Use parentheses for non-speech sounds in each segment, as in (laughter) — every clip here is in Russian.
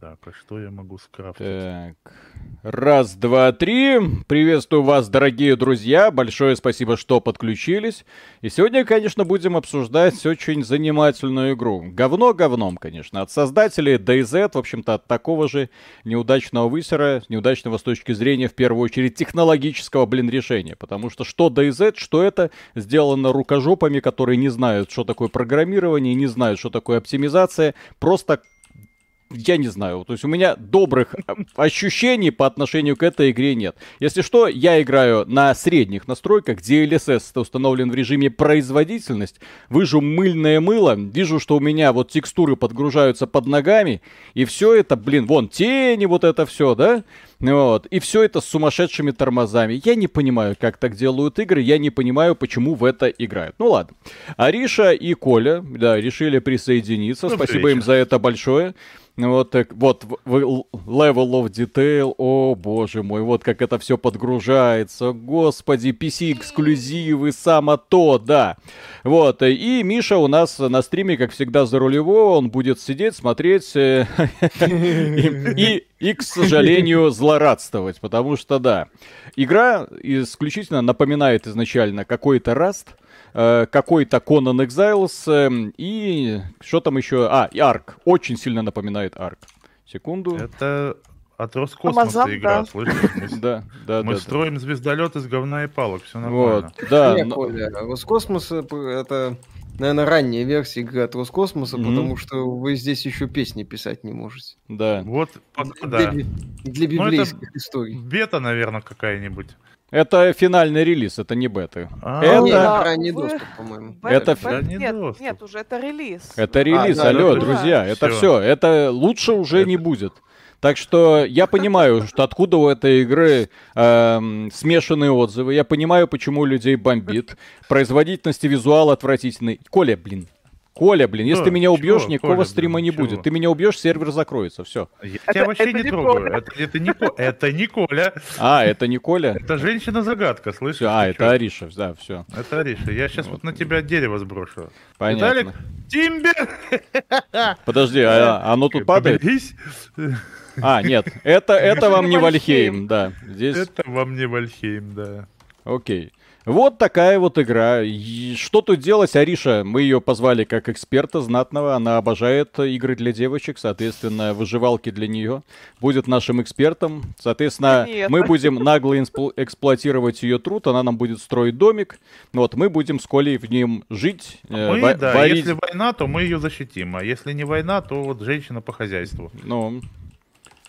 Так, а что я могу скрафтить? Так. Раз, два, три. Приветствую вас, дорогие друзья. Большое спасибо, что подключились. И сегодня, конечно, будем обсуждать очень занимательную игру. Говно говном, конечно. От создателей DayZ, в общем-то, от такого же неудачного высера, неудачного с точки зрения, в первую очередь, технологического, блин, решения. Потому что что DayZ, что это, сделано рукожопами, которые не знают, что такое программирование, не знают, что такое оптимизация. Просто я не знаю, то есть у меня добрых (laughs) ощущений по отношению к этой игре нет. Если что, я играю на средних настройках, где LSS установлен в режиме производительность, выжу мыльное мыло, вижу, что у меня вот текстуры подгружаются под ногами, и все это, блин, вон тени, вот это все, да? Вот. И все это с сумасшедшими тормозами. Я не понимаю, как так делают игры, я не понимаю, почему в это играют. Ну ладно. Ариша и Коля, да, решили присоединиться. Добрый Спасибо им за это большое. Вот так, вот, level of detail, о боже мой, вот как это все подгружается, господи, PC эксклюзивы, само то, да. Вот, и Миша у нас на стриме, как всегда, за рулевого, он будет сидеть, смотреть э, и, и, к сожалению, злорадствовать, потому что, да, игра исключительно напоминает изначально какой-то раст, какой-то Conan Exiles э, и что там еще? А, и Арк. Очень сильно напоминает Арк. Секунду. Это от Роскосмоса Амазон, игра, да. слышишь? Мы, (laughs) да, да, мы да, строим да. звездолет из говна и палок, все нормально. Вот, да. Не, но... Коля, Роскосмос это, наверное, ранняя версия игры от Роскосмоса, mm-hmm. потому что вы здесь еще песни писать не можете. Да. Вот, для, да. Для, для библейских ну, историй. Бета, наверное, какая-нибудь. Это финальный релиз, это не беты. А, это нет, ранний доступ, по-моему. Это нет, доступ. нет, уже это релиз. Это релиз, а, да, алло, друзья, да. это все. Это лучше уже это... не будет. Так что я понимаю, что откуда у этой игры э, смешанные отзывы. Я понимаю, почему людей бомбит. Производительность и визуал отвратительный. Коля, блин, Коля, блин, если ты меня убьешь, чего? никакого Коля, стрима блин, не чего? будет. Ты меня убьешь, сервер закроется, все. Я это, тебя вообще это не, не трогаю. Это, это, не, это не Коля. А, это не Коля? Это женщина-загадка, слышишь? А, это Ариша, да, все. Это Ариша. Я сейчас вот, вот на тебя дерево сброшу. Понятно. Виталик, Тимбер! Подожди, а оно тут падает? А, нет, это, это вам не Вальхейм, да. Здесь... Это вам не Вальхейм, да. Окей. Вот такая вот игра. И что тут делать, Ариша? Мы ее позвали как эксперта знатного. Она обожает игры для девочек, соответственно, выживалки для нее. Будет нашим экспертом. Соответственно, Нет. мы будем нагло эксплуатировать ее труд. Она нам будет строить домик. Вот, мы будем с Колей в нем жить. Э, мы, да, варить. если война, то мы ее защитим. А если не война, то вот женщина по хозяйству. Ну, а,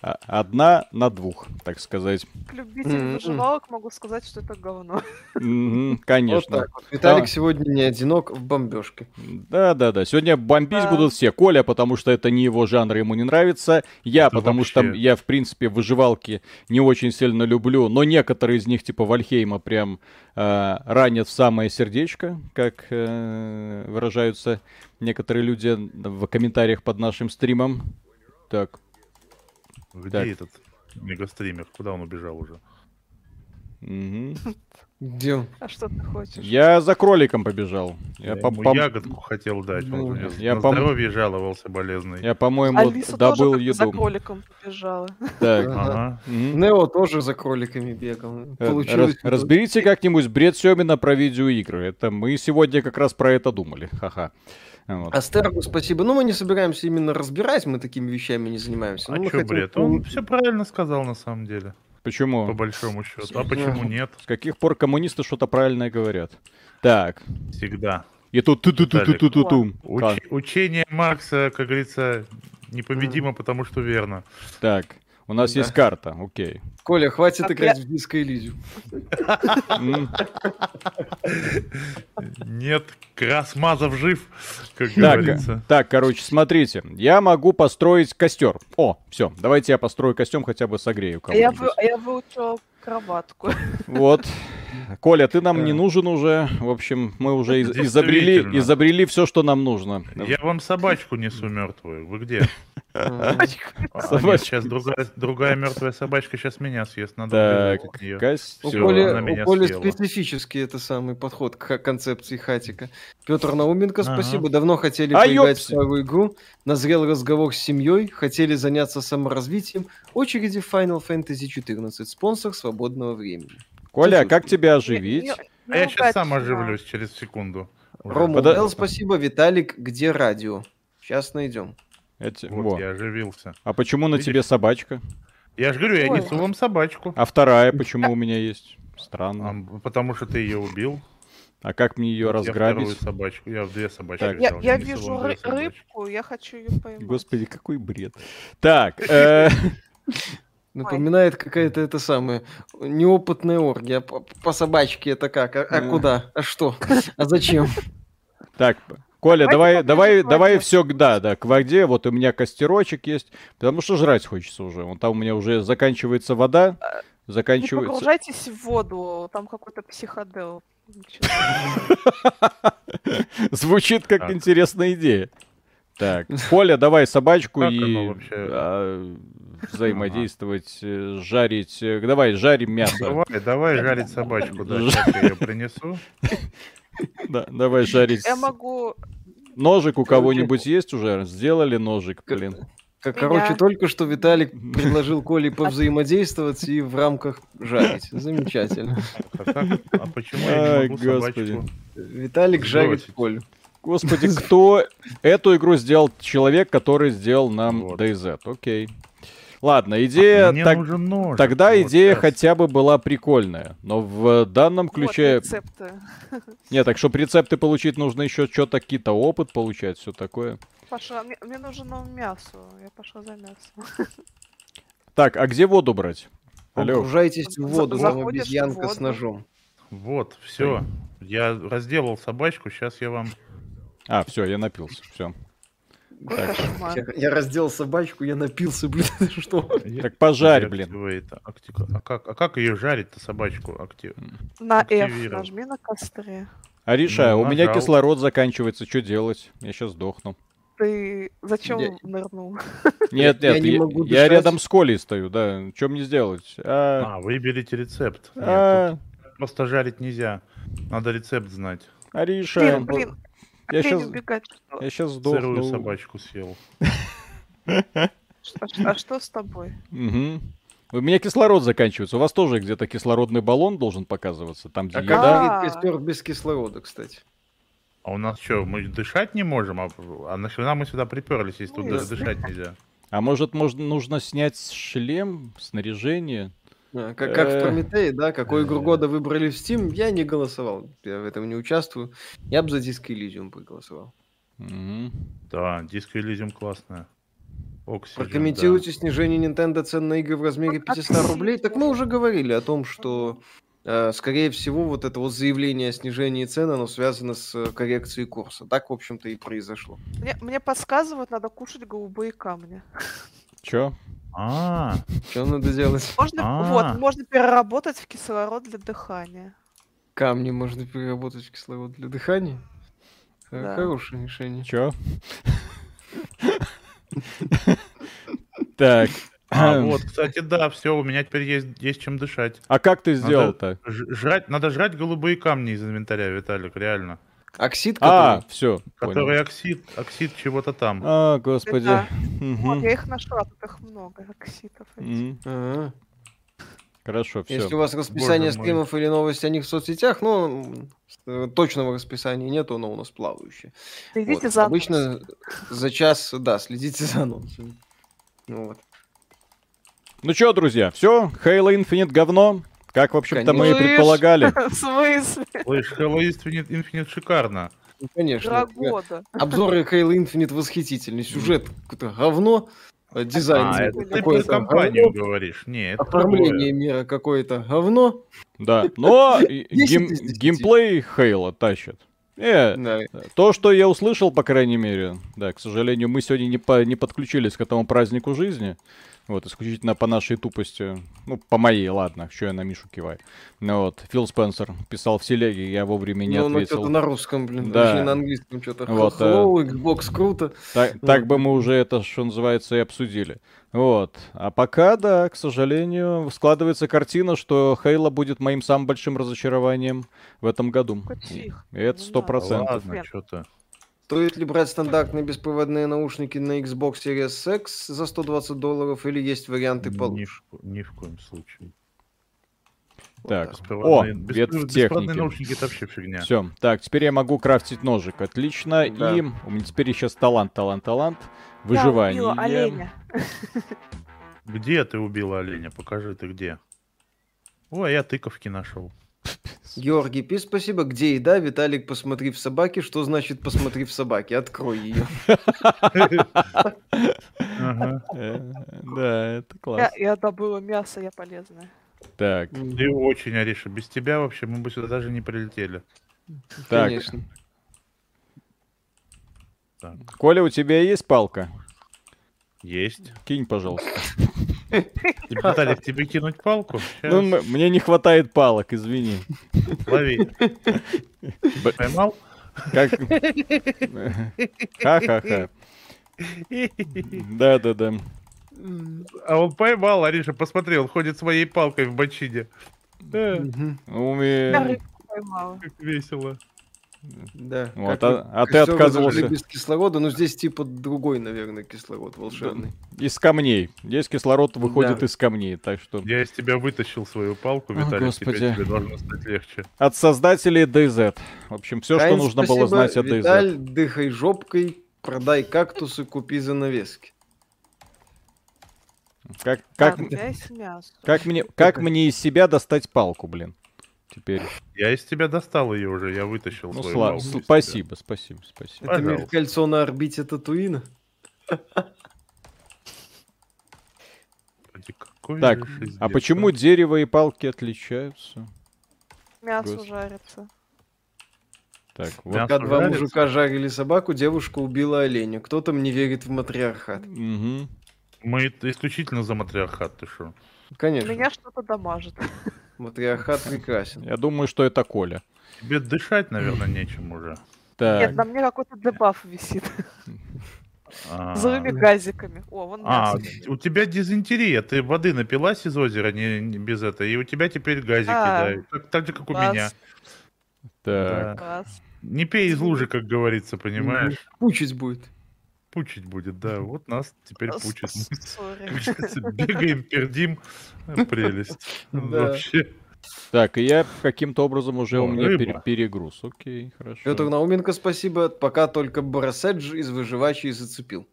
одна на двух, так сказать. К любителям mm-hmm. выживалок могу сказать, что это говно. Mm-hmm, конечно. Вот вот. Виталик да. сегодня не одинок в бомбежке. Да-да-да. Сегодня бомбить да. будут все. Коля, потому что это не его жанр, ему не нравится. Я, это потому вообще... что я, в принципе, выживалки не очень сильно люблю. Но некоторые из них, типа Вальхейма, прям э, ранят в самое сердечко, как э, выражаются некоторые люди в комментариях под нашим стримом. Так, где так. этот мегастример? Куда он убежал уже? Угу. (laughs) Где он? А что ты хочешь? Я за кроликом побежал. Я, я по ему ягодку хотел дать. Ну, он я на по... здоровье жаловался болезный. Я, по-моему, Алиса добыл тоже еду. за кроликом побежала. Так. Ага. Нео тоже за кроликами бегал. Э, Получилось. Раз, разберите как-нибудь бред Семина про видеоигры. Это мы сегодня как раз про это думали. Ха-ха. Вот. Астергу спасибо. Ну, мы не собираемся именно разбирать, мы такими вещами не занимаемся. А ну, что, хотим... бред? Он все правильно сказал на самом деле. Почему? По большому счету. А почему нет? С каких пор коммунисты что-то правильное говорят? Так. Всегда. И тут ту ту ту ту ту ту ту Учение Маркса, как говорится, непобедимо, потому что верно. Так. У нас да. есть карта, окей. Коля, хватит а играть я... в диско Элизиум. Нет, Красмазов жив, как говорится. Так, короче, смотрите. Я могу построить костер. О, все, давайте я построю костюм, хотя бы согрею кого-нибудь. Я выучил кроватку. Вот. Коля, ты нам не нужен уже. В общем, мы уже изобрели, изобрели все, что нам нужно. Я вам собачку несу мертвую. Вы где? Мгм. А, Собачка. сейчас другая, другая мертвая собачка сейчас меня съест. Надо Так. Кась, У Коли, у специфический это самый подход к концепции хатика. Петр Науменко, Ага. спасибо. Давно хотели А, поиграть в старую игру. Назрел разговор с семьей. Хотели заняться саморазвитием. Очереди в Final Fantasy 14. Спонсор свободного времени. Коля, а как тебя Не- оживить? не- А я не сейчас сам оживлюсь через секунду. Рома Эл, спасибо. Виталик, где радио? Сейчас найдем. Эти- Вот, во. я оживился. А почему на Видишь? тебе собачка? Я же говорю, я Ой. несу вам собачку. А вторая почему у меня есть? Странно. А, потому что ты ее убил. А как мне ее Я разграбить? вторую собачку. Я две собачки Так. Я, взял. я несу вижу ры- собачки. рыбку, я хочу ее поймать. Господи, какой бред. Так, э, (laughs) (laughs) Напоминает какая-то это самая неопытная оргия. По, по собачке это как? А, а Э. куда? А что? А зачем? так, Коля, давай, давай, давай все, да, да, к воде. Вот у меня костерочек есть, потому что жрать хочется уже. Вон там у меня уже заканчивается вода, Не заканчивается. погружайтесь в воду, там какой-то психодел. Ничего. (laughs) Звучит как Так. интересная идея. Так, Коля, давай собачку Как и вообще? а, взаимодействовать, э, жарить. э, Давай, жарим мясо. Давай, давай жарить собачку, да, Ж- сейчас я ее принесу. (laughs) Да, давай жарить. Я могу... Ножик у кого-нибудь есть уже? Сделали ножик, блин. Как, Меня. короче, только что Виталик (laughs) предложил Коле повзаимодействовать и в рамках жарить. Замечательно. А, как- а почему я не могу господи. собачку? Виталик жарит. Колю. Господи, (laughs) кто эту игру сделал? Человек, который сделал нам Вот. DayZ. Окей. Ладно, идея... Мне так- нужен нож. Тогда Вот идея щас. хотя бы была прикольная. Но в данном Вот, ключе... рецепты. (laughs) Нет, так чтобы рецепты получить, нужно еще что-то, какие-то опыт получать, все такое. Паша, мне, мне нужно мясо. Я пошла за мясом. (laughs) Так, а где воду брать? Алло. Погружайтесь в воду, в обезьянка с воду. ножом. Вот, все. Я разделал собачку, сейчас я вам... А, все, я напился. Все. Я, я раздел собачку, я напился, блин, (laughs) что? Так пожарь, блин. А как, а как ее жарить-то, собачку? Актив... На F нажми на костре. Ариша, Ну, у меня кислород заканчивается, что делать? Я сейчас сдохну. Ты зачем Я- нырнул? (laughs) Нет, Я нет, не я, могу я рядом с Колей стою, да. Что мне сделать? А, А, выберите рецепт. Нет, а, тут просто жарить нельзя. Надо рецепт знать. Ариша, Блин, блин, я сейчас, убегать. что? я сейчас Сырую сдохну. собачку съел. А что с тобой? У меня кислород заканчивается. У вас тоже где-то кислородный баллон должен показываться, там где А еда. как костер без кислорода, кстати? А у нас что, мы дышать не можем? А, а нахрена мы сюда приперлись, если тут Ну, дышать нельзя? А может, можно, нужно снять шлем, снаряжение? А, Как, как Э. в Прометее, да, какую игру года выбрали в Steam, я не голосовал. Я в этом не участвую. Я бы за Disco Elysium проголосовал. Мгм. Да, Disco Elysium классная. Oxygen, Прокомментируйте снижение Nintendo цен на игры в размере Вот 500 Oxygen. рублей. Так мы уже говорили о том, что, э, скорее всего, вот это вот заявление о снижении цен, оно связано с э, коррекцией курса. Так, в общем-то, и произошло. Мне, мне подсказывают, надо кушать голубые камни. Чё? А, Что надо делать? Можно, А. вот, можно переработать в кислород для дыхания. Камни можно переработать в кислород для дыхания? Э, Да. Хорошее решение. Чё? Так. а вот, кстати, да, все, у меня теперь есть, есть чем дышать. А как ты сделал-то? Ж- жрать, надо жрать голубые камни из инвентаря, Виталик, реально. Оксид, А, который... все. Который оксид, оксид чего-то там. А, господи. Да. Мгм. Вот, я их нашла, тут их много. Мгм. Ага. Хорошо, Если у все. вас расписание Боже мой. стримов или новости о них в соцсетях, ну, точного расписания нет, оно у нас плавающее. Следите Вот. за Обычно за час, да, следите за анонсами. Ну вот. Ну что, друзья, все, Halo Infinite говно, как, в общем-то, мы и предполагали. (laughs) В смысле? Слышь, Halo Infinite, Infinite шикарно. Ну, конечно. Года. Обзоры Halo Infinite восхитительный. Сюжет какое-то говно. э, Дизайн А, это ты про компанию говно. говоришь. Не, это Оформление мира какое-то говно. Да, но (laughs) и- 10 гейм- из 10. геймплей Halo тащит. Э, Да. то, что я услышал, по крайней мере, да, к сожалению, мы сегодня не, по- не подключились к этому празднику жизни, Вот, исключительно по нашей тупости. Ну, по моей, ладно, что я на Мишу киваю. Ну вот, Фил Спенсер писал в телеге, я вовремя не Ну, ну, ответил. что-то на русском, блин, Да. даже на английском что-то. Вот, э, Hello, Xbox, круто. Так, так бы мы уже это, что называется, и обсудили. Вот. А пока, да, к сожалению, складывается картина, что Хейла будет моим самым большим разочарованием в этом году. И это Не сто процентов. Ладно, что-то. Стоит ли брать стандартные беспроводные наушники на Xbox Series X за 120 долларов или есть варианты Ни, получше? в, ни в коем случае. Так, Беспроводные- о, беспро- вет в беспроводные технике. наушники это вообще фигня. Все, так, теперь я могу крафтить ножик. Отлично. Да. И у меня теперь сейчас талант, талант, талант. Я Выживание. убила оленя. Где ты убила оленя? Покажи ты где. О, я тыковки нашел. Георгий Пи, спасибо. Где еда? Виталик, посмотри в собаке. Что значит посмотри в собаке? Открой ее. (laughs) Э, Да, это Я, класс. я добыла мясо, я полезная. Так, Ты очень, Ариша. Без тебя вообще мы бы сюда даже не прилетели. так. Конечно. Коля, у тебя есть палка? есть. Кинь, пожалуйста. (laughs) (laughs) Виталик, тебе кинуть палку? Ну, м- мне не хватает палок, извини. Лови. Б- Поймал? Как... Ха-ха-ха. Да-да-да. А он поймал, Ариша, посмотри, он ходит своей палкой в бочине. Да, Мгм. У Я меня... рыбку поймала. как весело. Да. Вот, а- а ты отказывался. без кислорода, но здесь типа другой, наверное, кислород волшебный. Из камней. Здесь кислород выходит Да. из камней, так что... Я из тебя вытащил свою палку, О, Виталик, господи. теперь тебе должно стать легче. От создателей DayZ. В общем, все, что Хайн, нужно было спасибо. знать о DayZ. Виталь, дыхай жопкой, продай кактусы, купи занавески. Как, как, как, мне, как мне из себя достать палку, блин? Теперь. Я из тебя достал ее уже, я вытащил Ну, сла- спасибо, спасибо, спасибо. Это Пожалуйста. кольцо на орбите Татуина. Какой Так, а почему дерево и палки отличаются? Мясо Господи. жарится. Так, вот. Мясо Пока два жарится? мужика жарили собаку, девушка убила оленя. Кто-то мне верит в матриархат. Мгм. Мы исключительно за матриархат, ты что? Конечно, Меня что-то дамажит. матриархат прекрасен. Я думаю, что это Коля. Тебе дышать, наверное, нечем уже. Так, Нет, на мне какой-то дебаф висит. А, Злыми газиками. О, вон А, у тебя дизентерия, ты воды напилась из озера не, не без этого, и у тебя теперь газики, А. да, так, так же, как у Класс, меня. так. класс. Не пей из лужи, как говорится, понимаешь? Пучить будет. Пучить будет, да, вот нас теперь пучит. бегаем, пердим, А, (laughs) прелесть. Да. Вообще. Так, и я каким-то образом уже О, у меня пере- перегруз. Окей, хорошо. Петр Науменко, спасибо. Пока только Бараседж из выживачей зацепил.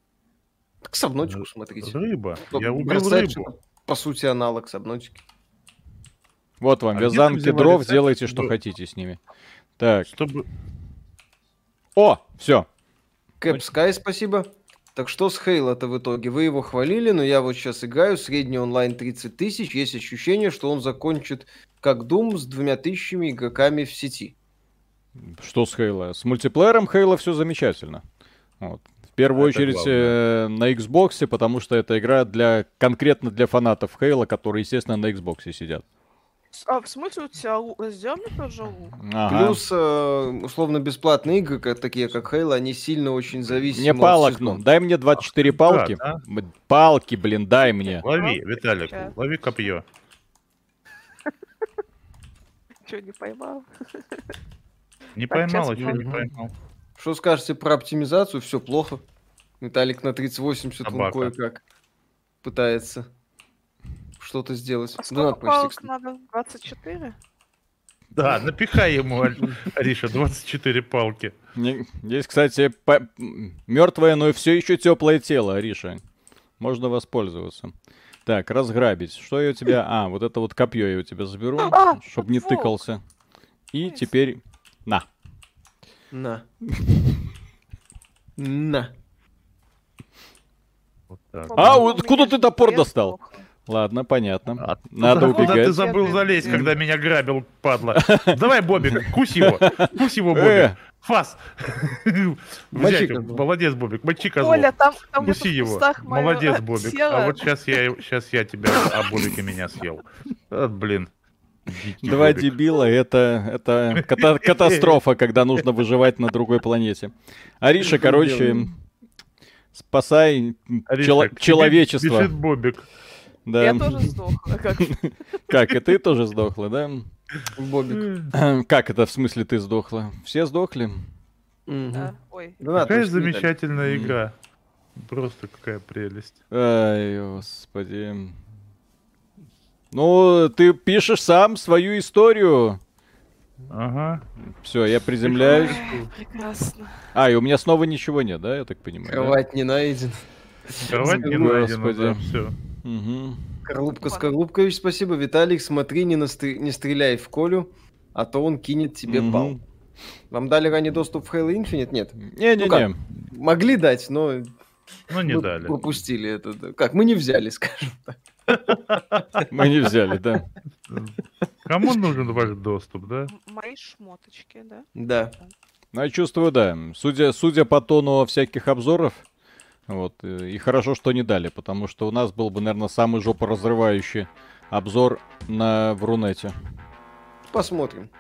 Так сабнотику смотрите. Рыба. Стоп, Я убил Бараседж рыбу. По сути, аналог сабнотики. Вот вам А вязанки дров, делайте, что хотите с ними. Так, Чтобы... о, все. Кэп Скай, спасибо. Так что с Хейла-то в итоге? Вы его хвалили, но я вот сейчас играю, средний онлайн 30 тысяч, есть ощущение, что он закончит как Doom с двумя тысячами игроками в сети. Что с Хейла? С мультиплеером Хейла все замечательно. Вот. В первую Это очередь главное. э, на Xbox, потому что это игра для конкретно для фанатов Хейла, которые, естественно, на Xbox сидят. А, в смысле у тебя лук? Сделай мне тоже лук. Ага. Плюс, э, условно, бесплатные игры, как, такие как Хейла, они сильно очень зависимы Мне от палок, ну, дай мне 24 палки. да. М, Палки, блин, дай мне. Лови, Виталик, Сейчас. лови копье. (laughs) Че, не поймал? Не поймал, а сейчас что не поймал? Что скажете про оптимизацию? Все плохо. Виталик на 3080 он кое-как пытается что-то сделать. А сколько палок кстати. надо? 24? Да, напихай ему, Ариша, 24 палки. Здесь, кстати, мертвое, но все еще теплое тело, Ариша. Можно воспользоваться. Так, разграбить. Что я у тебя... А, вот это вот копье я у тебя заберу, А, чтобы не тыкался. И теперь... На. На. (laughs) На. Вот так. А, вот откуда ты топор достал? плохо. Ладно, понятно. А Надо Куда ты убегать. забыл залезть, когда меня грабил, падла? (laughs) Давай, Бобик, кусь его, кусь его, Э, Бобик. Фас! Мочи (laughs) Взять, козла. молодец, Бобик, мочи козла. Оля, там, там Куси его. Молодец, Бобик. тело. А вот сейчас я, сейчас я тебя, а Бобик и меня съел. А, блин. Дикий Два Бобик. дебила это, это ката- (laughs) катастрофа, когда нужно выживать на другой планете. Ариша, короче, спасай Ариша, человечество. Бежит Бобик. Да. Я тоже сдохла. (laughs) Как... Как, и ты тоже сдохла, да? Бобик. Как это в смысле ты сдохла? Все сдохли? Да. Ой. Да Какая замечательная игра. Просто какая прелесть. Ай, господи. Ну, ты пишешь сам свою историю. Ага. Все, я приземляюсь. Прекрасно. А, и у меня снова ничего нет, да, я так понимаю? да? Кровать не найден. Кровать не Господи. найдена, да, все. Мгм. Коробка Скорлупкович, спасибо. Виталик, смотри, не, настр- не стреляй в Колю, а то он кинет тебе Мгм. бал. Вам дали ранее доступ в Halo Infinite? Нет. Не-не-не. Могли дать, но Ну, не мы дали. пропустили это. Как, мы не взяли, (laughs) скажем так. Мы не взяли, да. Кому нужен ваш доступ, да? Мои шмоточки, да? Да. Ну, я чувствую, да. Судя, судя по тону всяких обзоров, вот, э, и хорошо, что не дали, потому что у нас был бы, наверное, самый жопоразрывающий обзор на в Рунете. Посмотрим.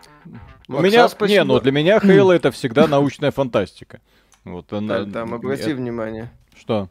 У меня, не, спасибо. ну для меня Хейла это всегда научная фантастика. Вот она. Да, там, обрати э, внимание. Что?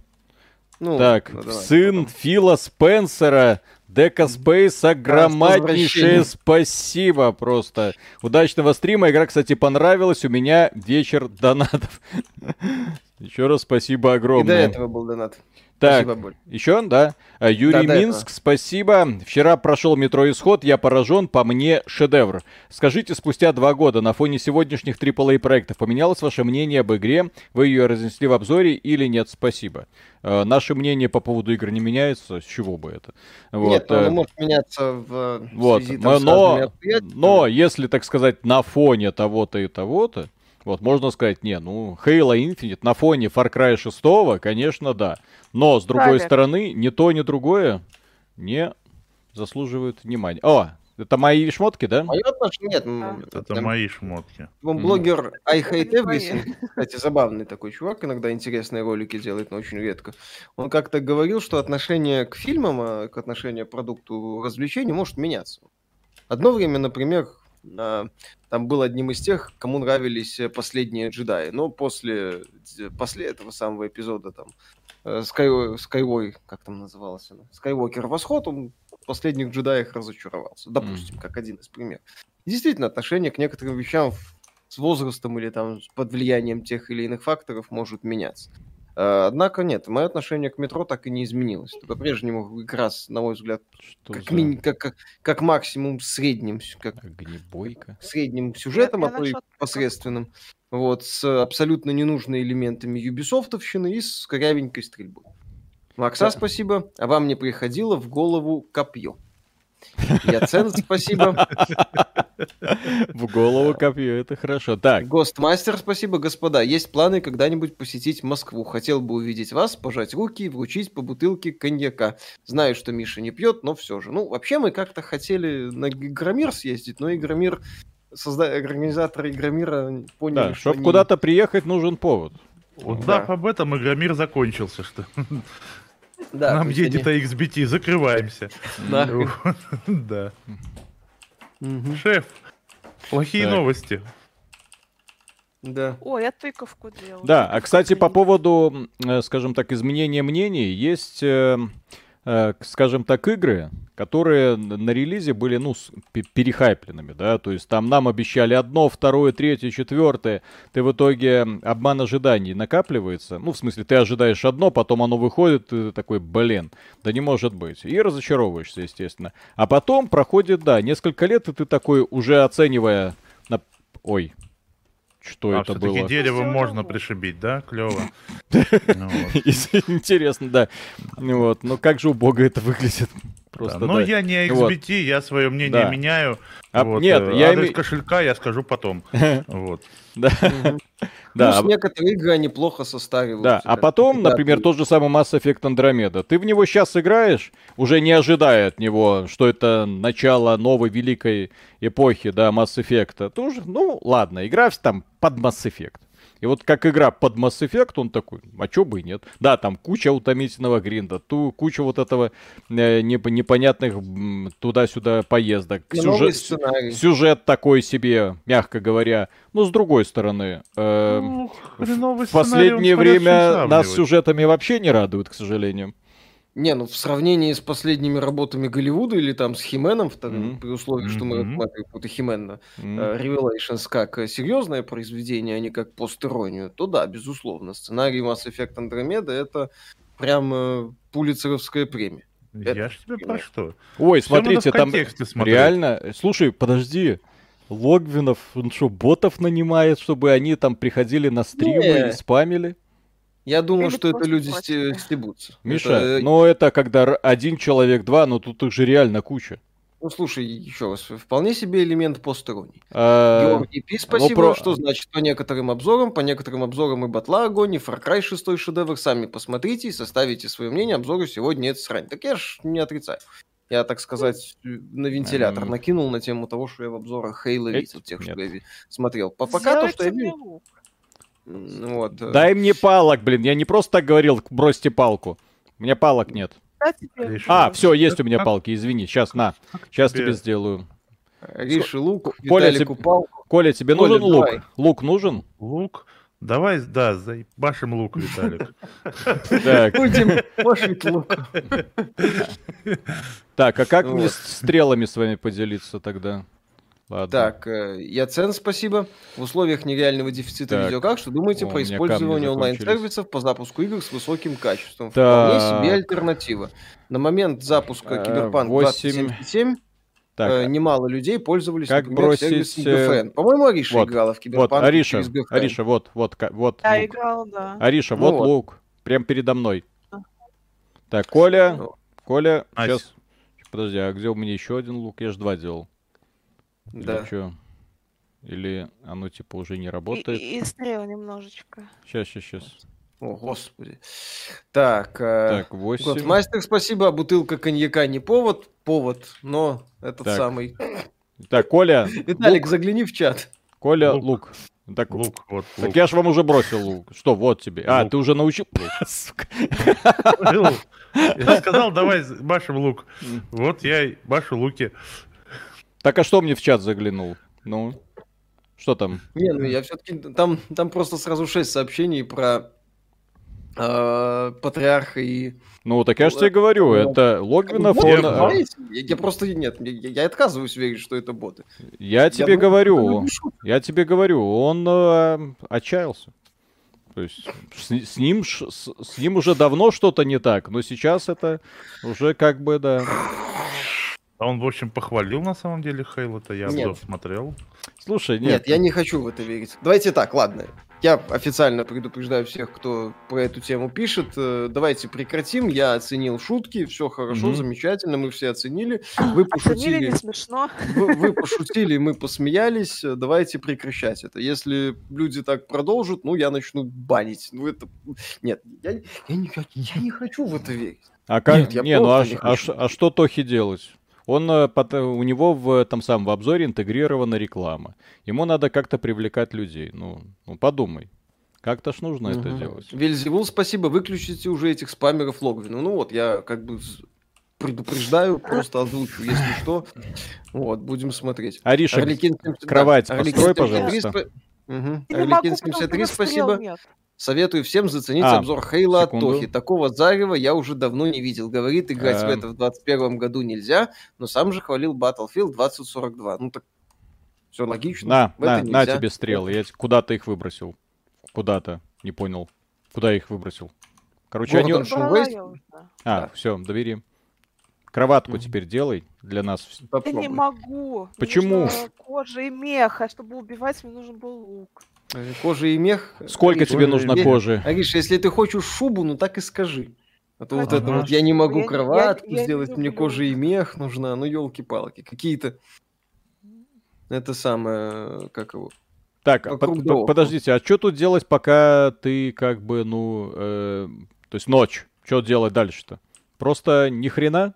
Ну, Так, ну, давай, сын потом. Фила Спенсера, Дека Спейса, громаднейшее спасибо просто. Удачного стрима. Игра, кстати, понравилась. У меня вечер донатов. (laughs) Еще раз спасибо И до огромное. этого был донат. Так, Спасибо, еще, да? А, Юрий Да, Минск, спасибо. Вчера прошел метро Исход, я поражен, по мне шедевр. Скажите, спустя два года на фоне сегодняшних AAA проектов поменялось ваше мнение об игре? Вы ее разнесли в обзоре или нет? Спасибо. Э, наше мнение по поводу игр не меняется, с чего бы это? Вот, Нет, ну, э, оно может меняться в э, вот, связи но, там, но, обстоятельствами. но если, так сказать, на фоне того-то и того-то, вот можно сказать, не, ну, Halo Infinite на фоне Far Cry 6, конечно, да. Но, с другой Правильно. стороны, ни то, ни другое не заслуживают внимания. О, это мои шмотки, да? Мое отношение, нет. м, Это там мои шмотки. Мгм. блогер I Hate Это. Everything, кстати, забавный такой чувак, иногда интересные ролики делает, но очень редко. Он как-то говорил, что отношение к фильмам, а, к отношению к продукту развлечений может меняться. Одно время, например, а, там был одним из тех, кому нравились э, последние джедаи, но после, после этого самого эпизода там э, Sky, Skyway, как там называлась она, Skywalker Восход, он в последних джедаях разочаровался, допустим, как один из примеров. Действительно, отношение к некоторым вещам с возрастом или там под влиянием тех или иных факторов может меняться. Э, Однако нет, мое отношение к метро так и не изменилось. Это по-прежнему как раз, на мой взгляд, Что как, за мини- как, как, как максимум средним, как огнебойка? средним сюжетом, я а то и посредственным. Вот, с абсолютно ненужными элементами юбисофтовщины и с корявенькой стрельбой. Макса, Да. спасибо. А вам не приходило в голову копье. Яцен, спасибо. В голову копье, это хорошо. Так, Гостмастер, спасибо, господа. Есть планы когда-нибудь посетить Москву. Хотел бы увидеть вас, пожать руки и вручить по бутылке коньяка. Знаю, что Миша не пьет, но все же. Ну, вообще мы как-то хотели на Игромир съездить, но Игромир, созда... организаторы Игромира поняли, да, что чтобы они- куда-то приехать, нужен повод. Узнав об этом, Игромир закончился, что Да, нам едет закрываемся. они- Нахрен. (laughs) Да. Мгм. Шеф, плохие новости. Да. О, я тыковку делала. Да, а кстати, по поводу, э, скажем так, изменения мнений, есть, э, скажем так, игры, которые на релизе были, ну, перехайпленными, да, то есть там нам обещали одно, второе, третье, четвертое, ты в итоге обман ожиданий накапливается, ну, в смысле, ты ожидаешь одно, потом оно выходит, ты такой, блин, да не может быть, и разочаровываешься, естественно. А потом проходит, да, несколько лет, и ты такой, уже оценивая, на... ой, что А это было? дерево можно пришибить, да? Клево. Ну вот. (laughs) Интересно, да. Вот. Но как же убого это выглядит. (laughs) Просто, Да, Но да. я не Вот. XBT, я свое мнение Да. меняю. А, Вот, нет, э, я име- кошелька я скажу потом. (laughs) Вот. Да, да, Плюс а- некоторые игры, они плохо состариваются. да. А потом, например, тот же самый Mass Effect Andromeda. Ты в него сейчас играешь, уже не ожидая от него, что это начало новой великой эпохи, да, Mass Effect. Тоже, ну, ладно, игра там под Mass Effect. И вот как игра под Mass Effect, он такой, а чё бы и нет. Да, там куча утомительного гринда, ту, куча вот этого э, неп- непонятных м, туда-сюда поездок. Новый Сюжет, сюжет такой себе, мягко говоря. Но с другой стороны, э, Ну, в последнее время нас сюжетами вообще не радует, к сожалению. Не, ну в сравнении с последними работами Голливуда или там с Хименом, Мгм. при условии, что мы рассматриваем какой-то Химен М. э, Revelations как э, серьезное произведение, а не как постеронию, то да, безусловно. Сценарий Mass Effect Andromeda это прям э, пулицеровская премия. Я ж тебе про что? Ой, надо смотрите, там смотреть. реально... Слушай, подожди. Логвинов, он что, ботов нанимает, чтобы они там приходили на стримы Не. и спамили? Я думаю, Или что это люди сте- стебутся. Миша, Это, ну это когда один человек, два, но тут их же реально куча. ну слушай, еще раз, вполне себе элемент постеронии. А, Георгий Пи, спасибо, про- что значит по некоторым обзорам, по некоторым обзорам и Батла Огонь, и Far Cry 6 шедевр, сами посмотрите и составите свое мнение, обзоры сегодня это срань. Так я ж не отрицаю. Я, так сказать, на вентилятор накинул на тему того, что я в обзорах Хейла видел, тех, нет. что я смотрел. По пока то, что я Сделайте мне видел, лук. м, вот. э, Дай мне палок, блин, я не просто так говорил, бросьте палку. У меня палок нет. А, все, есть у меня палки, извини. Сейчас, на. Сейчас тебе? сделаю. Риши лук, Коля, тебе- палку. Коля, тебе Коля, нужен лук? давай. Лук нужен? Лук. Давай, да, заебашим лук, Виталик. (laughs) Так, Будем пошить лук. так, а как мне стрелами с вами поделиться тогда? Ладно. Так, э, Яцен, спасибо. В условиях нереального дефицита Так. видеокарт, что думаете О, про использование онлайн-сервисов по запуску игр с высоким качеством? Так. Вполне себе альтернатива. На момент запуска Э, Киберпанк восемь. 2077 Так, э, немало людей пользовались, как например, бросить, сервисом э, GFN. По-моему, Ариша вот, играла в вот, Киберпанк Ариша, через GFN. Ариша, вот, вот, вот Я лук. играл, да. Ариша, Ну вот вот. лук. Прям передо мной. Так, Коля, Ну, Коля, Ась. сейчас. Подожди, а где у меня еще один лук? Я же два делал. Или Да. чё? Или оно типа уже не работает? и, и стрел немножечко. Сейчас, сейчас, сейчас. О, господи. Так, э, Так, 8. Годмастер, спасибо. А бутылка коньяка не повод? Повод, но этот Так. самый. Так, Коля, Виталик, лук. загляни в чат. Коля, Лук. лук. Так, Лук, вот, так лук. я ж вам уже бросил лук. Что, вот тебе. А, Лук. ты уже научил? (laughs) Сука. Я сказал, (laughs) давай башим лук. Вот я и башу луки. Так, а что мне в чат заглянул? Ну, что там? Не, ну я все-таки там, там просто сразу шесть сообщений про э, патриарха и. Ну, так я же Ну, тебе говорю, ну, это Логвинов, он... я- а, я, я просто нет, я, я отказываюсь верить, что это боты. Я тебе думаю, говорю, шутка. я тебе говорю, он э, отчаялся. То есть с, с ним с, с ним уже давно что-то не так, но сейчас это уже как бы да. А он, в общем, похвалил на самом деле Хейла-то, я Нет. обзор смотрел. Слушай, Нет. нет, я не хочу в это верить. Давайте так, ладно. Я официально предупреждаю всех, кто про эту тему пишет. э, Давайте прекратим. Я оценил шутки, все хорошо, Мгм. замечательно, мы все оценили. (gasps) Вы Оценили пошутили. не смешно. Вы, вы пошутили, мы посмеялись. Давайте прекращать это. Если люди так продолжат, ну, я начну банить. Ну, это... Нет, я, я, не, я, не хочу в это верить. а как, нет, я не, ну а, не а а что Тохи делать? Он, э, у него в там самом в обзоре интегрирована реклама. Ему надо как-то привлекать людей. Ну, ну подумай. Как-то ж нужно это Мгм. делать. Вельзевул, спасибо. Выключите уже этих спамеров Логвину. Ну вот, я как бы предупреждаю, просто озвучу, если что. Вот, будем смотреть. Ариша, Арлекин 70 кровать да, Арлекин построй, 73 пожалуйста. что 73, у меня стрел спасибо. нет. Советую всем заценить А, обзор Хейла от. Тохи. Такого зарева я уже давно не видел. Говорит, играть в Эм. это в 21 году нельзя, но сам же хвалил Battlefield 2042. Ну так, все логично. на, В на, на тебе стрелы. Я куда-то их выбросил. Куда-то, не понял. Куда я их выбросил? Короче, они... Вейст? я уже. А, Да. все, добери. Кроватку теперь делай для нас. Я не могу. Мне Почему? нужна кожа и мех, а чтобы убивать, мне нужен был лук. Э, Кожа и мех. Сколько Ариша, тебе нужно не- кожи? Ариша, если ты хочешь шубу, ну так и скажи. А то вот Ага. это вот я не могу Я- я- кроватку я не сделать, мне люблю. кожа и мех нужна, ну елки-палки, какие-то это самое, как его, Так, а под- под- подождите, а что тут делать, пока ты как бы, ну, э, то есть ночь, что делать дальше-то? Просто ни хрена?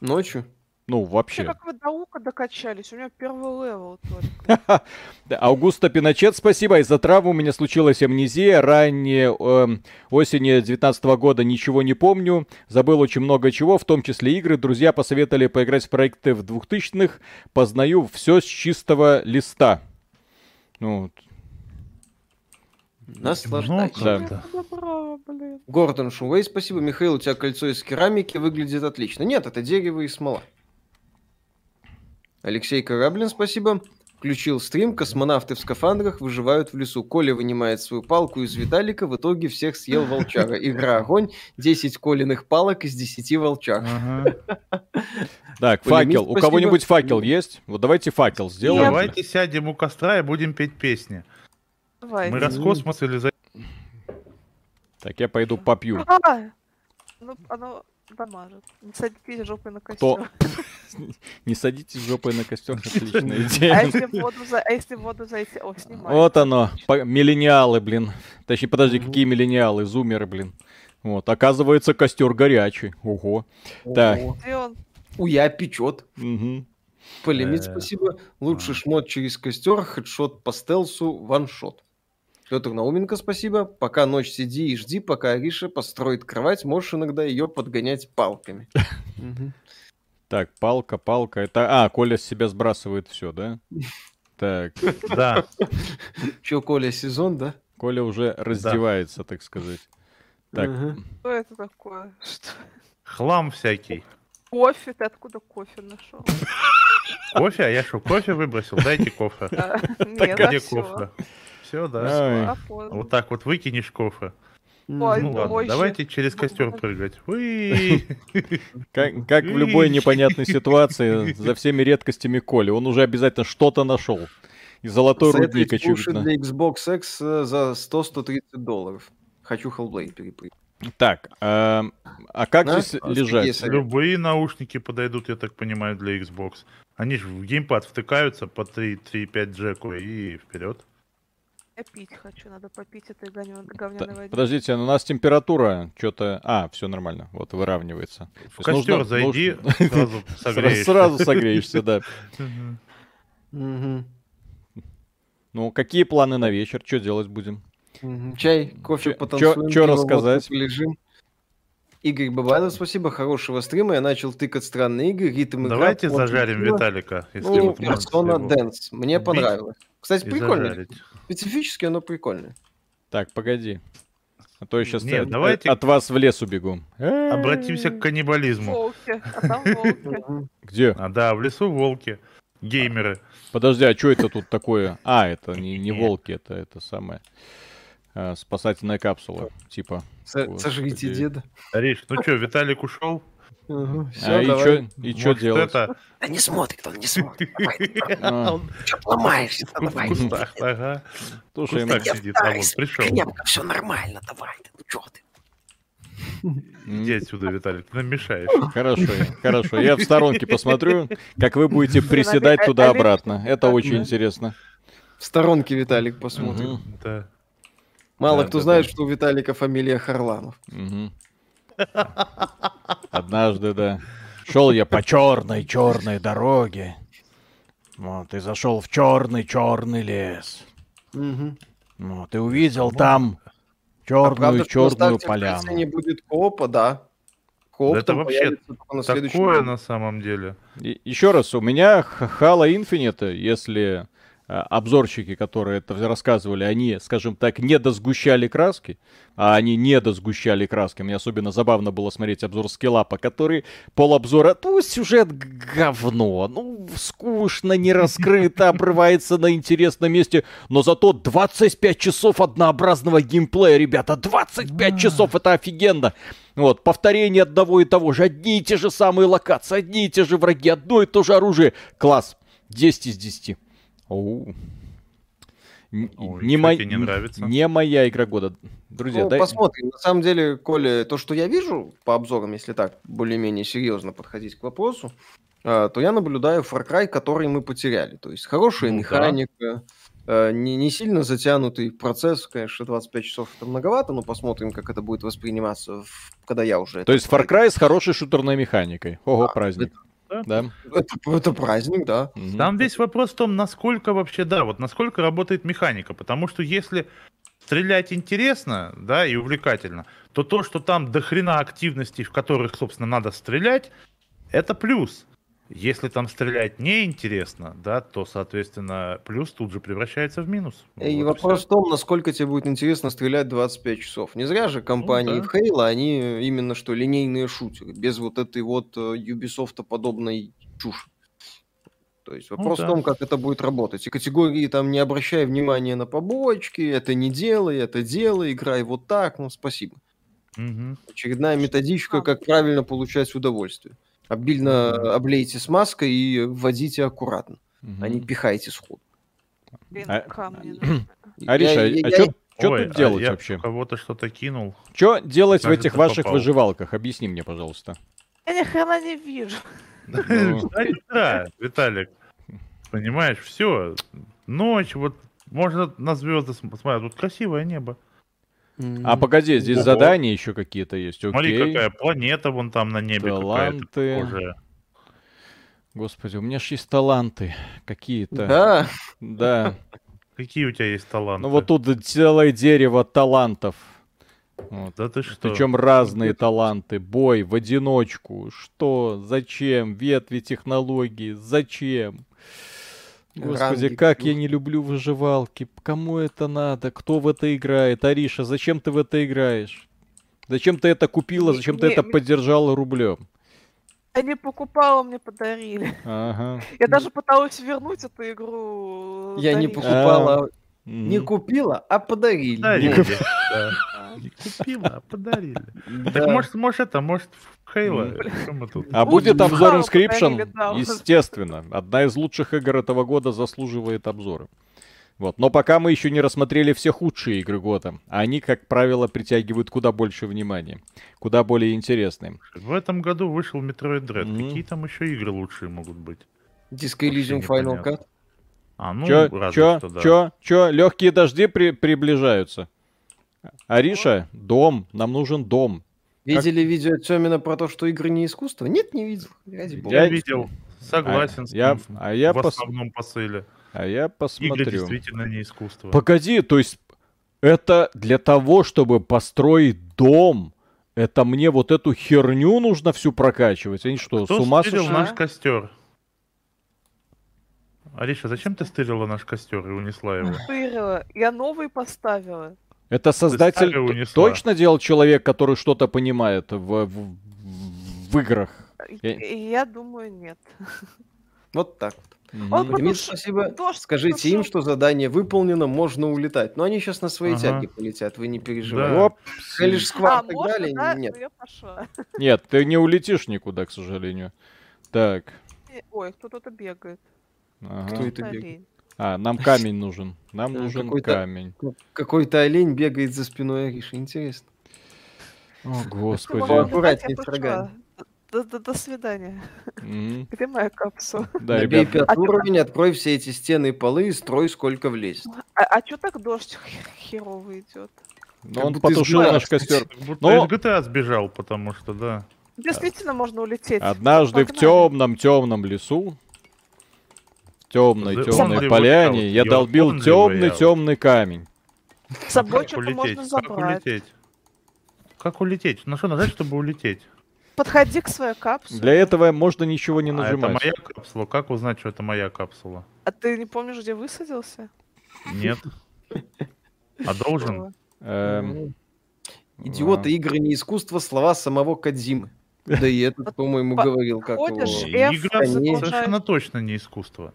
ночью. Ну, Вообще, как вы до лука докачались? У меня первый левел только. (laughs) Да, Аугуста Пиночет, спасибо. Из-за травмы у меня случилась амнезия. Ранее эм, осени 19 года ничего не помню. Забыл очень много чего, в том числе игры. Друзья посоветовали поиграть в проекты в 2000-х. Познаю все с чистого листа. Ну, вот. Да. Блин. Гордон Шувей, спасибо. Михаил, у тебя кольцо из керамики выглядит отлично. Нет, это дерево и смола. Алексей Кораблин, спасибо. Включил стрим, космонавты в скафандрах выживают в лесу. Коля вынимает свою палку из Виталика, в итоге всех съел волчара. Игра огонь, 10 Колиных палок из 10 волчар. Ага. Так, факел. У кого-нибудь факел есть? Вот давайте факел сделаем. Давайте сядем у костра и будем петь песни. Давай. Мы раз в космос или за... Так, я пойду попью. А! Ну, оно дамажит. Не садитесь жопой на костер. (laughs) Не садитесь жопой на костер, (laughs) отличная А идея. если в воду, за... а если в воду зайти? О, снимай. Вот оно, миллениалы, блин. Точнее, подожди, какие миллениалы, зумеры, блин. Вот, оказывается, костер горячий. Ого. Так. Уя печет. Мгм. Полемит, Э, спасибо. Лучший шмот через костер, хедшот по стелсу, ваншот. Петр Науменко, спасибо. Пока ночь сиди и жди, пока Ариша построит кровать, можешь иногда ее подгонять палками. (laughs) Так, палка, палка. Это. А, Коля с себя сбрасывает все, да? (laughs) Так, Да. Че, Коля, сезон, да? Коля уже раздевается, так сказать. Так. Что это такое? Что? Хлам всякий. Кофе? Ты откуда кофе нашел? Кофе? А я что, кофе выбросил? Дайте кофе. Нет, где а кофе? Все, да. Ай. Вот так вот выкинешь кофе. Ой, Ну ладно, давайте через костер прыгать. Уи! (laughs) как, как в любой непонятной ситуации, за всеми редкостями Коли, он уже обязательно что-то нашел. И золотой Советую рудник, очевидно. для Xbox X э, за 100-130 долларов. Хочу Hellblade перепрыгнуть. Так, а, а как Да? здесь А, лежать? Любые наушники подойдут, я так понимаю, для Xbox. Они же в геймпад втыкаются по 3-5 джеку и вперед. Я пить хочу, надо попить этой говняной воды. Подождите, у нас температура что-то... А, все нормально, вот выравнивается. В есть нужно- костер зайди, нужно- (laughs) сразу Сра- согреешься. Сразу согреешься, да. Ну, какие планы на вечер? Что делать будем? Чай, кофе, потанцуем. пиво, рассказать? Полежим. Игорь Бабайлов, спасибо, хорошего стрима. Я начал тыкать странные игры, ритм игра. Давайте плоть зажарим пива. Виталика, если Ну, Persona его Dance. Мне убить понравилось. Кстати, прикольно. зажарить. Специфически оно прикольное. Так, погоди. А то я сейчас Нет, от, давайте- от вас в лес убегу. Обратимся к каннибализму. Волки, а там волки. Мгм. Где? А да, в лесу волки, геймеры. Подожди, а что это тут такое? А, это не, не волки, это это самое. а, спасательная капсула, типа. Со- Господи. Сожрите деда. Риш, ну что, Виталик ушел? Ага, а всё, и давай. что и Может, делать? Это Да не смотрит он, не смотрит. (laughs) А, Чё ломаешься? кустах, ага. Слушай, кустах сидит, а вот пришел. все нормально, давай ну чё ты? Иди отсюда, Виталик, ты нам мешаешь. хорошо, (laughs) хорошо. Я в сторонке посмотрю, как вы будете приседать туда-обратно. Это очень интересно. В сторонке Виталик посмотрит. Мгм, Да. Мало Да, кто да, знает, да. что у Виталика фамилия Харламов. мгм. Однажды, да. Шел я по черной, черной дороге. Вот, и зашел в черный, черный лес. Мгм. Вот, и увидел там А черную, правда, что черную в поляну. не будет коопа, да. Кооп Да это там вообще на Такое на самом деле. И- Еще раз, у меня Х- Halo Infinite, если а, обзорщики, которые это рассказывали, они, скажем так, не досгущали краски, а они не досгущали краски. Мне особенно забавно было смотреть обзор скиллапа, который полобзора, ну, сюжет говно, ну, скучно, не раскрыто, (laughs) обрывается на интересном месте, но зато 25 часов однообразного геймплея, ребята, 25 часов, это офигенно. Вот, повторение одного и того же, одни и те же самые локации, одни и те же враги, одно и то же оружие. Класс. 10 из 10. Оу. Ой, не, мо- не нравится? не моя игра года. Друзья, Ну, дай- посмотрим. На самом деле, Коля, то, что я вижу по обзорам, если так более-менее серьезно подходить к вопросу, а, то я наблюдаю Far Cry, который мы потеряли. То есть хорошая Ну да. механика, а, не, не сильно затянутый процесс, конечно, 25 часов это многовато, но посмотрим, как это будет восприниматься, в- когда я уже... То есть Far. Cry с хорошей шутерной механикой. Ого, Да, праздник. это- Да. Это, это праздник, да. Там весь вопрос в том, насколько вообще, да, вот насколько работает механика. Потому что если стрелять интересно, да, и увлекательно, то то, что там до хрена активностей, в которых, собственно, надо стрелять, это плюс. Если там стрелять неинтересно, да, то, соответственно, плюс тут же превращается в минус. И Вот вопрос всё. в том, насколько тебе будет интересно стрелять 25 часов. Не зря же компании да. в Halo, они именно что линейные шутеры, без вот этой вот э, Ubisoft подобной чуши. То есть вопрос да. в том, как это будет работать. И категории там не обращай внимания на побочки, это не делай, это делай, играй вот так, ну спасибо. Мгм. Очередная методичка, А. как правильно получать удовольствие. Обильно облейте смазкой и вводите аккуратно, Мгм. а не пихайте сходу. Блин, А-. (clears throat) Ариша, Я- а я- Ой, тут а делать я вообще? кого-то что-то кинул. Что делать в этих ваших попал. выживалках? Объясни мне, пожалуйста. Я ни хрена не вижу. Ну. (laughs) Да, да, Виталик. Понимаешь, все. Ночь, вот можно на звезды смотреть. Тут красивое небо. А погоди, здесь Ого. задания еще какие-то есть. Смотри, Окей. какая планета вон там на небе Таланты. какая-то. Господи, у меня ж есть таланты какие-то. Да, Да. Какие у тебя есть таланты? Ну вот тут целое дерево талантов. Вот. Да ты что? Причем разные таланты. Бой в одиночку. Что? Зачем? Ветви технологии. Зачем? Господи, Ранги. как я не люблю выживалки. Кому это надо? Кто в это играет? Ариша, зачем ты в это играешь? Зачем ты это купила? Не- Зачем ты не- это не- поддержала рублем? Я не покупала, мне подарили. Ага. Я даже пыталась вернуть эту игру. я не Дарили. покупала, Мгм. (laughs) не купила, а подарили. А. Не купила, а подарили. Так может, может это, может в Хейла. А будет обзор Inscription? Естественно. Одна из лучших игр этого года заслуживает обзора. Вот. Но пока мы еще не рассмотрели все худшие игры года. А они, как правило, притягивают куда больше внимания. Куда более интересные. В этом году вышел Metroid Dread. Мгм. Какие там еще игры лучшие могут быть? Disco Elysium Final непонятно. Cut. А, ну, чё, разве чё, что, да. чё, чё, легкие дожди при- приближаются. Ариша, дом, нам нужен дом. Видели видео Тёмина про то, что игры не искусство? Нет, не видел. Ради бога. Я Я- видел. Согласен с я- ним. а я в пос- основном посыле. А я Игры посмотрю. действительно не искусство. Погоди, то есть это для того, чтобы построить дом, это мне вот эту херню нужно всю прокачивать? Они что, Кто с ума сошли? наш костер? Ариша, зачем ты стырила наш костер и унесла его? Стырила. Я новый поставила. Это создатель точно делал человек, который что-то понимает в, в- в играх? Я- Я думаю, нет. Вот так. Мгм. Он Демид, Потому что спасибо. дождь Скажите им, пошел. что задание выполнено, можно улетать. Но они сейчас на своей Ага. тяге полетят, вы не переживайте. Да. Оп. Лишь А, и так можно, далее, да? нет. Ну. Нет, ты не улетишь никуда, к сожалению. Так. Э, Ой, кто-то бегает. Ага. Кто это бегает? А, нам камень нужен. Нам Да, нужен какой-то- камень. Какой-то олень бегает за спиной Ариши. Интересно. О, господи. Я с рогами. До, до- до свидания. Мгм. (laughs) Где моя капсула? Да, Набей ребят. пятый А уровень, открой все эти стены и полы и строй сколько влезет. А, а чё так дождь хер- херовый идет? Но Как он потушил наш костер. Будто Но- из GTA сбежал, потому что, да. Действительно можно улететь. Однажды в Погнали. темном темном лесу, в темной темной поляне, out. я долбил темный темный камень. С собой Как что-то улететь? можно Как забрать. улететь? Как улететь? На что нажать, чтобы улететь? Подходи к своей капсуле. Для этого можно ничего не А это нажимать. моя капсула. Как узнать, что это моя капсула? А ты не помнишь, где высадился? Нет. А должен? Эм, Идиоты, игры не искусство, слова самого Кадзимы. Да и этот, по-моему, По- говорил, как его... Игра совершенно точно не искусство.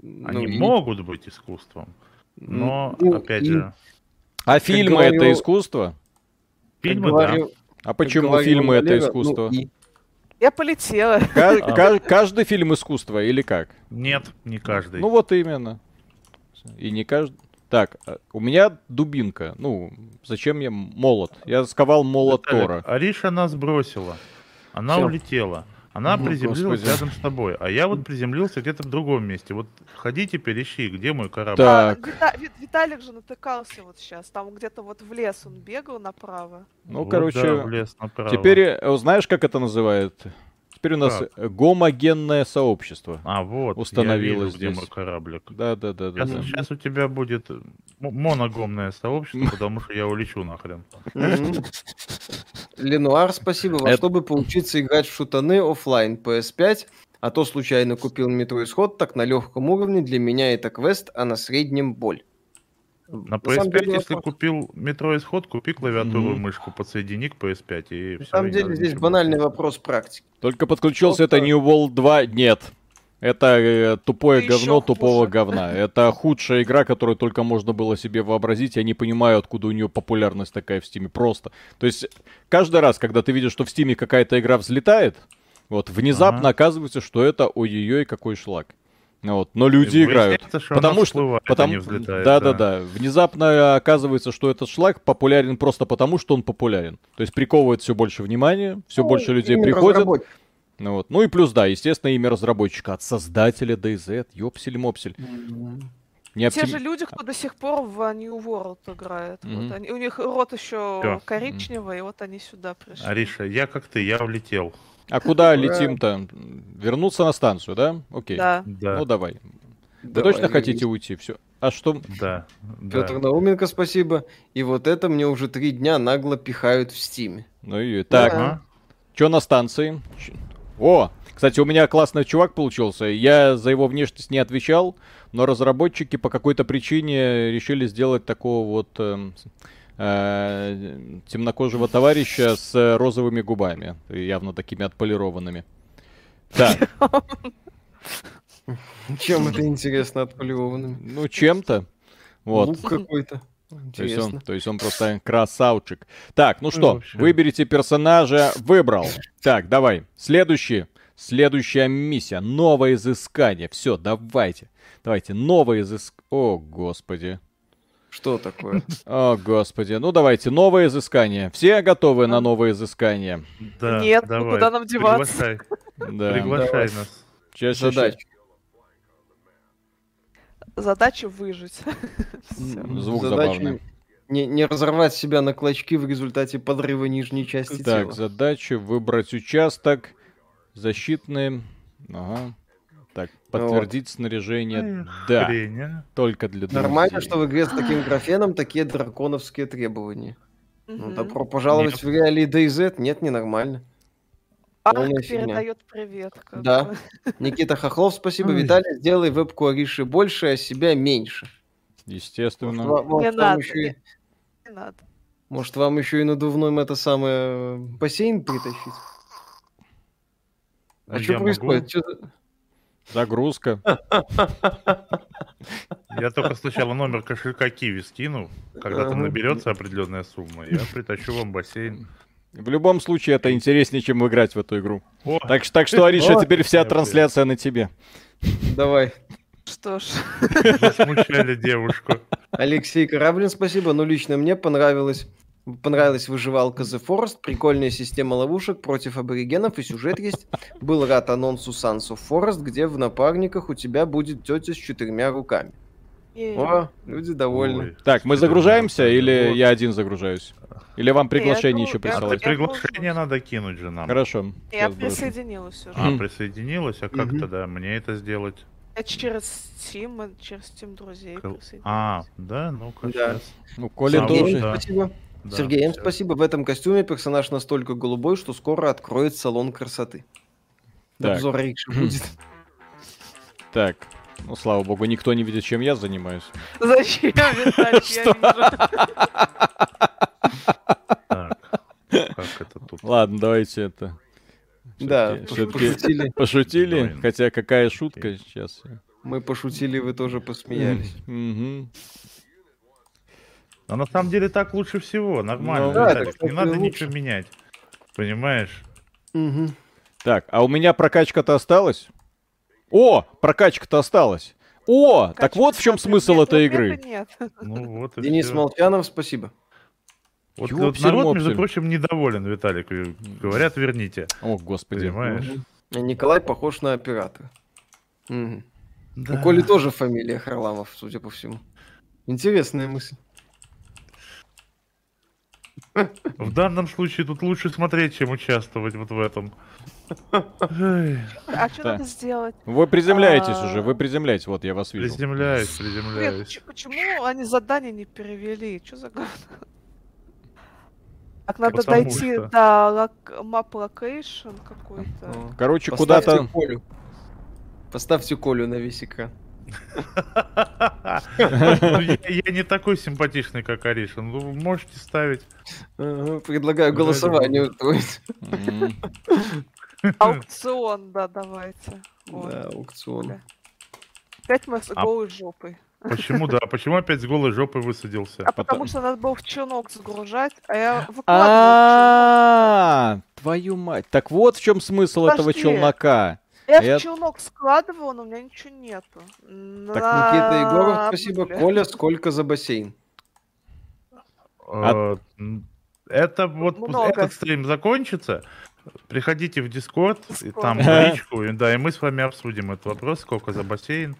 Ну, Они и- могут быть искусством. Но, ну, опять и- же, А фильмы это говорил- искусство? фильмы, говорил- А как почему говорил фильмы это ну, искусство? и- Я полетела. Ка- А. ка- Каждый фильм искусство или как? да. Нет, не каждый. Ну вот именно. И не каждый... Так, а, у меня дубинка. Ну, зачем мне молот? Я сковал молот Тора. Ариша нас бросила. Она Всё. улетела. Она О, приземлилась господи. рядом с тобой. А я вот приземлился где-то в другом месте. Вот ходи теперь ищи, где мой корабль. Да. А, Так. Вита- Ви- Виталик же натыкался вот сейчас. Там где-то вот в лес он бегал направо. Ну, Вот короче, да, в лес направо. Теперь, э, знаешь, как это называют? Теперь у нас Как? э, гомогенное сообщество. А, вот. установилось я вижу, где здесь. мой кораблик. Да, да, да, да. Сейчас, у тебя будет м- моногомное сообщество, потому что я улечу нахрен. Ленуар, спасибо. Во Это- что бы поучиться играть в шутаны оффлайн PS5, а то случайно купил метро исход, так на легком уровне для меня это квест, а на среднем боль. На самом PS5, деле, если вопрос- купил метро исход, купи клавиатуру и Мгм. мышку, подсоедини к PS5 и На все. самом деле здесь банальный вопрос практики. Только подключился Просто- это New World 2. Нет. Это э, тупое Это говно тупого хуже. говна. (laughs) Это худшая игра, которую только можно было себе вообразить. Я не понимаю, откуда у нее популярность такая в Стиме. Просто. То есть, каждый раз, когда ты видишь, что в Стиме какая-то игра взлетает, вот, внезапно Ага. оказывается, что это ой-ой-ой, какой шлак. Вот. Но люди играют. Потому что, потому, не взлетает. да, да, да. Внезапно оказывается, что этот шлак популярен просто потому, что он популярен. То есть приковывает все больше внимания, все больше людей разработчик. Ну, вот. ну и плюс, да, естественно, имя разработчика от создателя DayZ, ёпсель-мопсель. Мгм. Не Те оптим- же люди, кто до сих пор в New World играет. Вот Мгм. они- у них рот еще Всё. коричневый, и вот они сюда пришли. Ариша, я как ты, я улетел. А куда летим-то? Вернуться на станцию, да? Окей. Да. Да, Ну давай. Вы Давай, точно хотите вернись. уйти? Все. А что? да, да. Петр Науменко, спасибо. И вот это мне уже три дня нагло пихают в стиме. Ну и так. Ага. Что на станции? О, кстати, у меня классный чувак получился. Я за его внешность не отвечал, но разработчики по какой-то причине решили сделать такого вот эм, э, темнокожего товарища с розовыми губами, явно такими отполированными. Так, Чем это интересно отполированным? ну чем-то. Вот. Лук какой-то. То есть, он, то есть он просто красавчик. Так, ну Ну, что, вообще. выберите персонажа. Выбрал. Так, давай. Следующий. Следующая миссия. Новое изыскание. Все, давайте. Давайте, новое изыскание. О, господи. Что такое? (laughs) О, господи. Ну, давайте, новое изыскание. Все готовы на новое изыскание? Да, Нет, ну давай. куда нам деваться? Приглашай, (laughs) Да. приглашай Давай. нас. Щас. Задача. Задача выжить. (laughs) Звук забавный. Не, не разорвать себя на клочки в результате подрыва нижней части Так, тела. задача выбрать участок. Защитный. Ага. Так, подтвердить снаряжение. Эх, Да, хрень, а. только для Нормально, друзей. что в игре с таким графеном такие драконовские требования. Ну, добро пожаловать Нет. в реалии DayZ. Нет, ненормально. Полная Арк передает привет. как Да. бы. (laughs) Никита Хохлов, спасибо. Ой. Виталий, сделай вебку Ариши больше, а себя меньше. Естественно. Может, вам- Не надо, еще и- Не надо. может, вам еще и надувным это самое бассейн притащить? А что я происходит? могу. Чё за- Загрузка. (laughs) Я только сначала номер кошелька Киви скину. Когда там наберется определенная сумма, я притащу вам бассейн. В любом случае, это интереснее, чем играть в эту игру. О, Так, так что, Ариша, О, теперь вся трансляция на тебе. Давай. Что ж. смущали девушку. Алексей Кораблин, спасибо. Ну, лично мне понравилось. Понравилась выживалка The Forest, прикольная система ловушек против аборигенов и сюжет есть. Был рад анонсу Sons of Forest, где в напарниках у тебя будет тетя с четырьмя руками. О, люди довольны. Ой, Так, мы загружаемся или я один загружаюсь? Или вам приглашение я еще я А присылать? ты приглашение надо кинуть же нам. Хорошо. Я присоединилась уже. А, присоединилась? А как тогда мне это сделать? Я через Steam, и через Steam друзей присоединилась. А, да, ну-ка, Да. сейчас. Ну, Коля Сам тоже. да. спасибо. Да, Сергей, спасибо. В этом костюме персонаж настолько голубой, что скоро откроет салон красоты. Так. Обзор Рикши будет. Так. Ну, слава богу, никто не видит, чем я занимаюсь. Зачем, Виталик, я (laughs) Что? вижу. Как это тут? Ладно, давайте это. Да, пошутили. Пошутили? Давай. Хотя какая шутка сейчас. Мы пошутили, вы тоже посмеялись. Мгм. А на самом деле так лучше всего, нормально. Ну, да, не надо ничего менять. Понимаешь? Так, а у меня прокачка-то осталась? О, прокачка-то осталась. О, так Качество вот в чем смысл нет, этой вот игры. Нет. Ну вот и Денис всё. Молчанов, спасибо. Вот, Ёпсель вот народ, между прочим, недоволен, Виталик. Говорят, верните. О, господи. Понимаешь? Николай похож на оператора. Мгм. Да. У Коли тоже фамилия Харламов, судя по всему. Интересная мысль. В данном случае тут лучше смотреть, чем участвовать вот в этом. А что надо сделать? Вы приземляетесь А. уже, вы приземляетесь, вот я вас вижу. Приземляюсь, приземляюсь. почему они задание не перевели? Что за говно? Так надо Потому дойти что. до лок- map location какой-то. Короче, куда-то... Поставьте Колю на экран. Ну, Я не такой симпатичный, как Аришин. Ну, можете ставить. Ага, Предлагаю голосование устроить. (laughs) Аукцион, да, давайте. О, Да, аукцион. бля. Опять мы с А- голой жопой. Почему, да? Почему опять с голой жопой высадился? А Потом- потому что надо было в челнок загружать, а я выкладывала А, твою мать. Так вот в чем смысл этого челнока. Я я- в челнок складывала, но у меня ничего нету. Так, Никита Егоров, спасибо. Коля, сколько за бассейн? Э, Это вот этот стрим закончится. Приходите в Дискорд, и там личку, и, да, и мы с вами обсудим этот вопрос, сколько за бассейн.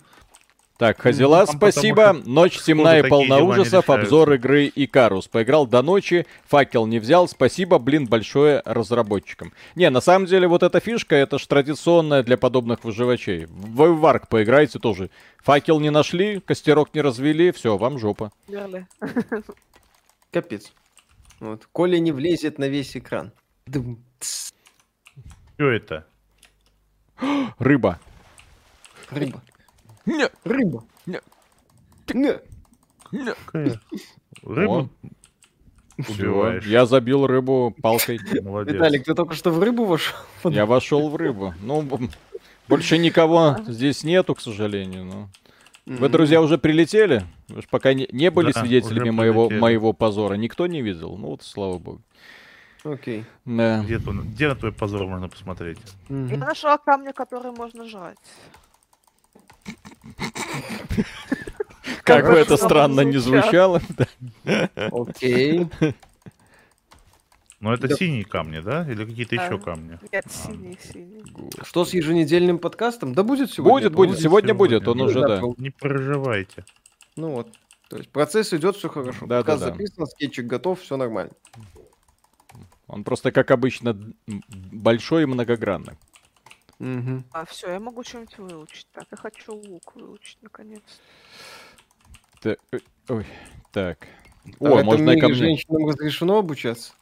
Так, Хазила, там потому спасибо. что Ночь темная и полна ужасов. Обзор игры Икарус. Поиграл до ночи, факел не взял. Спасибо, блин, большое разработчикам. Не, на самом деле, вот эта фишка, это ж традиционная для подобных выживачей. Вы в Варк поиграете тоже. Факел не нашли, костерок не развели, все, вам жопа. Капец. Вот. Коля не влезет на весь экран. Дум, тс, Что это? (gasps) Рыба. Рыба. Не, Рыба. Не. Не. не. Рыбу убиваешь. я забил рыбу палкой. (laughs) Молодец. Виталик, ты только что в рыбу вошел? Я вошел в рыбу. Ну, больше никого здесь нету, к сожалению. но- Вы, друзья, уже прилетели? Вы ж пока не, не были Да, свидетелями моего, моего позора. Никто не видел. Ну вот, слава богу. Окей. Да. Где, где на твой позор можно посмотреть? Я нашла камни, которые можно жрать. Как бы это странно не звучало. Окей. Ну, это Да. синие камни, да? Или какие-то Да. еще камни? Нет, синий, синий. Что с еженедельным подкастом? Да будет сегодня. Будет, будет, будет сегодня сегодня. будет, он уже, да. Не проживайте. Ну вот. То есть процесс идет, все хорошо. Да, Подкаст да, да. записан, скетчик готов, все нормально. Он просто, как обычно, большой и многогранный. Мгм. А, все, я могу что-нибудь выучить. Так, я хочу лук выучить, наконец. Та- э, Ой, так. А О, можно и ко мне. женщинам разрешено обучаться?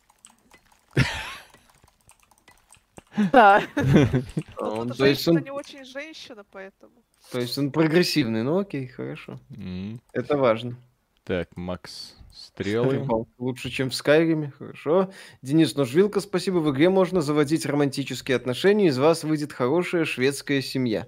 Да. (laughs) (laughs) Он- то, есть женщина он, не очень женщина, поэтому. то есть он прогрессивный. Ну окей, хорошо. Это важно. Так, Макс, стрелы. Лучше, чем в Скайриме, хорошо. Денис Ножвилка, спасибо. В игре можно заводить романтические отношения, из вас выйдет хорошая шведская семья.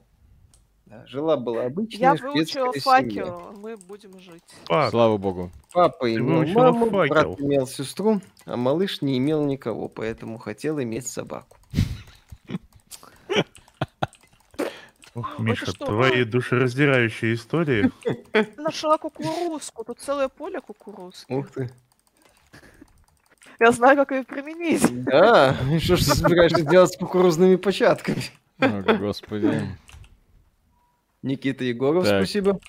Да, Жила-была обычная Я шведская выучила семья. факел, мы будем жить. Фак. Слава богу. Папа имел маму, факел. брат имел сестру, а малыш не имел никого, поэтому хотел иметь собаку. Ох, Ой, Миша, что? твои душераздирающие истории. (laughs) Нашла кукурузку, тут целое поле кукурузки. Ух ты. Я знаю, как ее применить. Да, что ж ты собираешься делать с кукурузными початками? О, господи. Никита Егоров, Так. спасибо.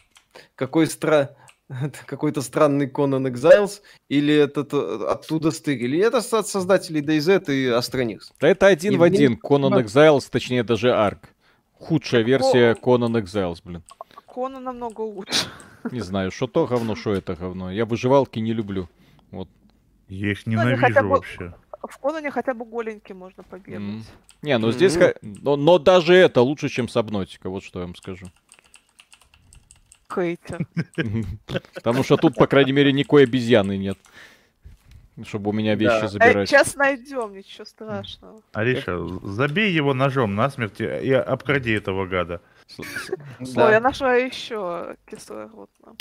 Какой стра... это Какой-то странный Conan Exiles, или этот э, оттуда стырили. Это со- от создателей DayZ и Астроникс. Да это один в Евгений один. Conan. Exiles, точнее даже Арк. Худшая версия Conan Exiles, блин. Кона намного лучше. (laughs) Не знаю, что то говно, что это говно. Я выживалки не люблю. Вот. Я их Ну, ненавижу бы- вообще. В Конане хотя бы голенький можно побегать. М. Не, ну здесь... Мгм. ха- Но, но даже это лучше, чем Сабнотика, вот что я вам скажу. Хейтер. (laughs) Потому что тут, по крайней мере, никакой обезьяны нет. Чтобы у меня вещи Да. Э, забирать. Сейчас найдем, ничего страшного. Ариша, забей его ножом насмерть и и обкради этого гада. Ой, я нашла еще кислородно.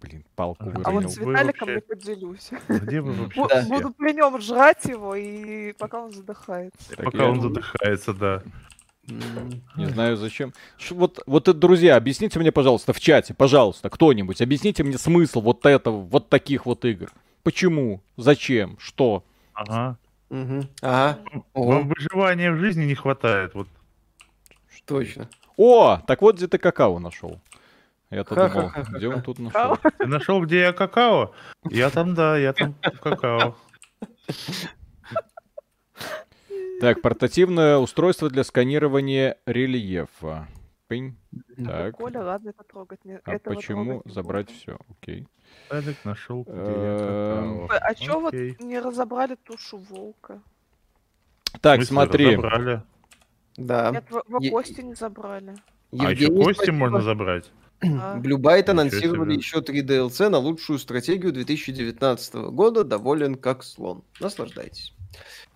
Блин, палку А А вот с Виталиком не поделюсь. Где вы вообще? Буду при нем жрать его, и пока он задыхается. Пока я- он задыхается, да. Не знаю зачем. Вот, вот это, друзья, объясните мне, пожалуйста, в чате, пожалуйста, кто-нибудь, объясните мне смысл вот этого, вот таких вот игр. Почему? Зачем? Что? Ага. Мгм. Ага. Вам выживания в жизни не хватает. Вот точно. О, так вот где ты какао нашел. Я-то думал, Ха-ха-ха-ха-ха. где он тут нашел? ты нашел, где я какао? Я там, да, я там какао. Так, портативное устройство для сканирования рельефа. Пынь. Так. Коля, ладно, это трогать. Не, А этого почему трогать не забрать буду. все? Окей. Алик нашел, где я Эм, А чё вот не разобрали тушу волка? Так, смотри. разобрали? Да. Нет, в, в Е- кости не забрали. А еще кости спасибо. можно забрать. А, (clears throat) Блюбайт анонсировали еще 3 DLC на лучшую стратегию 2019 года. Доволен как слон. Наслаждайтесь.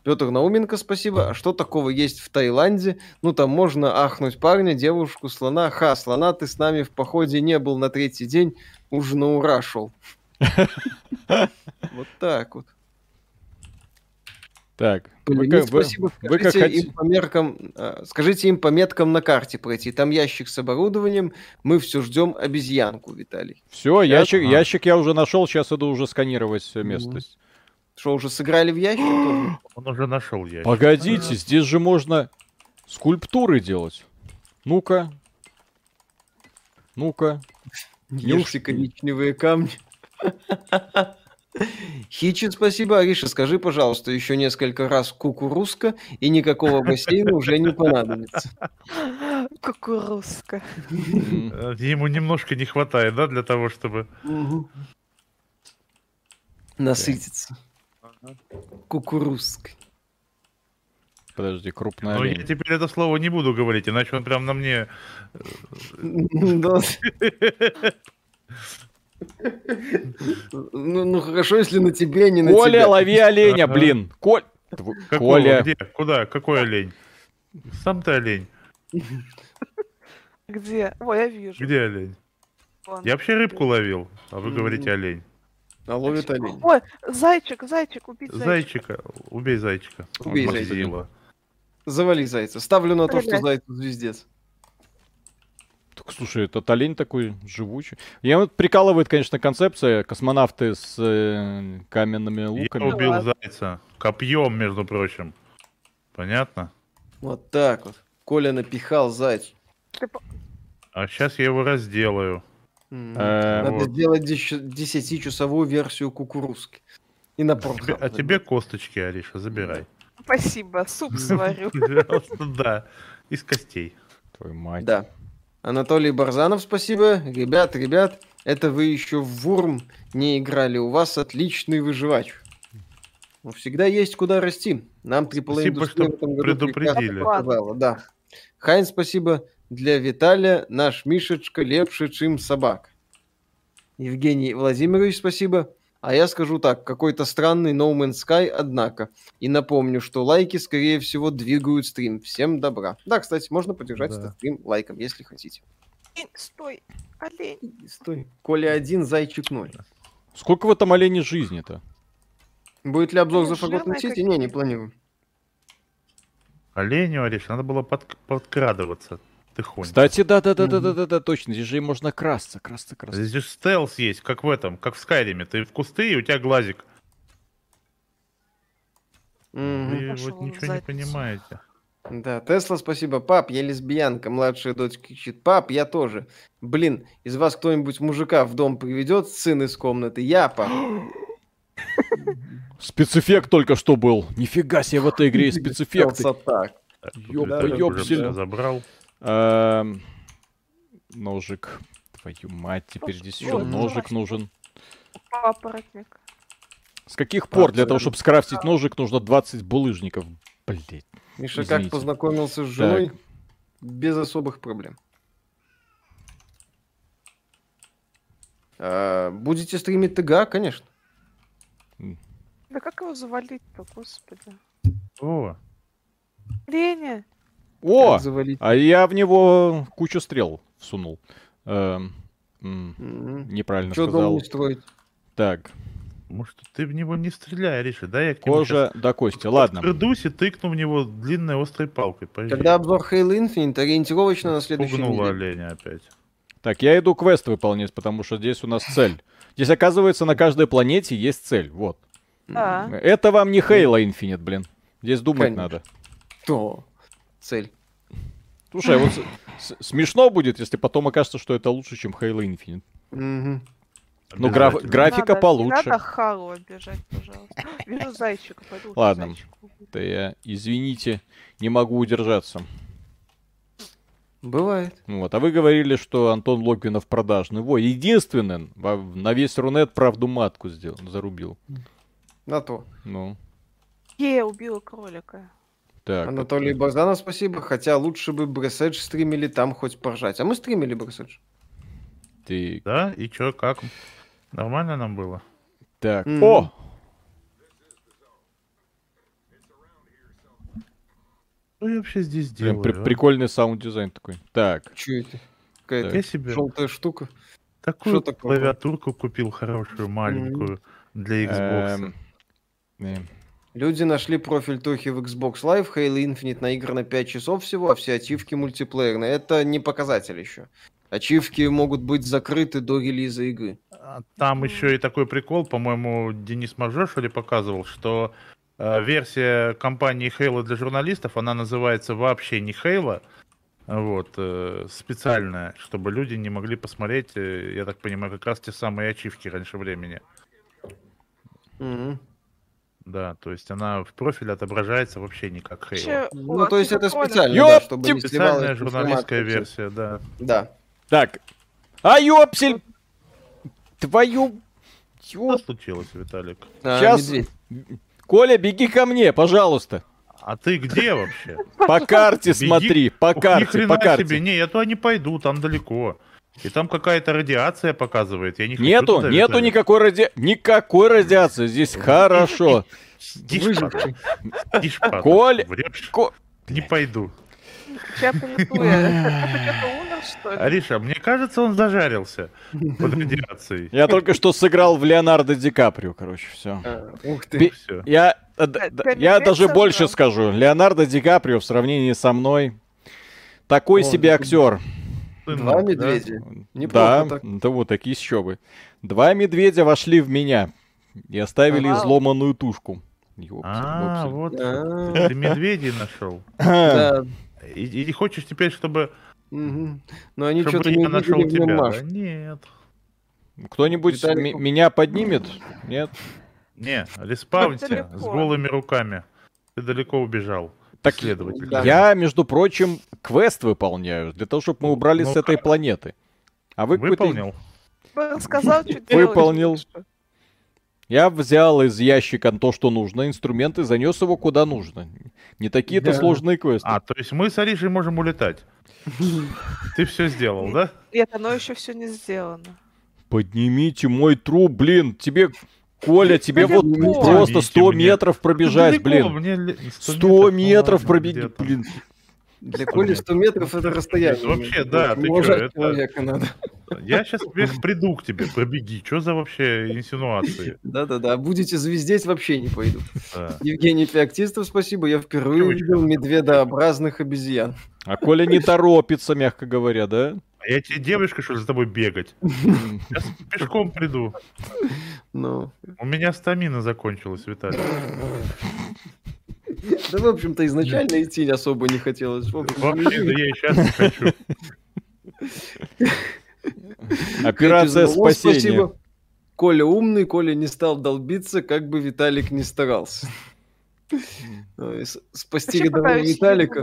Петр Науменко, спасибо. А что такого есть в Таиланде? Ну, там можно ахнуть парня, девушку, слона. Ха, слона, ты с нами в походе не был на третий день, уже на ура шел. Вот так вот. Так. Вы, как- ну, вы- спасибо. вы как Скажите хоти- им по меркам, э, скажите им по меткам на карте пройти. Там ящик с оборудованием. Мы все ждем обезьянку, Виталий. Все, ящик, ящик я уже нашел, сейчас иду уже сканировать Мгм. местность. Что, уже сыграли в ящик? тоже? (gasps) Он уже нашел я. Погодите, здесь же можно скульптуры делать. Ну-ка. Ну-ка. Ешьте коричневые камни. (laughs) Хичи, спасибо. Ариша, скажи, пожалуйста, еще несколько раз кукурузка, и никакого бассейна уже не понадобится. (laughs) Кукурузка. Э, Ему немножко не хватает, да, для того, чтобы... Насытиться. Кукурузкой. Подожди, крупная Но я олень. теперь это слово не буду говорить, иначе он прям на мне... Да. Ну, ну хорошо, если на тебе, а не на Коля, лови оленя, блин. Коль... Коля. Где? Куда? Какой олень? Сам ты олень. Где? Ой, я вижу. Где олень? Я вообще рыбку ловил, а вы говорите олень. А ловит олень. Ой, зайчик, зайчик, убить зайчика. Зайчика. Убей зайчика. Убей Он зайчика. Завали зайца. Ставлю на то, что зайцу звездец. Так, слушай, этот олень такой живучий. Я вот прикалывает, конечно, концепция космонавты с э, каменными Я луками. убил зайца. Копьем, между прочим. Понятно? Вот так вот. Коля напихал по- А сейчас я его разделаю. Э, Надо вот. сделать деся- десятичасовую версию кукурузки. И на порнхаб а тебе косточки, Ариша, забирай. (laughs) Спасибо, суп (laughs) сварю. Пожалуйста, да. Из костей. Твою мать. Да. Анатолий Барзанов, спасибо. Ребят, ребят, это вы еще в Вурм не играли. У вас отличный выживач. Ну, всегда есть куда расти. Нам AAA Спасибо, что в этом году предупредили. Да. Хайн, спасибо. Для Виталия наш Мишечка лепше, чем собак. Евгений Владимирович, спасибо. А я скажу так, какой-то странный No Man's Sky, однако. И напомню, что лайки, скорее всего, двигают стрим. Всем добра. Да, кстати, можно поддержать Да. этот стрим лайком, если хотите. Стой, олень. Стой. Коля один, зайчик ноль. Сколько в этом олене жизни-то? Будет ли обзор Ну, за Forgotten City? Не, не планирую. Оленю, Ариша, надо было под- подкрадываться. Тихонько. Кстати, да-да-да-да-да-да, точно. Здесь же и можно красться, красться, красться. Здесь же стелс есть, как в этом, как в Скайриме. Ты в кусты, и у тебя глазик. Вы вот ничего не понимаете. Да, Тесла, спасибо. Пап, я лесбиянка. Младшая дочь кричит. Пап, я тоже. Блин, из вас кто-нибудь мужика в дом приведет, сын из комнаты? Я, пап. (gasps) Спецэффект только что был. Нифига себе в этой игре спецэффекты. Ёпта, ёпсель. всё забрал. Эм, Ножик. Твою мать, теперь здесь еще ножик нужен. Папоротник. С каких пор для того, чтобы скрафтить ножик, нужно 20 булыжников? Блять. Миша как познакомился с женой? Без особых проблем. А, будете стримить ТГА, конечно. Да как его завалить-то, господи? О, Леня! О! А я в него кучу стрел всунул. Эм, Мгм. неправильно Чё дом сказал. не строить? Так. Может, ты в него не стреляй, Риша, да? Я Кожа до кости. Ладно. Придусь и тыкну в него длинной острой палкой. Подожди. Когда обзор Halo Infinite ориентировочно на следующий Пугнула оленя опять. Так, я иду квест выполнять, потому что здесь у нас цель. Здесь, оказывается, на каждой планете есть цель. Вот. А, Это вам не Halo Infinite, блин. Здесь думать Конечно. надо. То. Цель. Слушай, а вот смешно будет, если потом окажется, что это лучше, чем Halo Infinite. Мгм. Ну, граф- графика надо- получше. Не надо Хару обижать, пожалуйста. Вижу зайчика, пойду Ладно. Да я, извините, не могу удержаться. Бывает. Ну Вот. А вы говорили, что Антон Логвинов продажный. Во, единственный во- на весь Рунет правду матку сделал, зарубил. На то. Ну, Е, убила кролика. Так. Анатолий Базанов, спасибо. Хотя лучше бы Бресседж стримили там хоть поржать. А мы стримили Бресседж. Ты... Да? И чё, как? Нормально нам было? Так. Мгм. О! Что я вообще здесь Блин, делаю? при- а? прикольный саунд-дизайн такой. Так. Че это? Я Какая-то себе желтая штука. такую что такое? клавиатурку купил хорошую, маленькую, для Xbox. эм, э, Люди нашли профиль Тохи в Xbox Live, Halo Infinite наиграно 5 часов всего, а все ачивки мультиплеерные. Это не показатель еще. Ачивки могут быть закрыты до релиза игры. А Там еще и такой прикол, по-моему, Денис Мажор, что ли, показывал, что э, версия компании Halo для журналистов, она называется вообще не Halo, вот, э, специальная, чтобы люди не могли посмотреть, э, я так понимаю, как раз те самые ачивки раньше времени. Мгм. Да, то есть она в профиле отображается вообще не как. Вообще, Ну, о, то есть типа это кролик. специально, Ёп, да, чтобы не типа сливалась Специальная журналистская версия, да. Да. Так. А ёпсель! Твою... Что случилось, Виталик? А, Щас- медведь. Коля, беги ко мне, пожалуйста. А ты где вообще? По карте смотри, по карте, хрена по карте. себе, не, я туда не пойду, там далеко. И там какая-то радиация показывает. Я не хочу Нету, туда, нету никакой ради... Никакой радиации. Здесь хорошо. Коль- Не пойду. Ариша, мне кажется, он зажарился под радиацией. Я только что сыграл в Леонардо Ди Каприо, короче, все. А, Ух ты. Все. Я, э, Э, я даже больше скажу. Леонардо Ди Каприо в сравнении со мной такой себе это актер. Два медведя. Да, Неплохо так. да вот такие еще бы. Два медведя вошли в меня и оставили Вау. изломанную тушку. Ёпсель, А, вот. Ты медведей нашел. (laughs) Да. И, и хочешь теперь, чтобы, Мгм. Но они что-то не нашел тебя? Да Нет. Кто-нибудь м- меня поднимет? Нет? Не, респаунься с голыми руками. Ты далеко убежал. Так Следователь. да. Я, между прочим, квест выполняю для того, чтобы мы убрали Ну, с этой планеты. А вы какой-то- Выполнил? Рассказал, что. Выполнил. Я взял из ящика то, что нужно, инструменты, занес его куда нужно. Не такие-то Да. сложные квесты. А, то есть мы с Аришей можем улетать. Ты все сделал, да? Нет, оно еще все не сделано. Поднимите мой труп, блин, тебе, Коля, тебе вот просто Поднимите 100 мне. метров пробежать, Далеко, блин. мне ле- 100 метров пробеги, блин. Для Коли 100 метров это расстояние. Вообще, да, ты чё, Уважать это- человека надо. Я сейчас приду к тебе, пробеги. Что за вообще инсинуации? Да-да-да, будете звездеть, вообще не пойду. Да. Евгений Феоктистов, спасибо. Я впервые Девочка. увидел медведообразных обезьян. А Коля не торопится, мягко говоря, да? Я тебе девушка, что ли, за тобой бегать? (laughs) Сейчас пешком приду. Ну, У меня стамина закончилась, Виталий. да, в общем-то, изначально идти особо не хотелось. Вообще, да я и сейчас не хочу. (laughs) Операция Зло, спасения. спасибо. Коля умный, Коля не стал долбиться, как бы Виталик не старался. С- Спасти рядового Виталика.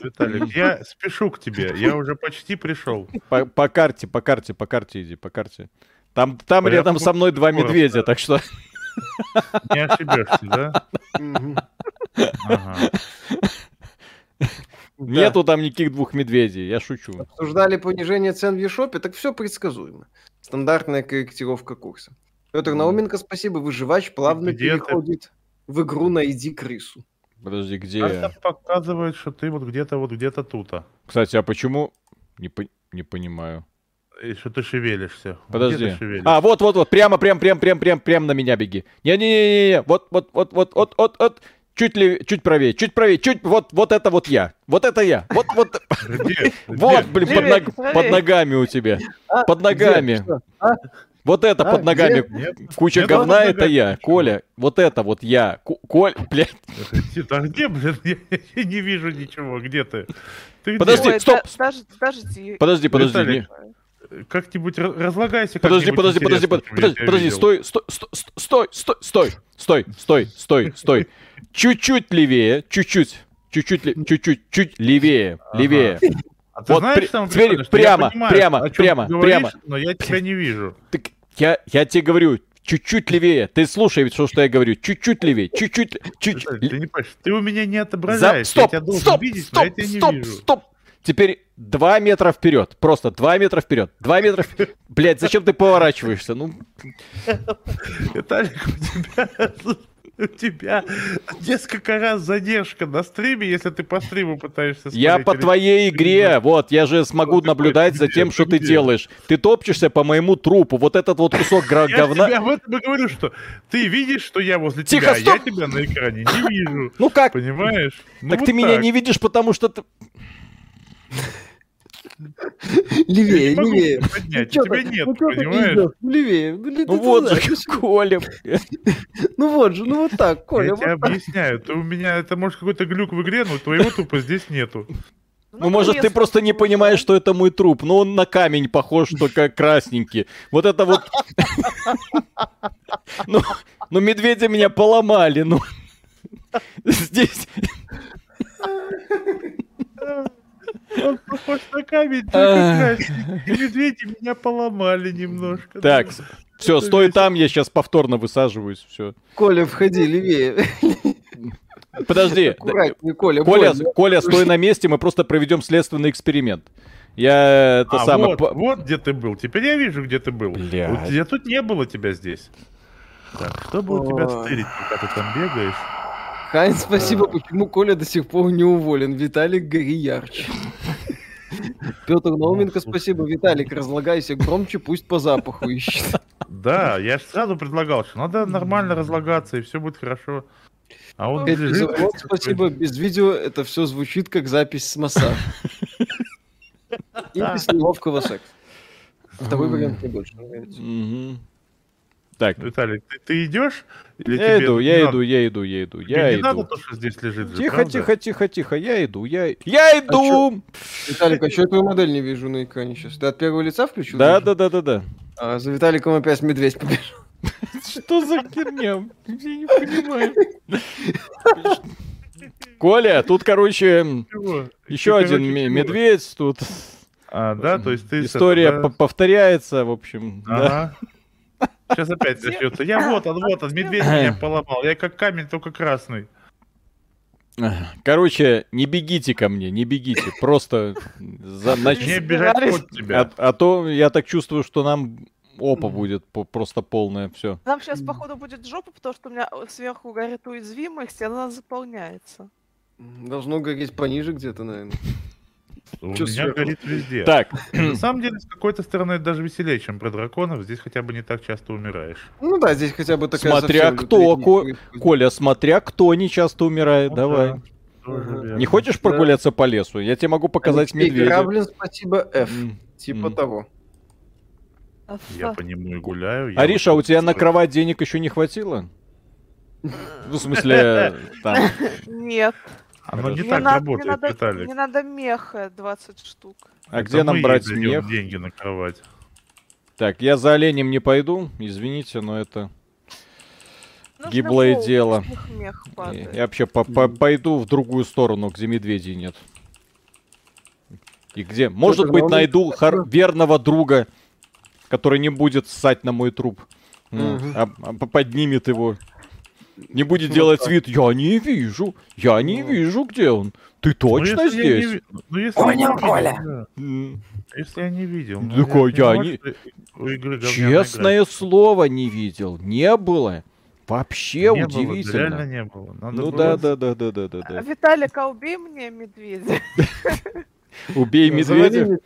Виталик, (laughs) я спешу к тебе. Я уже почти пришел. По, по карте, по карте, по карте иди, по карте. Там, там Порядок рядом со мной два скоро, медведя, да. так что... Не ошибешься, да? Ага. Да. (laughs) Нету там никаких двух медведей, я шучу. Обсуждали понижение цен в Ешопе, так все предсказуемо. Стандартная корректировка курса. Петр Науменко, спасибо. Выживач плавно Где ты? В игру «Найди крысу». Подожди, где я? показывает, что ты вот где-то вот где-то тут. Кстати, а почему... Не, по- не понимаю. И что ты шевелишься? Где Подожди. ты шевелишься? А, вот, вот, вот, прямо, прям, прям, прям, прям, прям на меня беги. Не-не-не-не, вот, вот, вот, вот, вот, вот, вот. Чуть ли, чуть правее, чуть правее, чуть, вот, вот это вот я, вот это я, вот, вот, Где? (laughs) вот, Где? блин, под, ногами у тебя, А, под где? ногами. Вот это А, под ногами, Нет. куча Нет, говна, это я, ничего. Коля, вот это вот я, Коль, блядь, А где, блин? Я не вижу ничего. Где ты? Ты где? Подожди, Ой, стоп. подожди. подожди, подожди, Виталий, не- Как-нибудь раз- разлагайся. подожди, подожди, подожди, подожди, подожди, подожди, стой, стой, стой, стой, стой, стой, стой, стой, стой, чуть-чуть левее, чуть-чуть, чуть-чуть, чуть-чуть, чуть левее, Ага. левее. А ты Вот знаешь, при- самое теперь я прямо, понимаю, прямо, прямо, говоришь, прямо. Но я тебя не вижу. Так я, я тебе говорю, чуть-чуть левее. Ты слушай, что, что я говорю. Чуть-чуть левее, чуть-чуть, чуть. Виталий, Ты не ты у меня не За... отображаешься. Стоп, я тебя должен стоп, видеть, но стоп, я тебя не стоп, вижу. стоп. Теперь два метра вперед. Просто два метра вперед. Два метра вперед. Блять, зачем ты поворачиваешься? Ну, (laughs) Виталик, у тебя... (laughs) У тебя несколько раз задержка на стриме, если ты по стриму пытаешься я смотреть. по Или- твоей игре, вот, я же смогу наблюдать за тем, что Ты делаешь. Ты топчешься по моему трупу. Вот этот вот кусок гра- (laughs) Я говна. тебе об этом и говорю, что ты видишь, что я возле тебя, а стоп! я тебя на экране не вижу. (laughs) Ну как? Понимаешь? Ну Так вот ты меня не видишь, потому что ты... Левее, левее. поднять, чё тебя нет, ну понимаешь? пиздёшь? Ну, левее. Ну, ли- Ну вот же. Коля. Ну вот же, ну вот так, Коля. Я вот тебе так. объясняю, ты у меня, это может какой-то глюк в игре, но твоего тупо здесь нету. Ну, может, ты просто не понимаешь, что это мой труп. Но он на камень похож, только красненький. Вот это вот... Ну, ну, медведя меня поломали, ну. Здесь... (laughs) Он похож на камень, медведи меня поломали немножко. Так, все, стой там, я сейчас повторно высаживаюсь, все. Коля, входи, левее. Подожди, Коля. Коля. Коля, стой на месте, мы просто проведем следственный эксперимент. Я это А, самое... вот, вот где ты был. Теперь я вижу, где ты был. Блядь. Я тут не было тебя здесь. Так, чтобы у тебя стырить, пока ты там бегаешь. Хайн, спасибо, почему Коля до сих пор не уволен. Виталик, гори ярче. Петр Науменко, спасибо. Виталик, разлагайся громче, пусть по запаху ищет. Да, я же сразу предлагал, что надо нормально разлагаться, и все будет хорошо. А он Опять лежит такой. спасибо. Без видео это все звучит как запись с массажа. И без неловкого секса. Второй вариант мне больше нравится. Так, Виталик, ты, ты идешь? Или я тебе иду, я надо? иду, я иду, я иду, Тебе я не надо иду. то, что здесь лежит же, Тихо, правда? тихо, тихо, тихо, я иду, я... Я иду! Виталик, а что я твою модель не вижу на экране сейчас? Ты от первого лица включил? Да, да, да, да, да. А, за Виталиком опять медведь побежал. Что за херня? Я не понимаю. Коля, тут, короче, еще один медведь, тут А, да, то есть ты... история повторяется, в общем. да. Сейчас опять начнется. Я вот он, вот он, медведь меня поломал. Я как камень, только красный. Короче, не бегите ко мне, не бегите, просто за- нач- Не бежать от тебя. а, а то я так чувствую, что нам опа будет по- просто полная, все. Нам сейчас, походу, будет жопа, потому что у меня сверху горит уязвимость, и она заполняется. Должно гореть пониже где-то, наверное. У Чё меня сверху? горит везде. Так, (clears throat) На самом деле, с какой-то стороны, это даже веселее, чем про драконов. Здесь хотя бы не так часто умираешь. Ну да, здесь хотя бы такая Смотря кто, Ко-. Коля, смотря кто не часто умирает, Ну давай. да, тоже. Не хочешь прогуляться по лесу? Я тебе могу показать Алексей медведя. Граблин, спасибо, F. М. Типа М. того. Я по нему и гуляю. Ариша, а у тебя на кровать денег еще не хватило? (laughs) Ну, В смысле, там. Нет. Оно не Мне так надо- работает, мне надо, Виталик. Мне надо меха 20 штук. А Это где нам брать мех? деньги на кровать. Так, я за оленем не пойду, извините, но это... Нужно Гиблое волк, дело. мех падает. Я вообще по- по- пойду в другую сторону, где медведей нет. И где? Может быть, нормально. найду хор- верного друга, который не будет ссать на мой труп. Ну, Мгм. а- а поднимет его. Не будет делать вид, я не вижу, я не вижу, где он. Ты точно Ну, если я не здесь? Ну, если я не Понял, видел, Коля. да. Если я не видел. Ну, ну, такой, я понимаю, не- игры Честное слово, не видел. Не было. Вообще. Не было, удивительно. реально не было. Надо ну было- да, да, да, да, да, да, А, да. Виталик, а убей мне медведя. Убей медведя.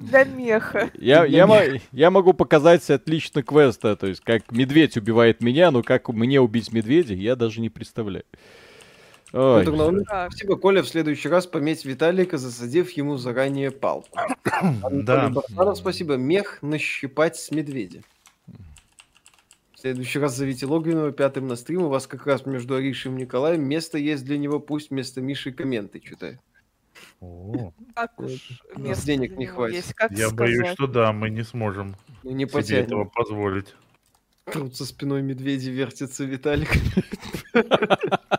Для меха. Я, я, мо- я могу показать отлично квеста, то есть как медведь убивает меня, но как мне убить медведя, я даже не представляю. Ой, Петр Наумович, Так. Спасибо, Коля. В следующий раз пометь Виталика, засадив ему заранее палку. Да. Барсанов, спасибо. Мех нащипать с медведя. В следующий раз зовите Логвинова пятым на стрим. У вас как раз между Аришей и Николаем место есть для него. Пусть вместо Миши комменты читает. Так (laughs) уж места денег не хватит. есть. Как Я сказать? боюсь, что да, мы не сможем Ну, не себе этого позволить. Тут со спиной медведи вертится Виталик. (laughs)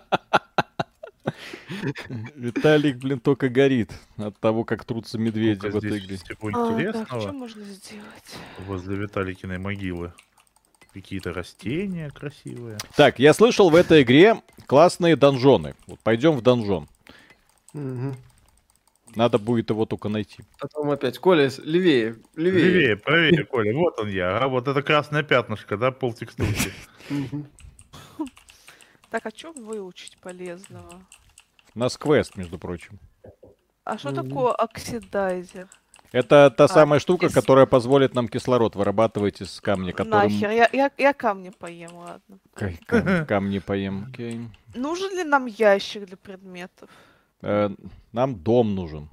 Виталик, блин, только горит от того, как трутся медведи в этой игре. всего А, так, интересного что можно сделать? возле Виталикиной могилы. Какие-то растения красивые. Так, я слышал в этой игре классные донжоны. Вот пойдем в донжон. Надо будет его только найти. Потом опять. Коля, левее. Левее. Левее, правее, Коля. Вот он я. А вот это красное пятнышко, да, пол текстурки. Мгм. (laughs) Так, а что выучить полезного? У нас квест, между прочим. А что такое оксидайзер? Это та А, самая штука, кис- которая позволит нам кислород вырабатывать из камня, которым... Нахер, я, я, я камни поем, ладно. Кай- кам- (laughs) Камни поем. окей. Нужен ли нам ящик для предметов? Э, Нам дом нужен,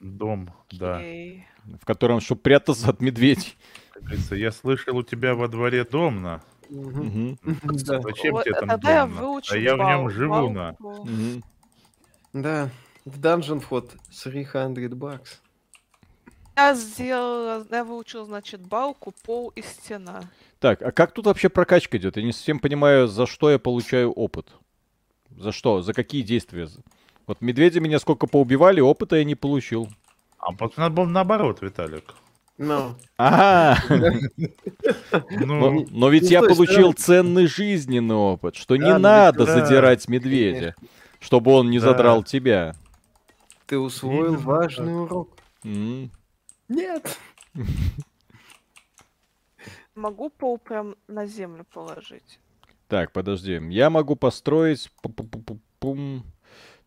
Дом, да. В котором, чтобы прятаться от медведей. Как говорится, я слышал, у тебя во дворе дом на. Да. Зачем Вот, тебе там тогда дом выучу А я в нем живу на. Да. В данжен вход 300 бакс. Я сделала, я выучила, значит, балку, пол и стена. Так, а как тут вообще прокачка идет? Я не совсем понимаю, за что я получаю опыт. За что? За какие действия? Вот медведи меня сколько поубивали, опыта я не получил. А вот надо было наоборот, Виталик. Ну, Ага, но, Ну, но ведь Ну, я получил да. ценный жизненный опыт, что не ну, надо задирать медведя, чтобы он не задрал тебя. ты усвоил важный урок. Нет. (laughs) Могу пол прям на землю положить. Так, подожди. Я могу построить...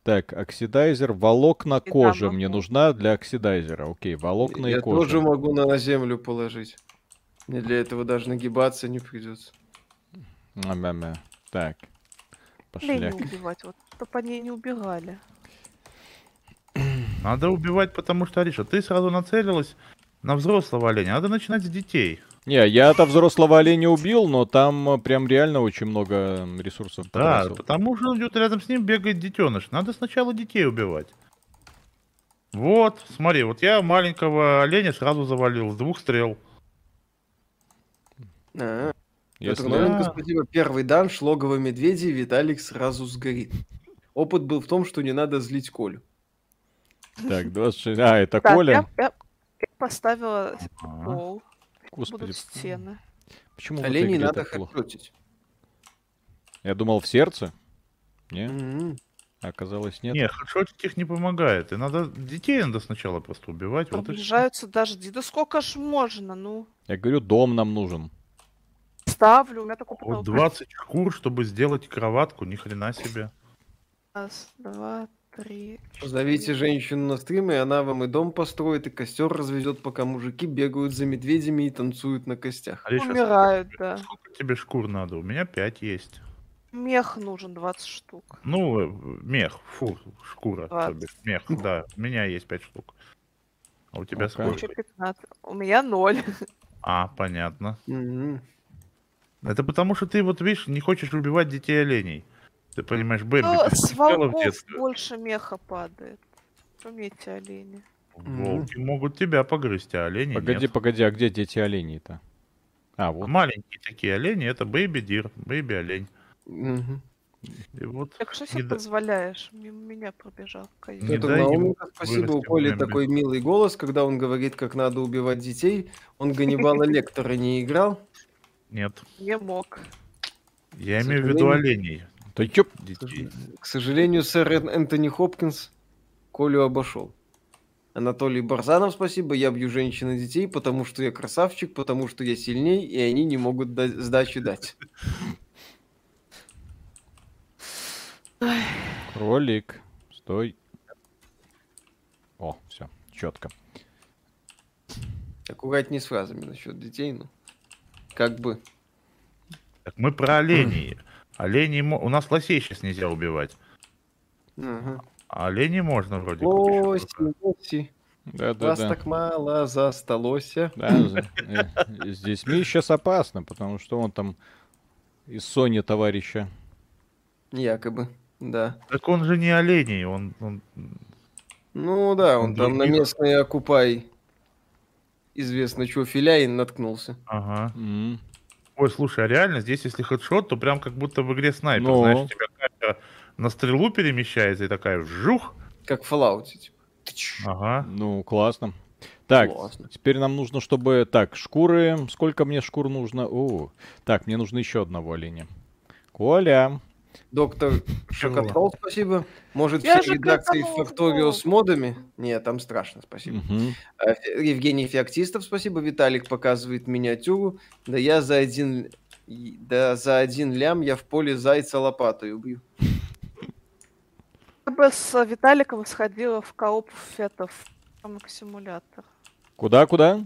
Так, оксидайзер, волокна И кожи там мне могу. нужна для оксидайзера. Окей, волокна Я и кожа. тоже могу на землю положить. Мне для этого даже нагибаться не придется. Мя-мя-мя. Так, Лень пошляк. убивать, вот, чтоб они не убегали. надо убивать, потому что, Ариша, ты сразу нацелилась на взрослого оленя. Надо начинать с детей. Не, я-то взрослого оленя убил, но там э, прям реально очень много ресурсов Да, потратил. потому что идет рядом с ним, бегает детеныш. Надо сначала детей убивать. Вот, смотри, вот я маленького оленя сразу завалил с двух стрел. А, Если- Новенко, Да. спасибо. Первый данж, логово медведей, Виталик сразу сгорит. Опыт был в том, что не надо злить Колю. Так, 26... А, это Так, Коля? я, я- я поставила пол. Господи, Будут стены. почему в этой Оленей игре надо хэдшотить. Я думал, в сердце? Не, Мгм. оказалось нет. Не, хедшотить их не помогает. И надо детей надо сначала просто убивать. Вот. Приближаются дожди. Да сколько ж можно, ну. Я говорю, дом нам нужен. Ставлю, у меня такой Вот потолок. 20 шкур, чтобы сделать кроватку, ни хрена себе. Раз, два, три, Зовите женщину на стрим, и она вам и дом построит, и костер разведет, пока мужики бегают за медведями и танцуют на костях. Ариша, Умирают, сколько, да. сколько тебе шкур надо? У меня 5 есть. Мех нужен 20 штук. Ну, э, мех, фу, шкура, то Двадцать. бишь, мех, да, у меня есть 5 штук. А у тебя Ну-ка. сколько? Еще 15. У меня ноль. А, понятно. Это потому, что ты вот, видишь, не хочешь убивать детей оленей. Ты понимаешь, Бэмби, Ну, с волков больше меха падает. Помните, олени. Волки могут тебя погрызть, а олени Погоди, нет. погоди, а где дети оленей-то? А, вот. Маленькие такие олени, это бэйби дир, бэйби олень. Мгм. И вот Так что Не себе позволяешь? Мимо меня пробежал. дай ему Науменко, спасибо. У Коли такой милый голос, когда он говорит, как надо убивать детей. Он Ганнибала (laughs) Лектора не играл. нет. Не мог. Я имею в виду оленей. Да чё? К сожалению, сэр Эн- Энтони Хопкинс Колю обошел. Анатолий Барзанов, спасибо. Я бью женщин и детей, потому что я красавчик, потому что я сильней, и они не могут дать- сдачи дать. Кролик. Стой. О, все, четко. Аккуратнее с фразами насчет детей, ну. Как бы. Так мы про оленей. Оленей... мо- У нас лосей сейчас нельзя убивать. Ага. Оленей можно вроде как Лоси, лоси, Да, да, вас да. так мало засталося. Да, за- э, с детьми сейчас опасно, потому что он там из Сони товарища. Якобы, да. Так он же не оленей, он... он- Ну да, он Он там на местный окупай известно что филяин наткнулся. Ага. М. Ой, слушай, а реально здесь, если хедшот, то прям как будто в игре снайпер. Ну. Знаешь, у тебя камера на стрелу перемещается и такая вжух. Как в Fallout. Типа. Ага. Ну, классно. Так, Классно. теперь нам нужно, чтобы... Так, шкуры... Сколько мне шкур нужно? О, так, мне нужно еще одного оленя. Коля. Доктор Шокотрол, спасибо. Может, Я все редакции ну. с модами? Нет, там страшно, спасибо. Фе- Евгений Феоктистов, спасибо. Виталик показывает миниатюру. Да я за один... Да за один лям я в поле зайца лопатой убью. Я бы с Виталиком сходила в кооп фетов. Фарминг симулятор. Куда, куда?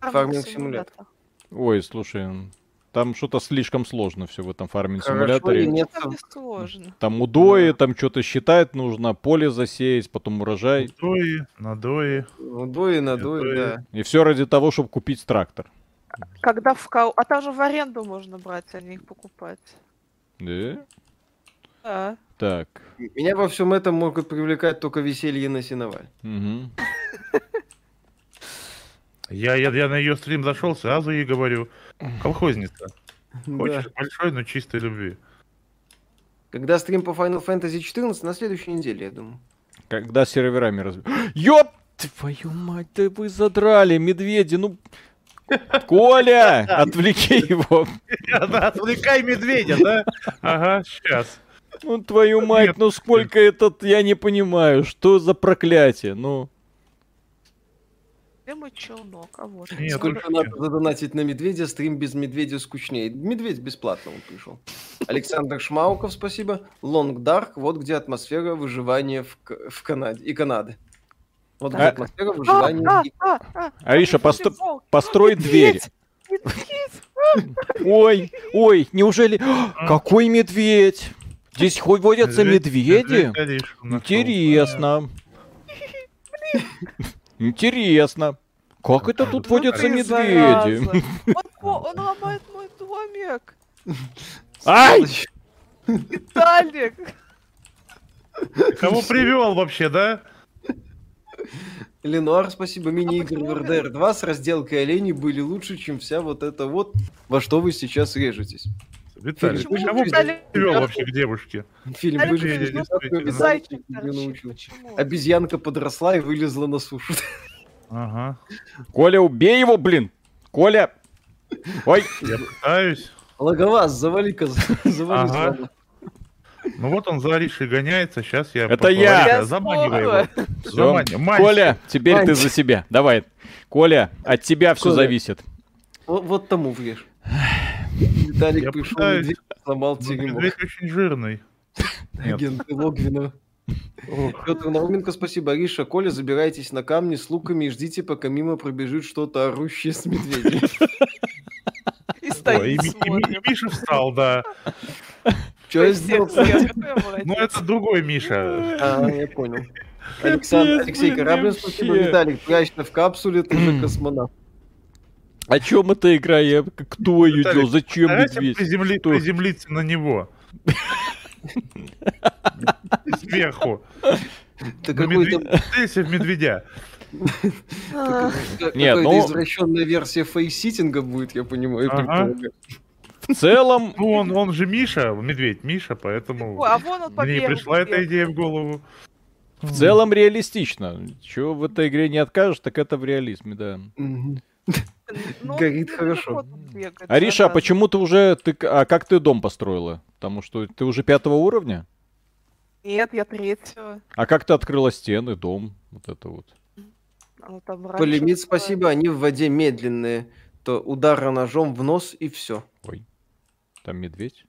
Фарминг симулятор. Ой, слушай, там что-то слишком сложно все в этом фарминг симуляторе. и нет Там сложно. Удои, там что-то считать нужно, поле засеять, потом урожай. Надои, надои. Надуй, Это- да. И все ради того, чтобы купить трактор. Когда в кооп... А там же в аренду можно брать, а не их покупать. Да? Да. Так. Меня во всем этом могут привлекать только веселье на сеноваль. мгм. (laughs) Я, я, я на ее стрим зашел, сразу ей говорю. Колхозница. Да. Хочешь большой, но чистой любви. Когда стрим по Final Fantasy 14 на следующей неделе, я думаю. Когда серверами раз... (gasps) Ёп! Твою мать, да вы задрали, медведи, ну... Коля, (laughs) отвлеки его. Да, Отвлекай медведя, да? Ага, сейчас. Ну, твою мать, ну сколько этот, я не понимаю, что за проклятие, ну... Мой челнок? А вот. Нет, Сколько слушайте. надо задонатить на медведя, стрим без медведя скучнее. Медведь бесплатно он пришел. Александр Шмауков, спасибо. Лонг Дарк, вот где атмосфера выживания в, в Канаде и Канады. Вот где А- атмосфера А, выживания. а, и- а, а, Ариша, постро- волк. построй дверь. Ой, ой, неужели... Какой медведь? Здесь хоть водятся медведи? Интересно. Интересно. Как это тут водятся Ты, медведи? Он, он ломает мой домик. Ай! Виталик. Кого привел вообще, да? Ленуар, спасибо. Мини-игры почему в RDR 2 с разделкой оленей были лучше, чем вся вот это вот, во что вы сейчас режетесь. Виталий, Почему кого Виталий привел вообще к девушке? Фильм. Почему? Обезьянка подросла и вылезла на сушу. Ага. Коля, убей его, блин! Коля! Ой, Я пытаюсь. Логоваз, завали-ка, завали. Ага. Ну вот он за Аришей гоняется, сейчас я... Это я. Заманивай его. всё. Замани- Мань. Коля, теперь ты за себя. Давай. Коля, от тебя все Коля. зависит. Вот, вот тому врежь. Виталик пришел, сломал Ну, теремок. Очень жирный. Агенты Логвинова. Петр Науменко, спасибо. Ариша, Коля, забирайтесь на камни с луками и ждите, пока мимо пробежит что-то орущее с медведем. И стоит, Миша встал, да. Что я сделал? Ну это другой Миша. А, я понял. Александр, Алексей блин, Кораблин, спасибо. Виталик, прячься в капсуле, ты же космонавт. О чем эта игра? Я... Кто ее делал? Зачем медведь? приземли- Что? приземлиться на него. Сверху. Ты в медведя. Какая-то ну- извращенная версия фейситинга будет, я понимаю. В целом, Ну он, он же Миша, медведь Миша, поэтому ой, а вон он мне пришла эта идея в голову. в целом реалистично. Чего в этой игре не откажешь, так это в реализме, да. Мгм. Ну, Горит хорошо. Ариша, а зараза. почему ты уже... Ты... А как ты дом построила? Потому что ты уже пятого уровня? Нет, я третьего. А как ты открыла стены, дом? Вот это вот. Раньше Полимит, было. спасибо, они в воде медленные. То удара ножом в нос и все. Ой. Там медведь.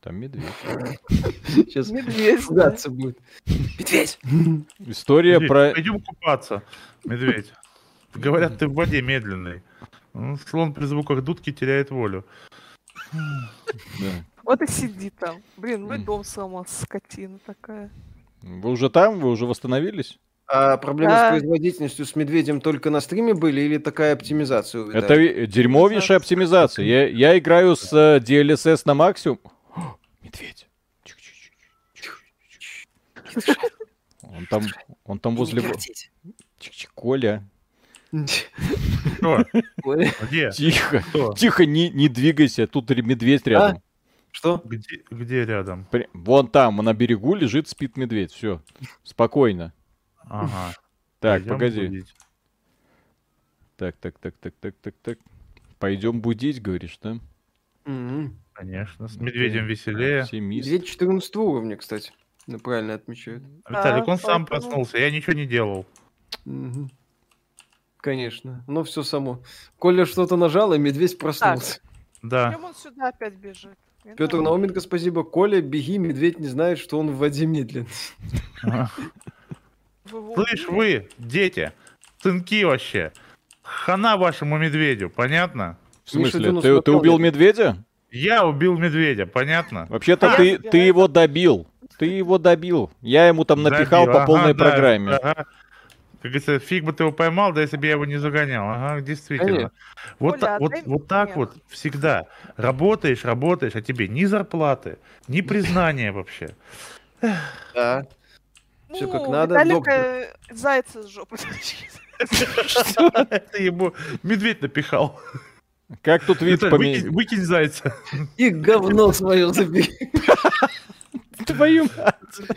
Там медведь. (laughs) Сейчас Медведь. да. ругаться будет. Медведь! История про... Пойдем купаться, медведь. Говорят, ты в воде медленный. Ну, Слон при звуках дудки теряет волю. Да. Вот и сиди там. Блин, ну и дом сломал, скотина такая. Вы уже там? Вы уже восстановились? А проблемы Да. с производительностью с медведем только на стриме были или такая оптимизация у Это дерьмовейшая оптимизация. Я, я играю с э, DLSS на максимум. О, медведь. (laughs) Он там, он там возле... Коля. Что? Где? Тихо. Кто? Тихо, не, не двигайся. Тут медведь рядом. Что? Где, где рядом? При- Вон там, на берегу лежит, спит медведь. Все. Спокойно. Ага. Так, Пойдем погоди. будить. Так, так, так, так, так, так, так. Пойдем будить, говоришь, да? Конечно. С медведем веселее. Оптимист. Медведь 14 уровня, кстати. Ну, правильно отмечают. Виталик, он сам поэтому- проснулся, я ничего не делал. Мгм. Конечно. Но все само. Коля что-то нажал, и медведь проснулся. Да. Чем он сюда опять бежит? Не Петр знаю. Науменко, спасибо. Коля, беги, медведь не знает, что он в воде его (laughs) Слышь вы, дети, сынки вообще. Хана вашему медведю, понятно? В смысле, Дунов ты, ты убил медведя? Я убил медведя, понятно? Вообще-то А, ты, я ты его добил. Ты его добил. Я ему там напихал Забил. по полной да, программе. ага. Как говорится, фиг бы ты его поймал, да если бы я его не загонял. Ага, действительно. Конечно. Вот, Коля, та- вот, вот так вот всегда. Работаешь, работаешь, а тебе ни зарплаты, ни (laughs) признания вообще. Да. Всё как Ну, надо, Виталика доктор. зайца с жопы. Это ему медведь напихал. Как тут вид поменять? выкинь, выкинь зайца. И говно свое забери. (laughs) Твою мать.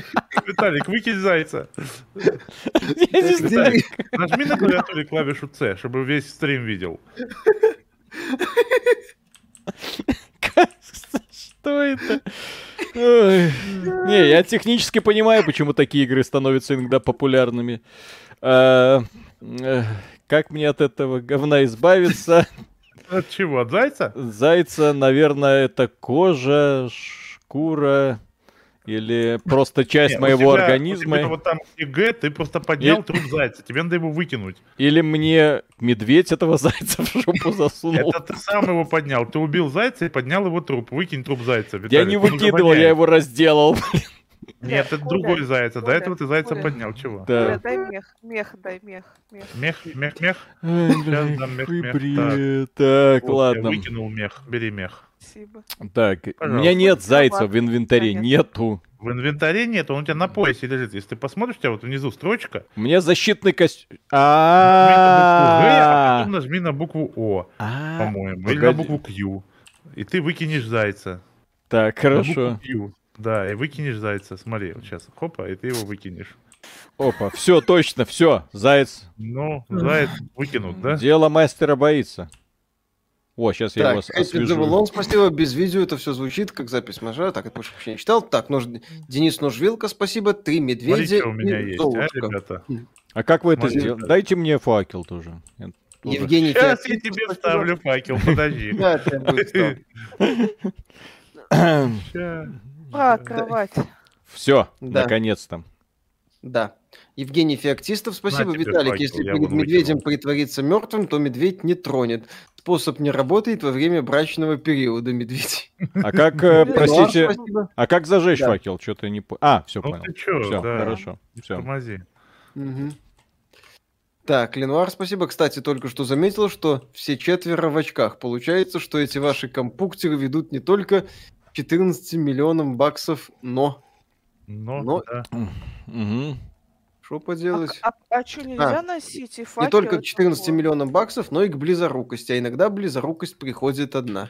Виталик, выкинь зайца. Я не знаю. Нажми на клавиатуре клавишу C, чтобы весь стрим видел. Что это? Ой. Не, я технически понимаю, почему такие игры становятся иногда популярными. А, э, Как мне от этого говна избавиться? От чего? От зайца? Зайца, наверное, это кожа, шкура или просто часть моего тебя- организма. вот там Г, ты просто поднял труп зайца. Тебе надо его выкинуть. Или мне медведь этого зайца в жопу (laughs) засунул. Это ты сам его поднял. Ты убил зайца и поднял его труп. Выкинь труп зайца. Я не выкидывал, я его разделал. (laughs) Нет, это другой заяц. До этого ты зайца поднял. Чего? Да. Дай мех, мех, дай мех, мех. Мех, мех, Сейчас дам мех, мех. Так, Вот, я ладно. выкинул мех. Бери мех. Спасибо. Так, у Пожалуйста. меня нет зайца в инвентаре, нету. В инвентаре нет, он у тебя на поясе лежит. Если ты посмотришь, у тебя вот внизу строчка. У меня защитный костюм. а потом нажми на букву О, А, по-моему. Или на букву Q. И ты выкинешь зайца. Так, хорошо. Да, и выкинешь зайца. Смотри, вот сейчас. Хопа, и ты его выкинешь. Опа, все, точно, все, заяц. Ну, заяц выкинут, да? Дело мастера боится. О, сейчас я его Так, ос- Хэппи освежу. Джавелон, спасибо. Без видео это все звучит, как запись мажа. Так, это больше вообще не читал. Так, нож... Денис Ножвилка, спасибо. Три Смотри, медведя что у меня есть, а, Золушка. ребята? А как вы это сделали? Дайте мне факел тоже. Я тоже- Евгений Сейчас я тебе спасибо. вставлю факел, подожди. (laughs) Да. (laughs) Ща. А, кровать. Все, наконец-то. Да. Евгений Феоктистов, спасибо. тебе Виталик, факел, если перед медведем выкинул. притвориться мертвым, то медведь не тронет. Способ не работает во время брачного периода медведей. А как, (laughs) э, простите, а как зажечь факел? Что-то не... А, все Ну понял. Все, хорошо. Все. Так, Ленуар, спасибо. Кстати, только что заметил, что все четверо в очках. Получается, что эти ваши компуктеры ведут не только 14 миллионам баксов, но... Ну, Но- да. Что поделать? А, а что, нельзя носить и Не факел? только и к 14 такое? миллионам баксов, но и к близорукости. А иногда близорукость приходит одна.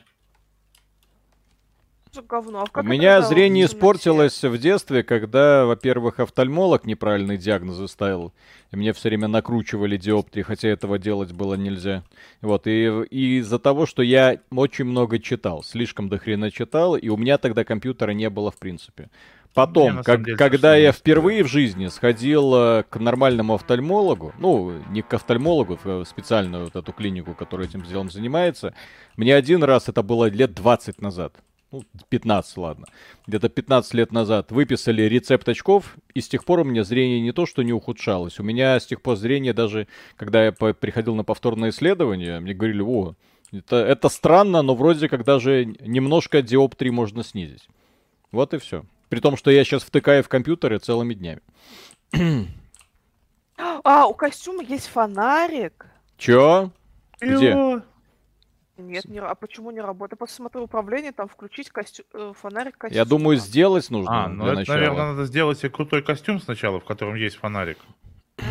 Говно? А У меня зрение испортилось в детстве, когда, во-первых, офтальмолог неправильные диагнозы ставил. И мне все время накручивали диоптрии, хотя этого делать было нельзя. Вот, и, и из-за того, что я очень много читал, слишком до хрена читал, и у меня тогда компьютера не было в принципе. Потом, как- деле, когда я впервые в жизни сходил э, к нормальному офтальмологу, ну, не к офтальмологу, в специальную вот эту клинику, которая этим делом занимается, мне один раз, это было лет 20 назад, ну, 15, ладно, где-то 15 лет назад выписали рецепт очков, и с тех пор у меня зрение не то, что не ухудшалось. У меня с тех пор зрение даже, когда я приходил на повторное исследование, мне говорили, о, это, это странно, но вроде как даже немножко диоптрии можно снизить. Вот и все. При том, что я сейчас втыкаю в компьютеры целыми днями. А, у костюма есть фонарик. Чё? Где? Нет, не, а почему не работает? Я просто смотрю управление, там включить костю... э, фонарик костюма. Я думаю, сделать нужно А, ну это, начала. наверное, надо сделать себе крутой костюм сначала, в котором есть фонарик. А,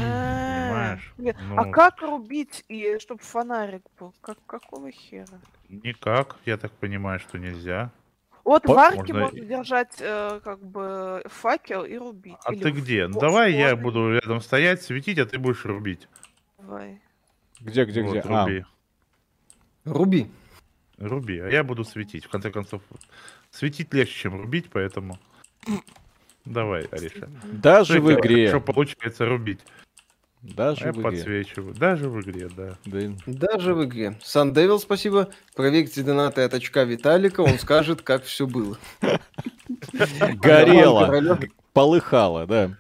Понимаешь? нет, Ну. А как рубить, и чтобы фонарик был? Как, какого хера? Никак, я так понимаю, что нельзя. Вот По- в арке можно можно, держать э, как бы факел и рубить. А Или ты где? в- Ну, давай в я буду рядом стоять, светить, а ты будешь рубить. Давай. Где, где, Вот, где? А, руби. Руби. Руби, а я буду светить. В конце концов, светить легче, чем рубить, поэтому... Давай, Ариша. даже в игре. Что получается рубить? Даже я в игре. подсвечиваю. Даже в игре, да. Да, Даже в игре. Сан Девил, спасибо. Проверьте донаты от очка Виталика, он скажет, как все было. (laughs) Горело, полыхало, да.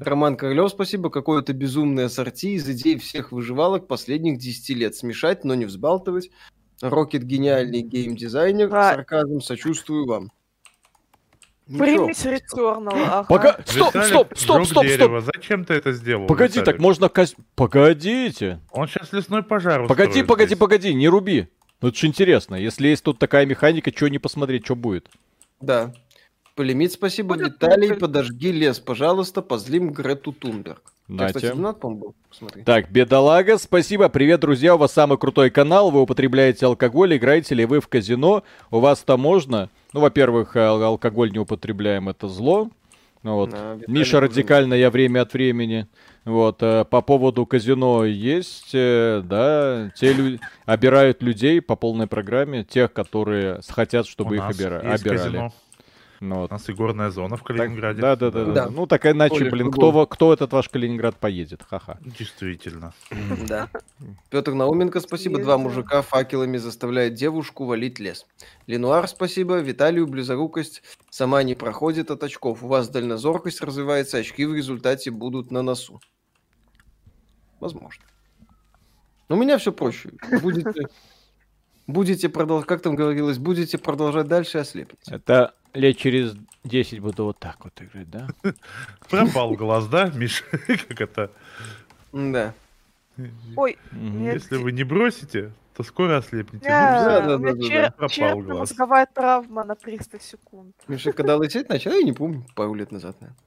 Роман Королев, спасибо. Какое-то безумное ассорти из идей всех выживалок последних 10 лет. Смешать, но не взбалтывать. Рокет гениальный геймдизайнер. Да. Сарказм, сочувствую вам. Примесь Returnal, ага. Пока... Стоп, Виталик стоп, стоп, стоп, стоп. Зачем ты это сделал? Погоди, Виталик? так можно кос... Погодите. Он сейчас лесной пожар Погоди, погоди, здесь. погоди, не руби. Ну это же интересно. Если есть тут такая механика, что не посмотреть, что будет? Да. Полимит, спасибо. Виталий, подожги лес, пожалуйста, позлим Грету Тунберг. Так, кстати, Нате. донат, по-моему, был. Посмотри. Так, бедолага, спасибо. Привет, друзья, у вас самый крутой канал. Вы употребляете алкоголь, играете ли вы в казино? У вас там можно? Ну, во-первых, ал- алкоголь не употребляем, это зло. Ну вот. Да, Миша радикально, я время от времени. Вот, э, по поводу казино есть, э, да, те люди обирают людей по полной программе, тех, которые хотят, чтобы У их нас обира- есть обирали. казино. Ну, вот. У нас и горная зона в Так, Калининграде. да, да, да, да, Да. Ну так иначе, Поле блин, кто, во- кто этот ваш Калининград поедет? Ха-ха. Действительно. Да. (laughs) Петр Науменко, спасибо. Два мужика факелами заставляют девушку валить лес. Ленуар, спасибо. Виталию близорукость сама не проходит от очков. У вас дальнозоркость развивается, очки в результате будут на носу. Возможно. Но у меня все проще. Будете, будете продолжать, как там говорилось, будете продолжать дальше, ослепнете. Это лет через 10 буду вот так вот играть, да? (laughs) Пропал глаз, да, Миша? (laughs) Как это? Да. Ой. Если вы не бросите, то скоро ослепнете. да, да, да, да. Пропал глаз. мозговая травма на 300 секунд. Миша, когда лететь начал, я не помню, пару лет назад, наверное.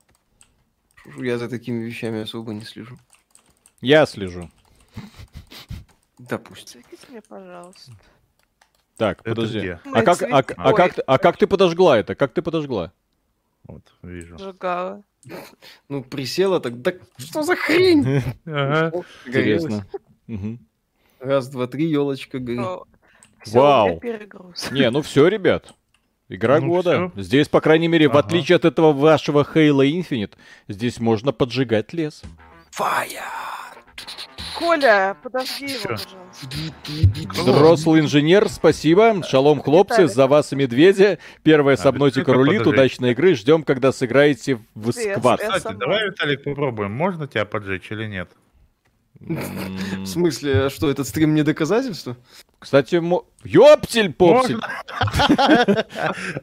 Я за такими вещами особо не слежу. Я слежу. Допустим. Светите мне, пожалуйста. Так, Это подожди. где? А как, а, а как, а как ты подожгла это? Как ты подожгла? Вот, вижу. Сжигала. Ну, присела так, да что за хрень? Ага. Интересно. Раз, два, три, елочка горит. Вау. Не, ну все, ребят. Игра Ну года. всё. Здесь, по крайней мере, в Ага. отличие от этого вашего Halo Infinite, здесь можно поджигать лес. Фая! Коля, подожди его, пожалуйста. Взрослый инженер, спасибо. Шалом, хлопцы, Виталик. за вас и медведя. Первая А, сабнотика Виталика рулит, удачной игры. Ждем, когда сыграете в сквад. Кстати, давай, Виталик, попробуем. Можно тебя поджечь или нет? В смысле, а что, этот стрим не доказательство? Кстати, мо- ёптель попсель.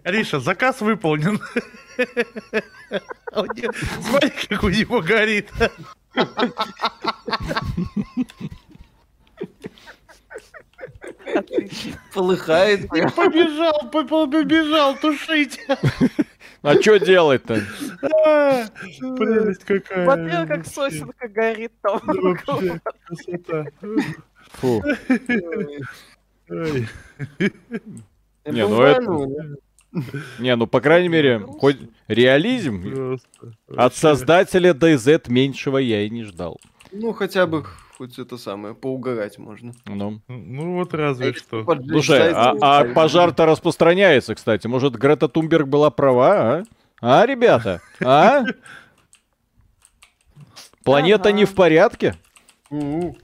Ариша, (laughs) заказ выполнен. (laughs) Смотри, как у него горит. Полыхает. Побежал, по- побежал тушить. А что делать-то? Прелесть какая. Смотрел, как сосенка горит там. Красота. Фу. Ой. Не, ну это- Не, ну, по крайней мере, хоть реализм от создателя DayZ меньшего я и не ждал. Ну, хотя бы хоть это самое, поугарать можно. Ну. Ну вот разве что. Поджечь Слушай, а, а пожар-то распространяется, кстати. Может, Грета Тумберг была права, а? А, ребята? А? Планета Ага. не в порядке? Ой.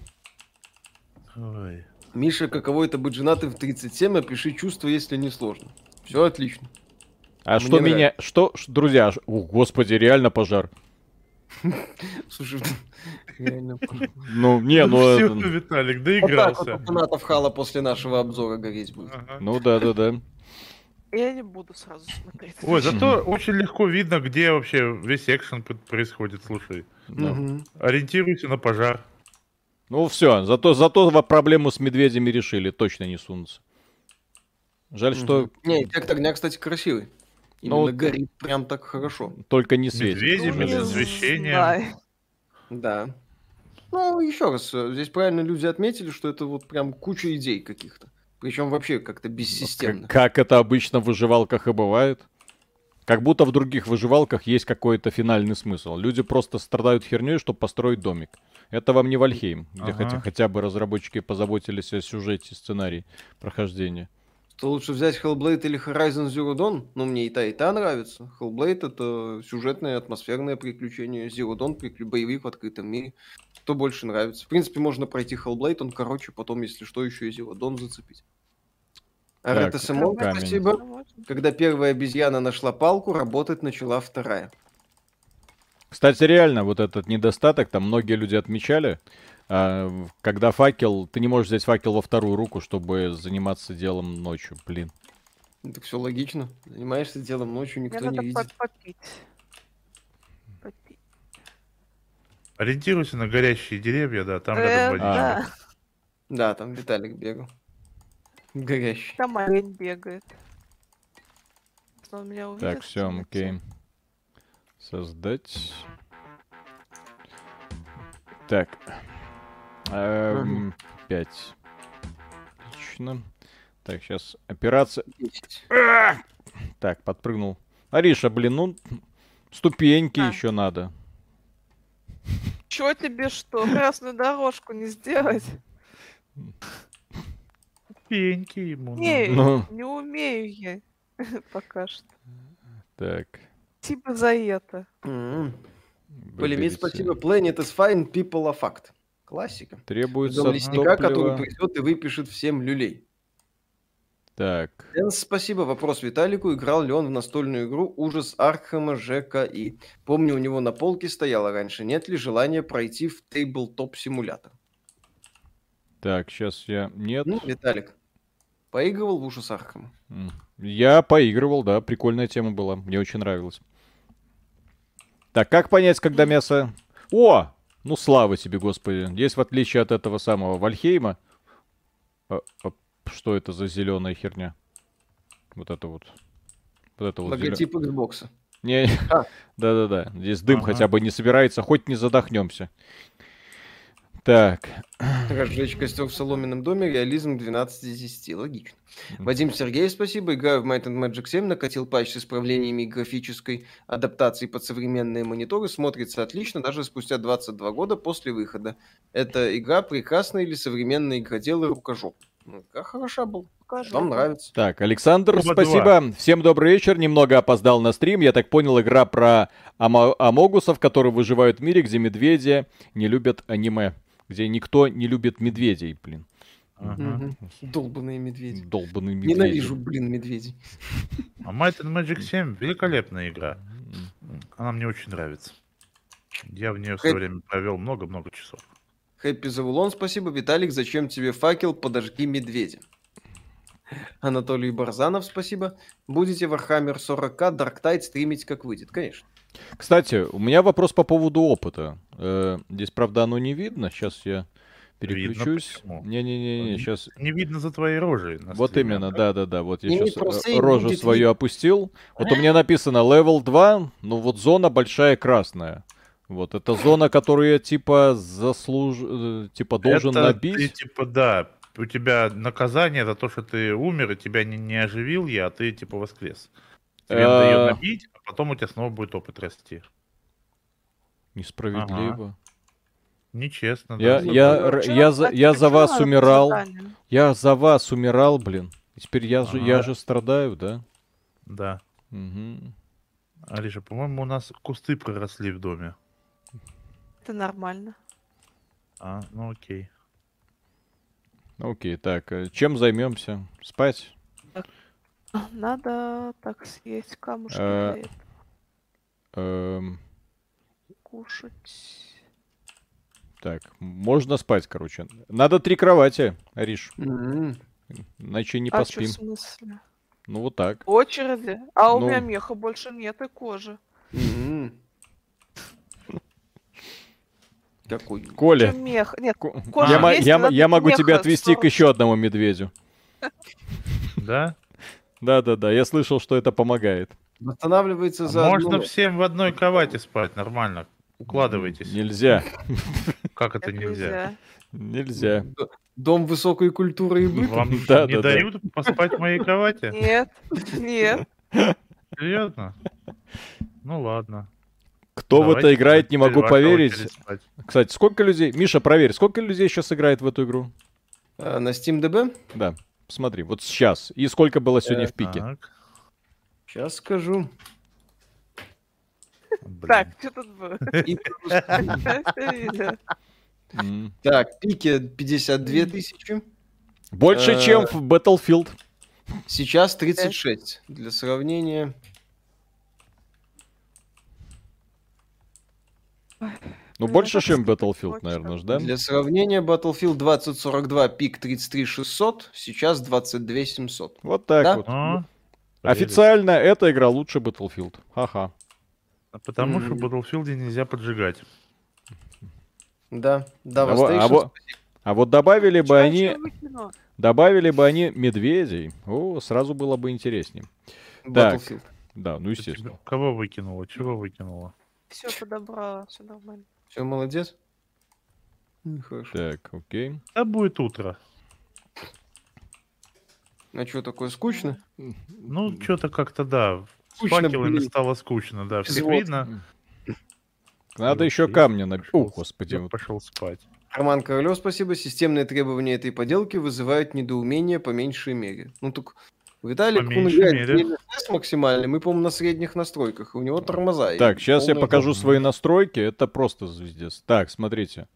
Миша, каково это быть женатым в 37, опиши чувства, если не сложно. Все отлично. А Мне что меня... Что, ш- друзья, ш- о, господи, реально пожар. (laughs) Слушай, реально. Ну, не, ну... Всё, это- Виталик, Вот так вот доигрался. фанатов Хала после нашего обзора гореть будет. Ну да, да, да. Я не буду сразу смотреть. Ой, зато очень легко видно, где вообще весь экшен происходит, слушай. Ориентируйся на пожар. Ну все, зато, зато проблему с медведями решили, точно не сунутся. Жаль, что. Не, эффект огня, кстати, красивый. Ну, Именно вот- горит прям так хорошо. только не светит. Медведи, сожалению. медведи. освещение. знаю. Да. Ну, еще раз, э, здесь правильно люди отметили, что это вот прям куча идей каких-то. Причем вообще как-то бессистемно. Как, как это обычно в выживалках и бывает. Как будто в других выживалках есть какой-то финальный смысл. Люди просто страдают херней, чтобы построить домик. Это вам не Вальхейм, где Ага. хотя, хотя бы разработчики позаботились о сюжете, сценарии прохождения. Что лучше взять Hellblade или Horizon Zero Dawn? Ну, мне и та, и та нравится. Hellblade — это сюжетное, атмосферное приключение. Zero Dawn — приклю... боевик в открытом мире. Что больше нравится? В принципе, можно пройти Hellblade, он короче, потом, если что, еще и Zero Dawn зацепить. А Так, спасибо. Когда первая обезьяна нашла палку, работать начала вторая. Кстати, реально, вот этот недостаток, там многие люди отмечали, когда факел, ты не можешь взять факел во вторую руку, чтобы заниматься делом ночью, блин. Ну, Так все логично. Занимаешься делом ночью, Мне никто не надо видит. под- попить. Попить. Ориентируйся на горящие деревья, да, там Э, рядом водичка. да. Да, там Виталик бегал. Горящий. Там олень бегает. Он меня увидит. Так, все, окей. Создать. Так. Эм, Пять. Отлично. Так, сейчас операция. Десять. Так, подпрыгнул. Ариша, блин, ну ступеньки А. еще надо. Чё тебе что, красную дорожку не сделать? Пеньки ему. Не, Ну. не умею я (laughs) пока что. Так. Спасибо за это. М. Полимит, выберите. спасибо. Planet is fine, people are fucked. Классика. Требуется Дом лесника, который топливо. придет и выпишет всем люлей. Так. Энс, спасибо. Вопрос Виталику. Играл ли он в настольную игру «Ужас Аркхема ЖКИ»? Помню, у него на полке стояло раньше. Нет ли желания пройти в тейблтоп симулятор? Так, сейчас я... Нет. Ну, Виталик, поигрывал в «Ужас Аркхема»? М. Я поигрывал, да, прикольная тема была, мне очень нравилось. Так, как понять, когда мясо... О! Ну, слава тебе, господи. Есть, в отличие от этого самого Вальхейма... А- а что это за зеленая херня? Вот это вот. Вот это вот зелё- Логотип Xbox. Не, А. (laughs) да-да-да. Здесь дым Ага. хотя бы не собирается, хоть не задохнемся. Так. Разжечь костер в соломенном доме, реализм 12 из 10. Логично. Вадим Сергеев, спасибо. Играю в Might and Magic 7, накатил патч с исправлениями графической адаптацией под современные мониторы. Смотрится отлично, даже спустя 22 года после выхода. Эта игра прекрасная или современные игроделы рукожоп? Ну, игра хороша была. Покажи. Вам нравится. Так, Александр, Оба спасибо. Всем добрый вечер. Немного опоздал на стрим. Я так понял, игра про ама- амогусов, которые выживают в мире, где медведи не любят аниме. Где никто не любит медведей, блин. Ага. Мгм. Долбаные медведи. Долбаные медведи. Ненавижу, блин, медведей. А Might and Magic 7 великолепная игра. Она мне очень нравится. Я в нее в свое время провел много-много часов. Хэппи Завулон, спасибо. Виталик, зачем тебе факел? Подожги медведя. Анатолий Барзанов, спасибо. Будете Warhammer 40к Dark Tide стримить как выйдет? Конечно. Кстати, у меня вопрос по поводу опыта. Э, Здесь, правда, оно не видно. Сейчас я переключусь. Не-не-не, Не- сейчас. Не видно за твоей рожей. Вот стриме, именно, да? да-да-да. Вот я сейчас и рожу свою видно. опустил. Вот у меня написано level 2, ну вот зона большая красная. Вот это зона, которую я типа заслуж... э, типа должен Это набить. Ты, типа, да, у тебя наказание за то, что ты умер, и тебя не, не оживил я, а ты типа воскрес. Тебе надо ее А. набить, а потом у тебя снова будет опыт расти. Несправедливо. Нечестно, Я, да. я, р- чё, я, за, я за вас умирал. Я за вас умирал, блин. И Теперь я же, я Ага. же страдаю, да? Да. Мгм. Алиша, по-моему, у нас кусты проросли в доме. Это нормально. А, ну окей. Окей, так, э, чем займемся? Спать? Надо так съесть камушки Э, этого, Эм, кушать. Так, можно спать, короче. Надо три кровати, Ариш. Иначе не а чё в поспим. смысле? Ну вот так. Очереди? А у Ну. меня меха больше нет и кожи. Какой? Чё Коля, мех? Нет, ко- кожа я, мо- есть, я надо я могу тебя меха отвести к 40. еще одному медведю. Да? Да-да-да, я слышал, что это помогает. Восстанавливается А за Можно одну- всем в одной кровати спать, нормально. Укладывайтесь. Нельзя. Как это нельзя? Нельзя. Дом высокой культуры и быта. Вам Да, не да, да. дают поспать в моей кровати? Нет, нет. Серьезно? Ну ладно. Кто в это Давайте играет, не могу поверить. Кстати, сколько людей... Миша, проверь, сколько людей сейчас играет в эту игру? А, На SteamDB? Да, смотри, вот сейчас. И сколько было сегодня Э, в пике? Так. Сейчас скажу. Блин. Так, что тут было? (laughs) Так, пике 52 тысячи. Больше, Э, чем в Battlefield. Сейчас 36. Для сравнения. Ну, Блин, больше, чем Battlefield, наверное, ж, да? Для сравнения, Battlefield 2042, пик 33 600, сейчас 22 700. Вот так Да? вот. А, Официально эта игра лучше Battlefield. Ха-ха. А Потому что в. Battlefield нельзя поджигать. Да, А во- Devastation. а во- А вот добавили бы они, добавили бы они медведей, о, сразу было бы интереснее. так. Battlefield. Да, ну естественно. Кого выкинула? Чего выкинула? Все подобрала, все нормально. Все, молодец. Ну, Хорошо. Так, окей. Да будет утро. А что такое скучно? Ну, что-то как-то, да. С Скучно, факелами блин. стало скучно, да. Водки. видно. Надо еще Окей, камня на... О, господи. я вот. Пошел спать. Роман Королев, спасибо. Системные требования этой поделки вызывают недоумение по меньшей мере. Ну так Виталик, По он меньшей играет максимальный, мы, по-моему, на средних настройках, у него тормоза. и Так, сейчас я покажу говно. свои настройки. Это просто звездец. Так, смотрите.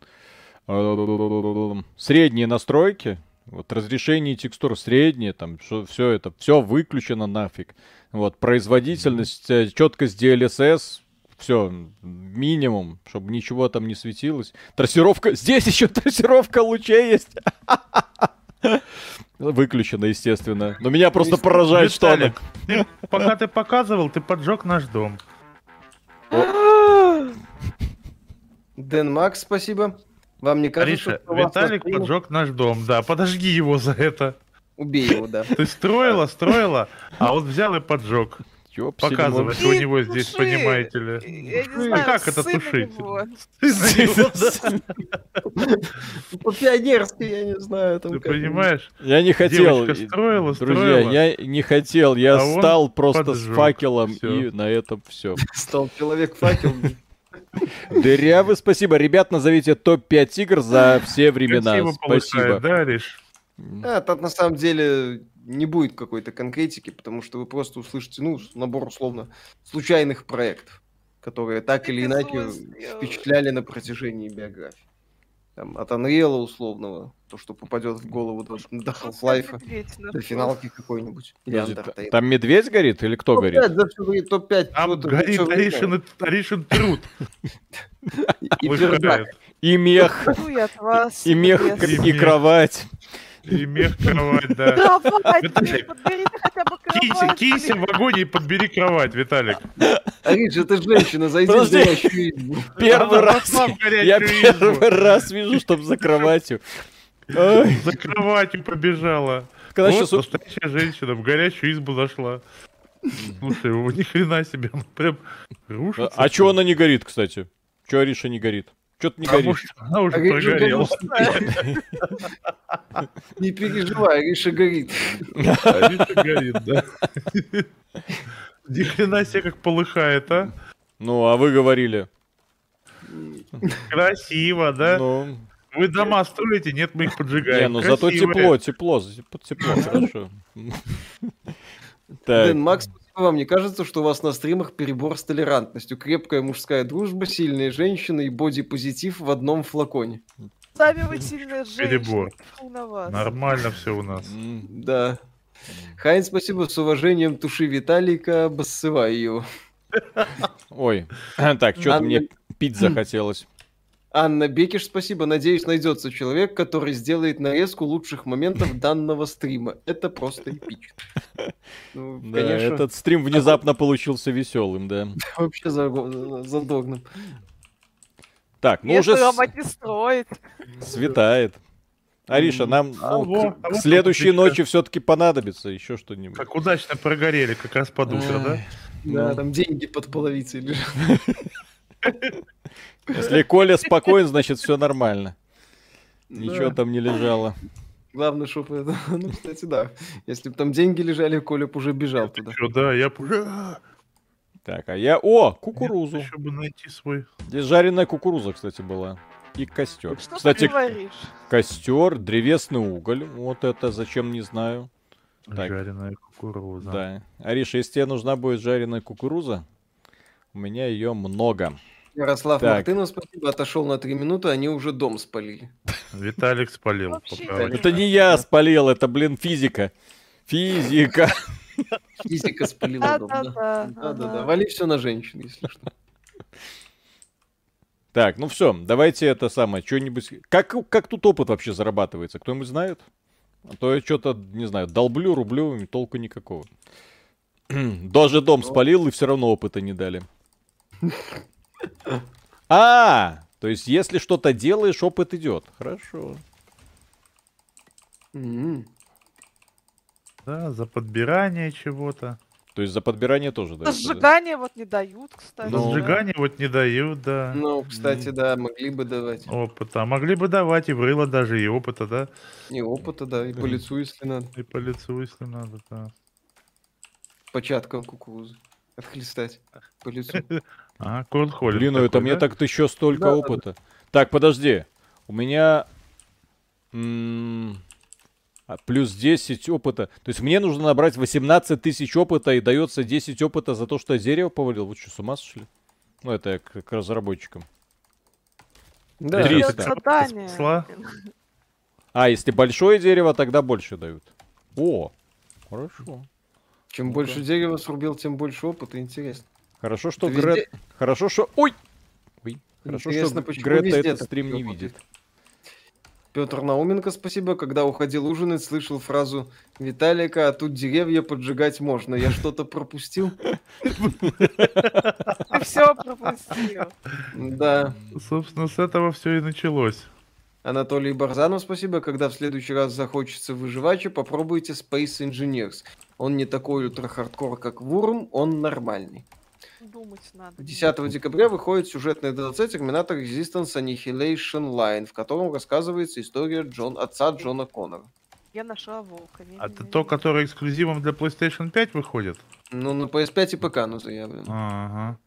Средние настройки. Вот разрешение текстур средние, там все это, все выключено нафиг. Вот производительность, э, четкость DLSS, все минимум, чтобы ничего там не светилось. Трассировка, (laughs) здесь еще трассировка лучей есть. (laughs) Выключено, естественно. Но меня просто поражает, что она... Ты- пока ты показывал, ты поджег наш дом. (gasps) Дэн Макс, спасибо. Вам не кажется, Ариша, Виталик поджег наш дом. Да, подожги его за это. Убей его, да. Ты строила, строила, а вот взял и поджег. Ёпсель, Показывай, что у него здесь, туши. понимаете ли. Я не Ну, знаю, как это тушить? По-пионерски, я не знаю. Там Ты понимаешь? Я не хотел. Строила, Друзья, я не хотел, я А стал просто с факелом и на этом все. Стал человек-факел. Дырявый, спасибо. Ребят, назовите топ-5 игр за все времена. Спасибо. да, Риш? А, тут на самом деле не будет какой-то конкретики, потому что вы просто услышите, ну, набор условно случайных проектов, которые так или иначе сделала. впечатляли на протяжении биографии. Там, от Unreal условного, то, что попадет в голову до, до Half-Life, до финалки какой-нибудь. Там медведь горит или кто горит? Топ-5, за всё время топ-5. Там горит. Аришин, Аришин труд. И мех, и мех, и кровать. И мех кровать, да. Кровать, блин, Виталик, подбери ты хотя бы Кися, кровать. кися в вагоне и подбери кровать, Виталик. Ариш, это женщина, зайди в горящую избу. (laughs) Первый раз. горячую Я первый раз вижу, чтоб за кроватью. За кроватью побежала. Когда вот щас- настоящая женщина в горячую избу зашла. Слушай, его ни хрена себе, он прям рушится. А чё она не горит, кстати? Чё Ариша не горит? Чё-то не горит. она уже прогорела. Не переживай, Ариша горит. Ариша горит, да. Ни хрена себе как полыхает, а? Ну, а вы говорили. Красиво, да? Ну, Вы дома строите, нет, мы их не, поджигаем. ну зато Красивые. тепло, тепло, тепло, тепло, хорошо. Дэн Макс, вам. Не кажется, что у вас на стримах перебор с толерантностью? Крепкая мужская дружба, сильные женщины и бодипозитив в одном флаконе. Сами вы сильные женщины. Перебор. Фу на вас. Нормально все у нас. Да. Хайн, спасибо, с уважением, туши Виталика, обоссывай его. Ой, (clears throat) так, что-то мне пить захотелось. Анна Бекиш, спасибо. Надеюсь, найдется человек, который сделает нарезку лучших моментов (laughs) данного стрима. Это просто эпично. (laughs) Ну, Да, конечно, этот стрим внезапно получился веселым, да. (laughs) вообще за- задорно. Так, ну Если уже не строить. светает. Ариша, нам А ну, во, к- а к вот следующей ночи все-таки понадобится еще что-нибудь. Как удачно прогорели, как раз под утро, да? Да, ну, там деньги под половицей лежат. Если Коля спокоен, значит все нормально. Ничего Да. там не лежало. Главное, чтобы это... (laughs) Ну, кстати, да. Если бы там деньги лежали, Коля б уже бежал туда. Чё, да, я б уже... Так, а я... О, кукурузу. Еще бы найти свой... Здесь жареная кукуруза, кстати, была. И костер. Что Кстати, ты говоришь? костер, древесный уголь. Вот это зачем, не знаю. Так. Жареная кукуруза. Да. Ариша, если тебе нужна будет жареная кукуруза, у меня ее много. Ярослав Так. Мартынов, спасибо, отошел на три минуты, они уже дом спалили. Виталик спалил. Это не я спалил, это, блин, физика. Физика. Физика спалила дом, да? Да-да-да. Вали все на женщин, если что. Так, ну все, давайте это самое, что-нибудь... Как, как тут опыт вообще зарабатывается? Кто-нибудь знает? А то я что-то, не знаю, долблю, рублю, и толку никакого. (clears throat) Даже дом спалил, и все равно опыта не дали. А, то есть если что-то делаешь, опыт идет. Хорошо. М. Да, за подбирание чего-то. То есть за подбирание тоже дают. да? сжигание вот не дают, кстати. Ну. сжигание вот не дают, да. Ну, кстати, да, могли бы давать. Опыта. А Могли бы давать и в рыло даже, и опыта, да? И опыта, да, и по лицу, если надо. И по лицу, если надо, да. Початком кукурузы. Отхлестать по лицу. (laughs) А, Холлин Блин, ну это такой, мне да? так еще столько Да, да, опыта. Так, подожди. У меня м, плюс 10 опыта. То есть мне нужно набрать 18 тысяч опыта и дается 10 опыта за то, что я дерево повалил. Вы что, с ума сошли? Ну, это я к, к разработчикам. Да, Три. Делать 300. задание. Спасла. А, если большое дерево, тогда больше дают. О, хорошо. чем больше дерева срубил, тем больше опыта, интересно. Хорошо, что Везде- Грет... Хорошо, что... Ой! Ой. Хорошо, Интересно, что Грета этот стрим не видит. Петр Науменко, спасибо. Когда уходил ужинать, слышал фразу Виталика, а тут деревья поджигать можно. Я что-то пропустил? Ты все пропустил. Да. Собственно, с этого все и началось. Анатолий Барзанов, спасибо. Когда в следующий раз захочется выживача, попробуйте Space Engineers. Он не такой ультра-хардкор, как Вурм, он нормальный. Думать надо. 10 декабря выходит сюжетный DLC Terminator Resistance Annihilation Line, в котором рассказывается история Джон, отца Джона Коннора. Я нашла волка. не- А это то, которое эксклюзивом для PlayStation 5 выходит? Ну, на PS5 и ПК, ну, заявлено. Ага.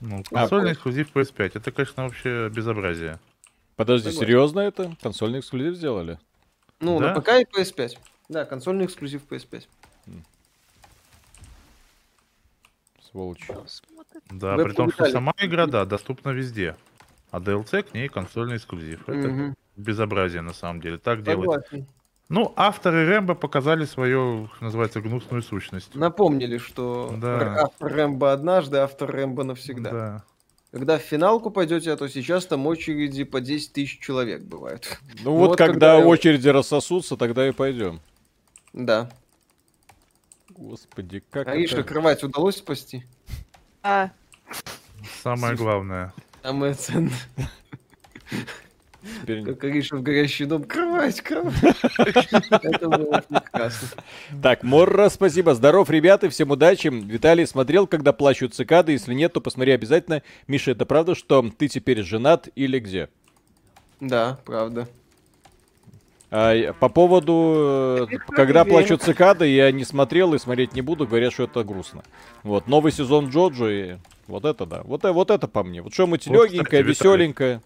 Ну, А, консольный эксклюзив PS5. Это, конечно, вообще безобразие. Подожди, Согласен. серьезно это? Консольный эксклюзив сделали? Ну, Да? на ПК и PS5. Да, консольный эксклюзив PS5. Сволочь. Да, при том, что сама игра, да, доступна везде. А DLC к ней консольный эксклюзив. Это Мгм. безобразие, на самом деле. Так делать. Ну, авторы Рэмбо показали свою, называется, гнусную сущность. Напомнили, что Да. автор Рэмбо однажды, автор Рэмбо навсегда. Да. Когда в финалку пойдете, а то сейчас там очереди по 10 тысяч человек бывают. Ну вот, Вот когда, когда очереди рассосутся, тогда и пойдем. Да. Господи, как Ариша, это... кровать удалось спасти? А, Самое главное. Самое ценное. теперь- Как Ариша в горящий дом. Кровать, кровать. (laughs) Это было прекрасно. Так, Морра, спасибо. Здоров, ребята, всем удачи. Виталий смотрел, когда плачут цикады. Если нет, то посмотри обязательно. Миша, это правда, что ты теперь женат или где? Да, правда. А, по поводу, э, когда плачут цикады, я не смотрел и смотреть не буду, говорят, что это грустно. Вот, новый сезон Джоджо, и вот это да, вот, э- вот это по мне. Вот что-нибудь Вот, легенькое, кстати, Виталий. веселенькое.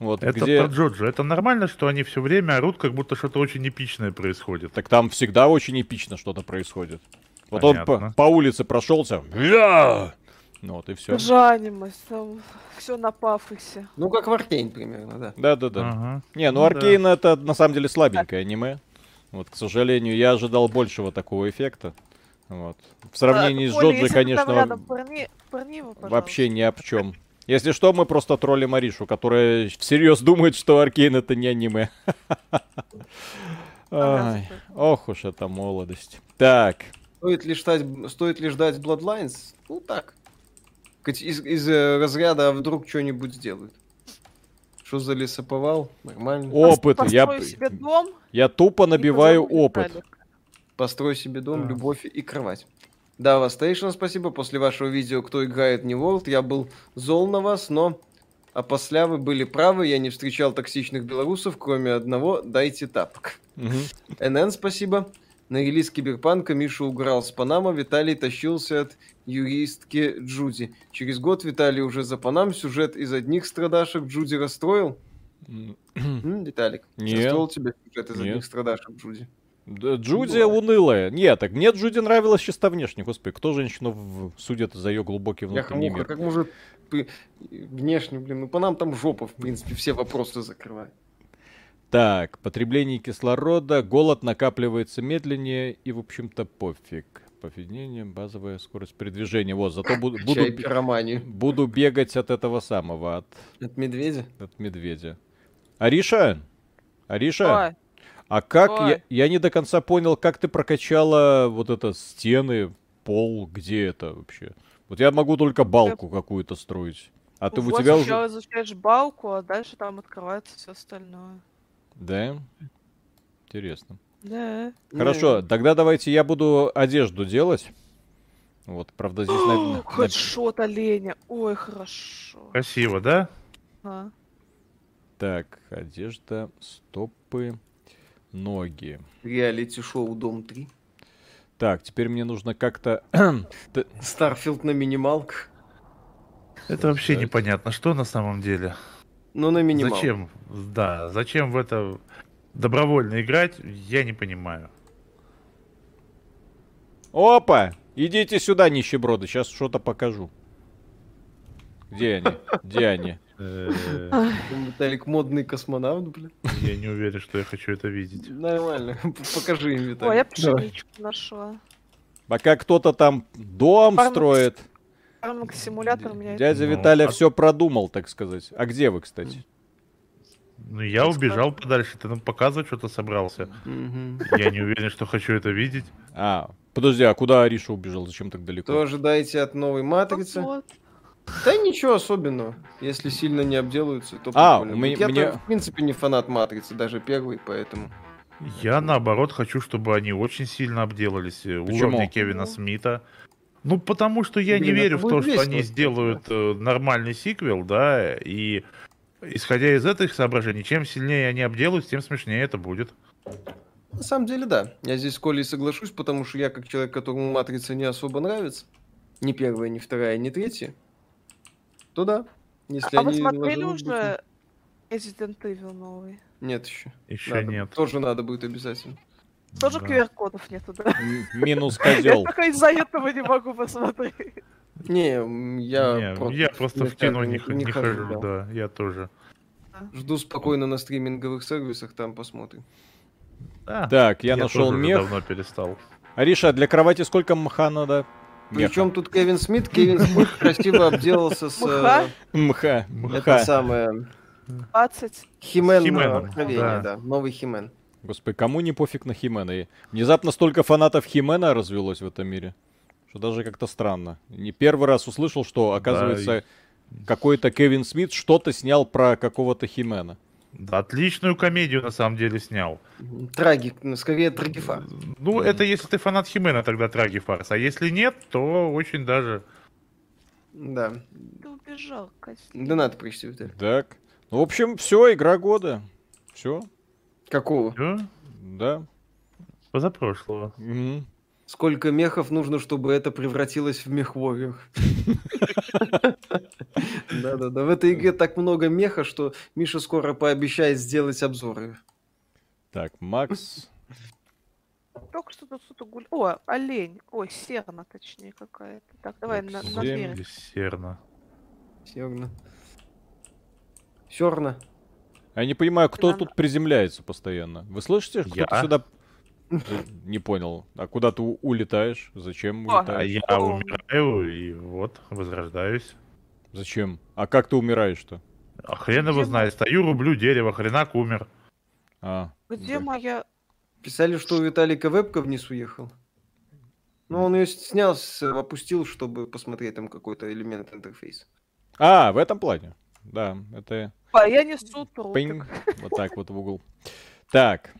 Вот, Это где... про Джоджо. Это нормально, что они все время орут, как будто что-то очень эпичное происходит. Так там всегда очень эпично что-то происходит. Вот он Понятно. по, по улице прошелся. «Я!» Ну вот и все. Жанимость, там все на пафосе. Ну, как в Аркейн примерно, да. Да, да, да. Ага. Не, ну Ну да. Аркейн это на самом деле слабенькое аниме. Вот, к сожалению, я ожидал большего такого эффекта. Вот. В сравнении А, с Коля, Джоджи, конечно, рядом, пырни- пырни его, вообще ни об чем. Если что, мы просто троллим Аришу, которая всерьез думает, что Аркейн это не аниме. Ай, Ох уж эта молодость. Так, Стоит ли ждать, стоит ли ждать Bloodlines? Ну так. Из, из, э, разряда, а вдруг что-нибудь сделают. Что за лесоповал? Нормально. опыт. Я, себе дом. я тупо набиваю опыт. Построй себе дом, Да. любовь и кровать. Да, вас Station, спасибо. После вашего видео «Кто играет не World» я был зол на вас, но... А после вы были правы, я не встречал токсичных белорусов, кроме одного «Дайте тапок». НН, спасибо. На релиз Киберпанка Миша уграл с Панама, Виталий тащился от юристки Джуди. Через год Виталий уже за Панам сюжет из одних страдашек Джуди расстроил. Виталик, Нет. расстроил тебя сюжет из Нет. одних страдашек Джуди? Да, Джуди унылая. Нет, так мне Джуди нравилась чисто внешне. Господи, кто женщину в- судит за ее глубокий внутренний Бляха-муха, мир? как может внешне, блин, ну по нам там жопа, в принципе, все вопросы закрывает. Так, потребление кислорода, голод накапливается медленнее и, в общем-то, пофиг. Поведение, базовая скорость передвижения. Вот, зато (laughs) буду, буду, буду бегать от этого самого, от, От медведя? от медведя. Ариша? Ариша? Ой, А как, я, Ой. я не до конца понял, как ты прокачала вот это стены, пол, где это вообще? Вот я могу только балку какую-то строить. А ты у вот тебя сначала уже... изучаешь балку, а дальше там открывается все остальное. Да? Интересно. Да. Хорошо, тогда давайте я буду одежду делать. Вот, правда, здесь... на- Хедшот оленя. Ой, хорошо. Красиво, да? А. Так, одежда, стопы, ноги. Реалити-шоу Дом 3. Так, теперь мне нужно как-то... (clears throat) Старфилд на минималках. Это вообще непонятно, что на самом деле. Ну, на минималках. Зачем? Да, зачем в это добровольно играть, я не понимаю. Опа! Идите сюда, нищеброды, сейчас что-то покажу. Где они? Где они? Э, Виталик модный космонавт, блин. Я не уверен, что я хочу это видеть. Нормально. (laughs) Покажи им, Ой, я Виталик. пшеничку нашла. Пока кто-то там дом строит. Фарминг симулятор у меня. Дядя Ну, Виталя а- все продумал, так сказать. А где вы, кстати? Ну, я убежал подальше, ты нам показывать что-то собрался. Мгм. Я не уверен, что хочу это видеть. А, подожди, а куда Ариша убежал? Зачем так далеко? Что ожидаете от новой матрицы? Вот. Да ничего особенного. Если сильно не обделаются, то А, мне-. Я мне- в принципе не фанат матрицы, даже первый, поэтому. Я, наоборот, хочу, чтобы они очень сильно обделались. э, Почему? Уровня Кевина Смита. Ну, потому что я не Блин, верю это в то, что они сделают э, нормальный сиквел, да, и исходя из этих соображений, чем сильнее они обделаются, тем смешнее это будет. На самом деле, да. Я здесь с Колей соглашусь, потому что я, как человек, которому матрица не особо нравится, ни первая, ни вторая, ни третья, то да. Если А вы они смотрели ложились бы- уже Resident Evil новый? Нет еще. Еще Надо- нет. Тоже надо будет обязательно. Тоже Да. QR-кодов нету, да? Минус Я козел. только из-за этого не могу посмотреть. Не, я, Не, просто, я просто в кино не, не, не хожу, хожу, да. да, я тоже. Жду спокойно на стриминговых сервисах, там посмотрим. Да, Так, я нашел тоже уже мех. давно перестал. Ариша, для кровати сколько мха надо? Причем тут Кевин Смит? Кевин Смит красиво обделался с... Мха? э, Мха. Это самое... 20. Химен Хименом, откровение, да. да. Новый Химен. Господи, кому не пофиг на Химена? Внезапно столько фанатов Химена развелось в этом мире, что даже как-то странно. Не первый раз услышал, что, оказывается, какой-то Кевин Смит что-то снял про какого-то Химена. Да, отличную комедию на самом деле снял. Трагик, ну, скорее трагифа. Ну, это если ты фанат Химена, тогда Траги Фарс. А если нет, то очень даже... Да. Ты убежал, Костя. Да надо прочти, Виталий. Так. Ну, в общем, все, игра года. Все, Какого? Чё? да. Позапрошлого. Мгм. Сколько мехов нужно, чтобы это превратилось в мехвориор? (laughs) Да-да-да, в этой игре так много меха, что Миша скоро пообещает сделать обзоры. Так, Макс. Только что тут что-то гулял. О, олень. Ой, серна, точнее, какая-то. Так, давай на, на дверь. Или Серна. Серно. Серно. Я не понимаю, кто тут приземляется постоянно. Вы слышите? Я. Кто-то сюда (laughs) Не понял. А куда ты улетаешь? Зачем А, А улетаешь? я О. умираю и вот, возрождаюсь. Зачем? А как ты умираешь-то? А хрен его знает. Стою, рублю дерево, хренак умер. А, Где да. моя... Писали, что у Виталика вебка вниз уехал. Но он ее снял, опустил, чтобы посмотреть там какой-то элемент интерфейса. А, в этом плане. Да, это А, я несу пинг. трупик. Вот так вот в угол. Так.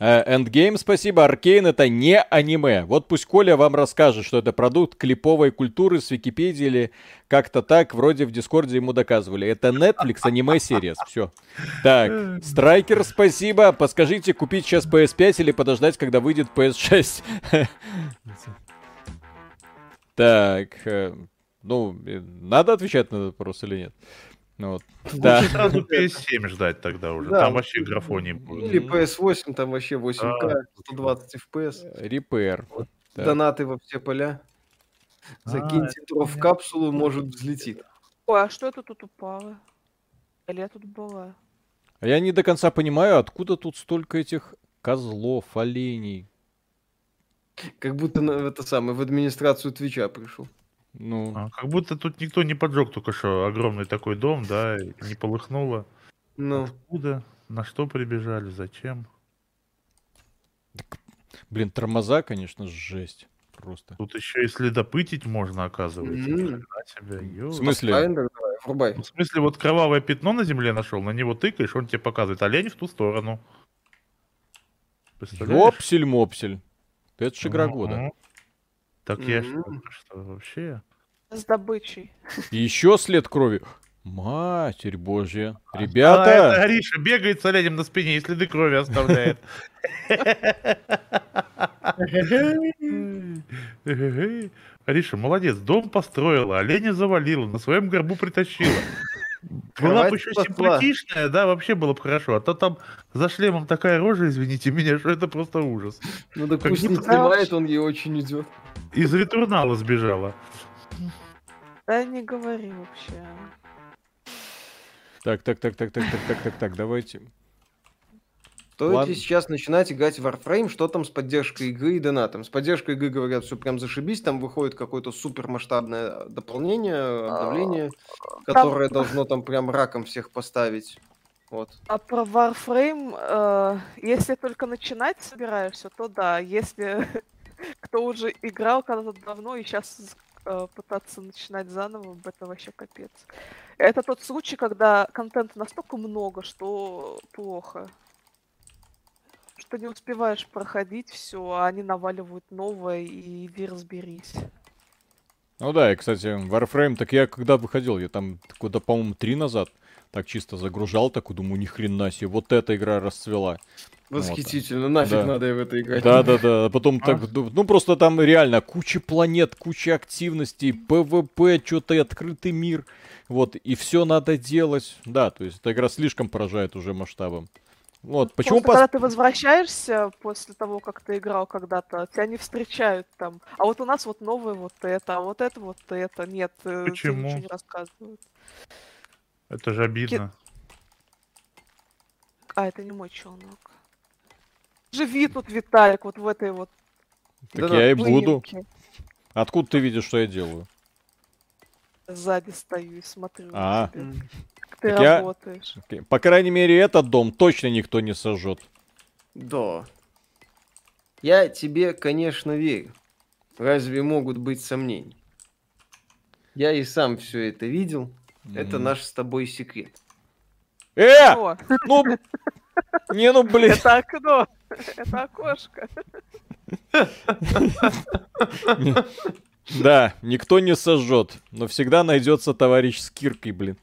Э, Endgame, спасибо. Arcane это не аниме. Вот пусть Коля вам расскажет, что это продукт клиповой культуры с Википедии или как-то так, вроде в Дискорде ему доказывали. Это Netflix аниме серия. Все. Так, Страйкер, спасибо. Подскажите, купить сейчас PS5 или подождать, когда выйдет PS6? (laughs) Так, э, ну, э, надо отвечать на этот вопрос или нет? Ну вот. Да. Лучше сразу PS7 ждать тогда уже. Да, Там вообще графоний будет. Или PS8, там вообще 8К, Да. 120 FPS. Repair. Так. Донаты во все поля. А, Закиньте дров в капсулу, может взлетит. Ой, а что это тут упало? Или я тут была? А я не до конца понимаю, откуда тут столько этих козлов, оленей. Как будто на, в это самое, в администрацию Твича пришел. Ну, А, Как будто тут никто не поджег только что огромный такой дом, да, и не полыхнуло. Ну, Откуда? На что прибежали? Зачем? блин, тормоза, конечно, жесть. Просто. Тут еще и следопытить можно, оказывается. Себе, ё. В смысле? Давай. В смысле, вот кровавое пятно на земле нашел, на него тыкаешь, он тебе показывает, олень в ту сторону. Представляешь? Ёпсель-мопсель. Это ж игра года. Так я только что вообще. С добычей. Еще след крови. Матерь божья. А, это Ребята, Ариша бегает с оленем на спине и следы крови оставляет. Ариша, молодец, дом построила, оленя завалила, на своем горбу притащила. Была бы еще спасла. симпатичная, да, вообще было бы хорошо. А то там за шлемом такая рожа, извините меня, (laughs) что это просто ужас. Ну да Как пусть не снимает, он ей очень идет. Из ретурнала сбежала. Да не говори вообще. Так, так, так, так, так, так, так, так, так, давайте. Стоит Ладно. ли сейчас начинать играть в Warframe? Что там с поддержкой игры и донатом? С поддержкой игры говорят, все прям зашибись, там выходит какое-то супер масштабное дополнение, обновление, которое должно там прям раком всех поставить. Вот. А про Warframe, э, если только начинать собираешься, то да. Если (laughs) кто уже играл когда-то давно и сейчас пытаться начинать заново, это вообще капец. Это тот случай, когда контента настолько много, что плохо. Что не успеваешь проходить все, а они наваливают новое, и иди разберись. Ну да, и, кстати, Warframe, так я когда выходил, я там года, по-моему, три назад, так чисто загружал, такой, думаю, ни хрена себе, вот эта игра расцвела. Восхитительно, нафиг Да. надо в это играть. Да, да, да. А потом А? так, ду- ну просто там реально куча планет, куча активностей, ПВП, что-то открытый мир. Вот, и все надо делать. Да, то есть эта игра слишком поражает уже масштабом. Вот, почему Просто пос- когда ты возвращаешься после того, как ты играл когда-то, тебя не встречают там. А вот у нас вот новое вот это, а вот это вот это. Нет, э, тебе Почему? ничего не рассказывают. Это же обидно. А, это не мой челнок. Живи тут, Виталик, вот в этой вот Так Да-да, я и буду. Откуда ты видишь, что я делаю? Сзади стою и смотрю А. на тебя, М. как ты Так я- работаешь. Окей. По крайней мере, этот дом точно никто не сожжет. Да. Я тебе, конечно, верю. Разве могут быть сомнения? Я и сам все это видел. Это Мгм. наш с тобой секрет. Э! О, Ну, не, ну, блин. это окно, это окошко. Да, никто не сожжет, но всегда найдется товарищ с киркой, блин.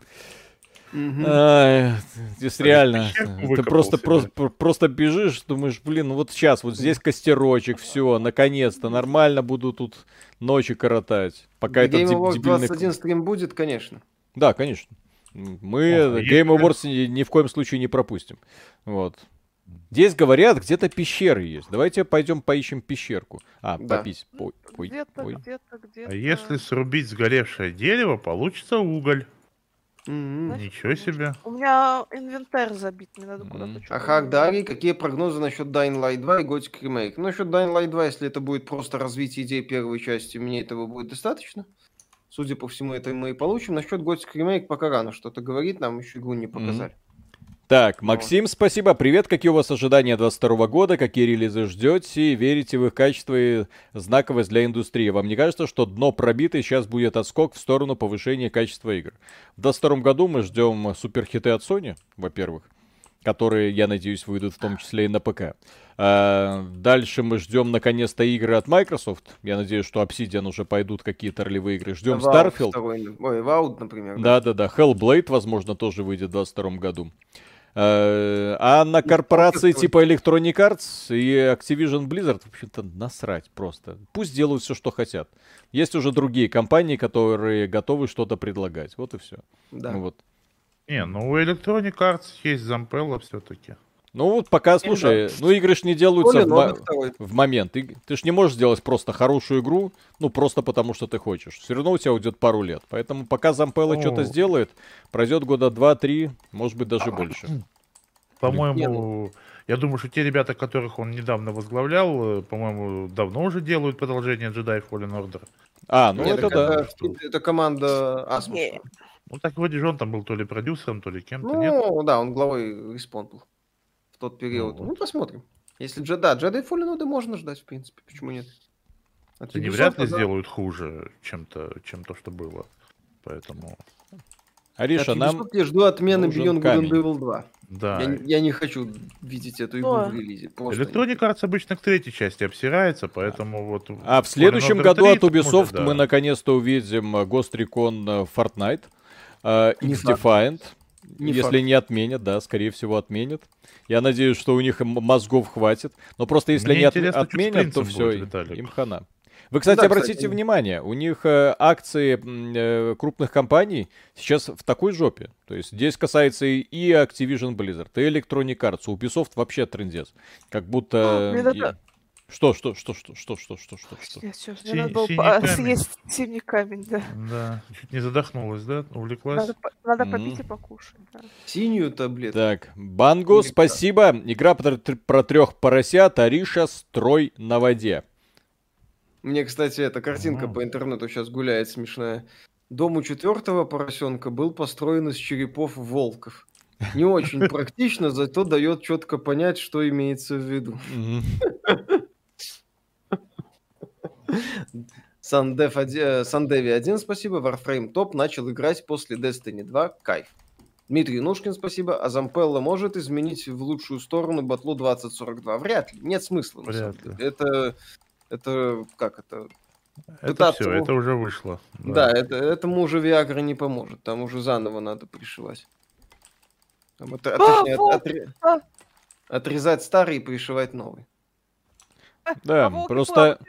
Ай, здесь реально. Ты просто, просто, про- просто бежишь, думаешь, блин, ну вот сейчас, вот здесь костерочек, все, наконец-то, нормально буду тут ночи коротать. Пока этот Game дебильный... 21 стрим будет, конечно. Да, конечно. Мы Ох, Game Awards ни, ни в коем случае не пропустим. Вот. Здесь говорят, где-то пещеры есть. Давайте пойдем поищем пещерку. А, Да. попись. Ой, ой, Где-то, ой. где-то, где-то. А если срубить сгоревшее дерево, получится уголь. Мгм. Ничего себе. У меня инвентарь забит, мне надо Мгм. куда-то что-то. Ахак Дарий, какие прогнозы насчет Dying Light 2 и Gothic Remake? Ну, насчет Dying Light 2, если это будет просто развитие идей первой части, мне этого будет достаточно. Судя по всему, это мы и получим. Насчет Gothic Remake пока рано что-то говорит, нам еще игру не показали. Так, Максим, спасибо. Привет, какие у вас ожидания 22 года, какие релизы ждете, верите в их качество и знаковость для индустрии? Вам не кажется, что дно пробито и сейчас будет отскок в сторону повышения качества игр? В 22 году мы ждем суперхиты от Sony, во-первых, которые, я надеюсь, выйдут в том числе и на ПК. А, дальше мы ждем наконец-то игры от Microsoft. Я надеюсь, что Obsidian уже пойдут какие-то ролевые игры. Ждем Starfield. второй, ой, Vault, например. да. Да-да-да, Hellblade, возможно, тоже выйдет в 2022 году. Э, А на корпорации Microsoft. типа Electronic Arts и Activision Blizzard, в общем-то, насрать просто. Пусть делают все, что хотят. Есть уже другие компании, которые готовы что-то предлагать. Вот и все. Да. Ну, вот. Не, ну у Electronic Arts есть Зампелла все-таки. Ну вот пока, слушай, ну игры ж не делаются в, в момент. Ты, ты ж не можешь сделать просто хорошую игру, ну просто потому что ты хочешь. Все равно у тебя уйдет пару лет. Поэтому пока Зампелла что-то сделает, пройдет года два-три, может быть даже больше. (clears throat) По-моему, я думаю, что те ребята, которых он недавно возглавлял, э, по-моему, давно уже делают продолжение Jedi Fallen Order. А, ну Нет, это так да. это, это команда Асмуса. Ну так вроде же он там был то ли продюсером, то ли кем-то, нет? Ну, да, он главой респон был в тот период. Ну, Ну, посмотрим. Если Джеда, да, Джедай Fallen Order можно ждать, в принципе. Почему нет? От Они вряд ли да. сделают хуже, чем то, чем то, что было. Поэтому, Ариша, От нам... Я жду отмены Beyond Good and. Evil 2. да. Я, не- я не хочу видеть эту игру в релизе. Electronic Arts обычно к третьей части обсирается, поэтому вот... А в следующем году 3 от Ubisoft может, да. мы наконец-то увидим Ghost Recon э, Fortnite. Не X. Defiant. Не Если факт. не отменят, да, скорее всего отменят. Я надеюсь, что у них мозгов хватит. Но просто если Мне они отменят, то все, будет, Виталик. им хана. Вы, кстати, Да, обратите кстати. внимание, у них э, акции э, крупных компаний сейчас в такой жопе. То есть здесь касается и, и Activision Blizzard, и Electronic Arts, у Ubisoft вообще трендец. Как будто... Мне надо- и- Что, что, что, что, что, что, что, что, что? Я Си- мне надо было синий по- камень. съесть синий камень, да. Да, чуть не задохнулась, да? Увлеклась? Надо, по- надо Мгм. попить и покушать, да. Синюю таблетку. Так, Банго, Или спасибо. Игра про, про трех поросят, Ариша, строй на воде. Мне, кстати, эта картинка Ага. по интернету сейчас гуляет смешная. Дом у четвертого поросенка был построен из черепов волков. Не очень практично, зато дает четко понять, что имеется в виду. Мгм. (laughs) Сандев оди- э, Сандеви 1, спасибо. Warframe топ начал играть после Destiny 2. Кайф. Дмитрий Нушкин, спасибо. А Зампелла может изменить в лучшую сторону батлу 2042? Вряд ли. Нет смысла. Вряд ли. Это, это, как это? Это пытаться все, это уже вышло. Да, это, этому уже Viagra не поможет. Там уже заново надо пришивать. Там это- А, точнее, от- вот, отре- а. Отрезать старый и пришивать новый. (laughs) Да, А просто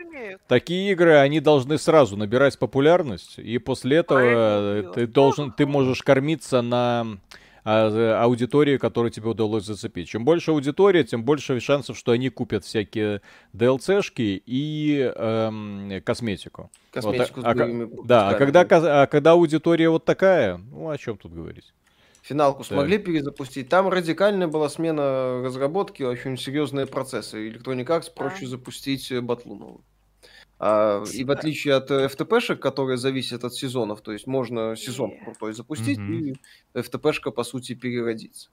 такие игры, они должны сразу набирать популярность, и после этого Правильно э, ты должен, ты можешь кормиться на а, аудитории, которую тебе удалось зацепить. Чем больше аудитория, тем больше шансов, что они купят всякие DLC-шки и эм, косметику. Вот, Косметику а- с а боевыми Да, а когда, а когда аудитория вот такая, ну о чем тут говорить? Финалку Да. смогли перезапустить. Там радикальная была смена разработки, очень серьезные процессы. Electronic Arts проще запустить э, батлу новую. А, и в отличие от э, FTP-шек, которые зависят от сезонов, то есть можно сезон крутой запустить, Мгм. и FTP-шка, по сути, переродится.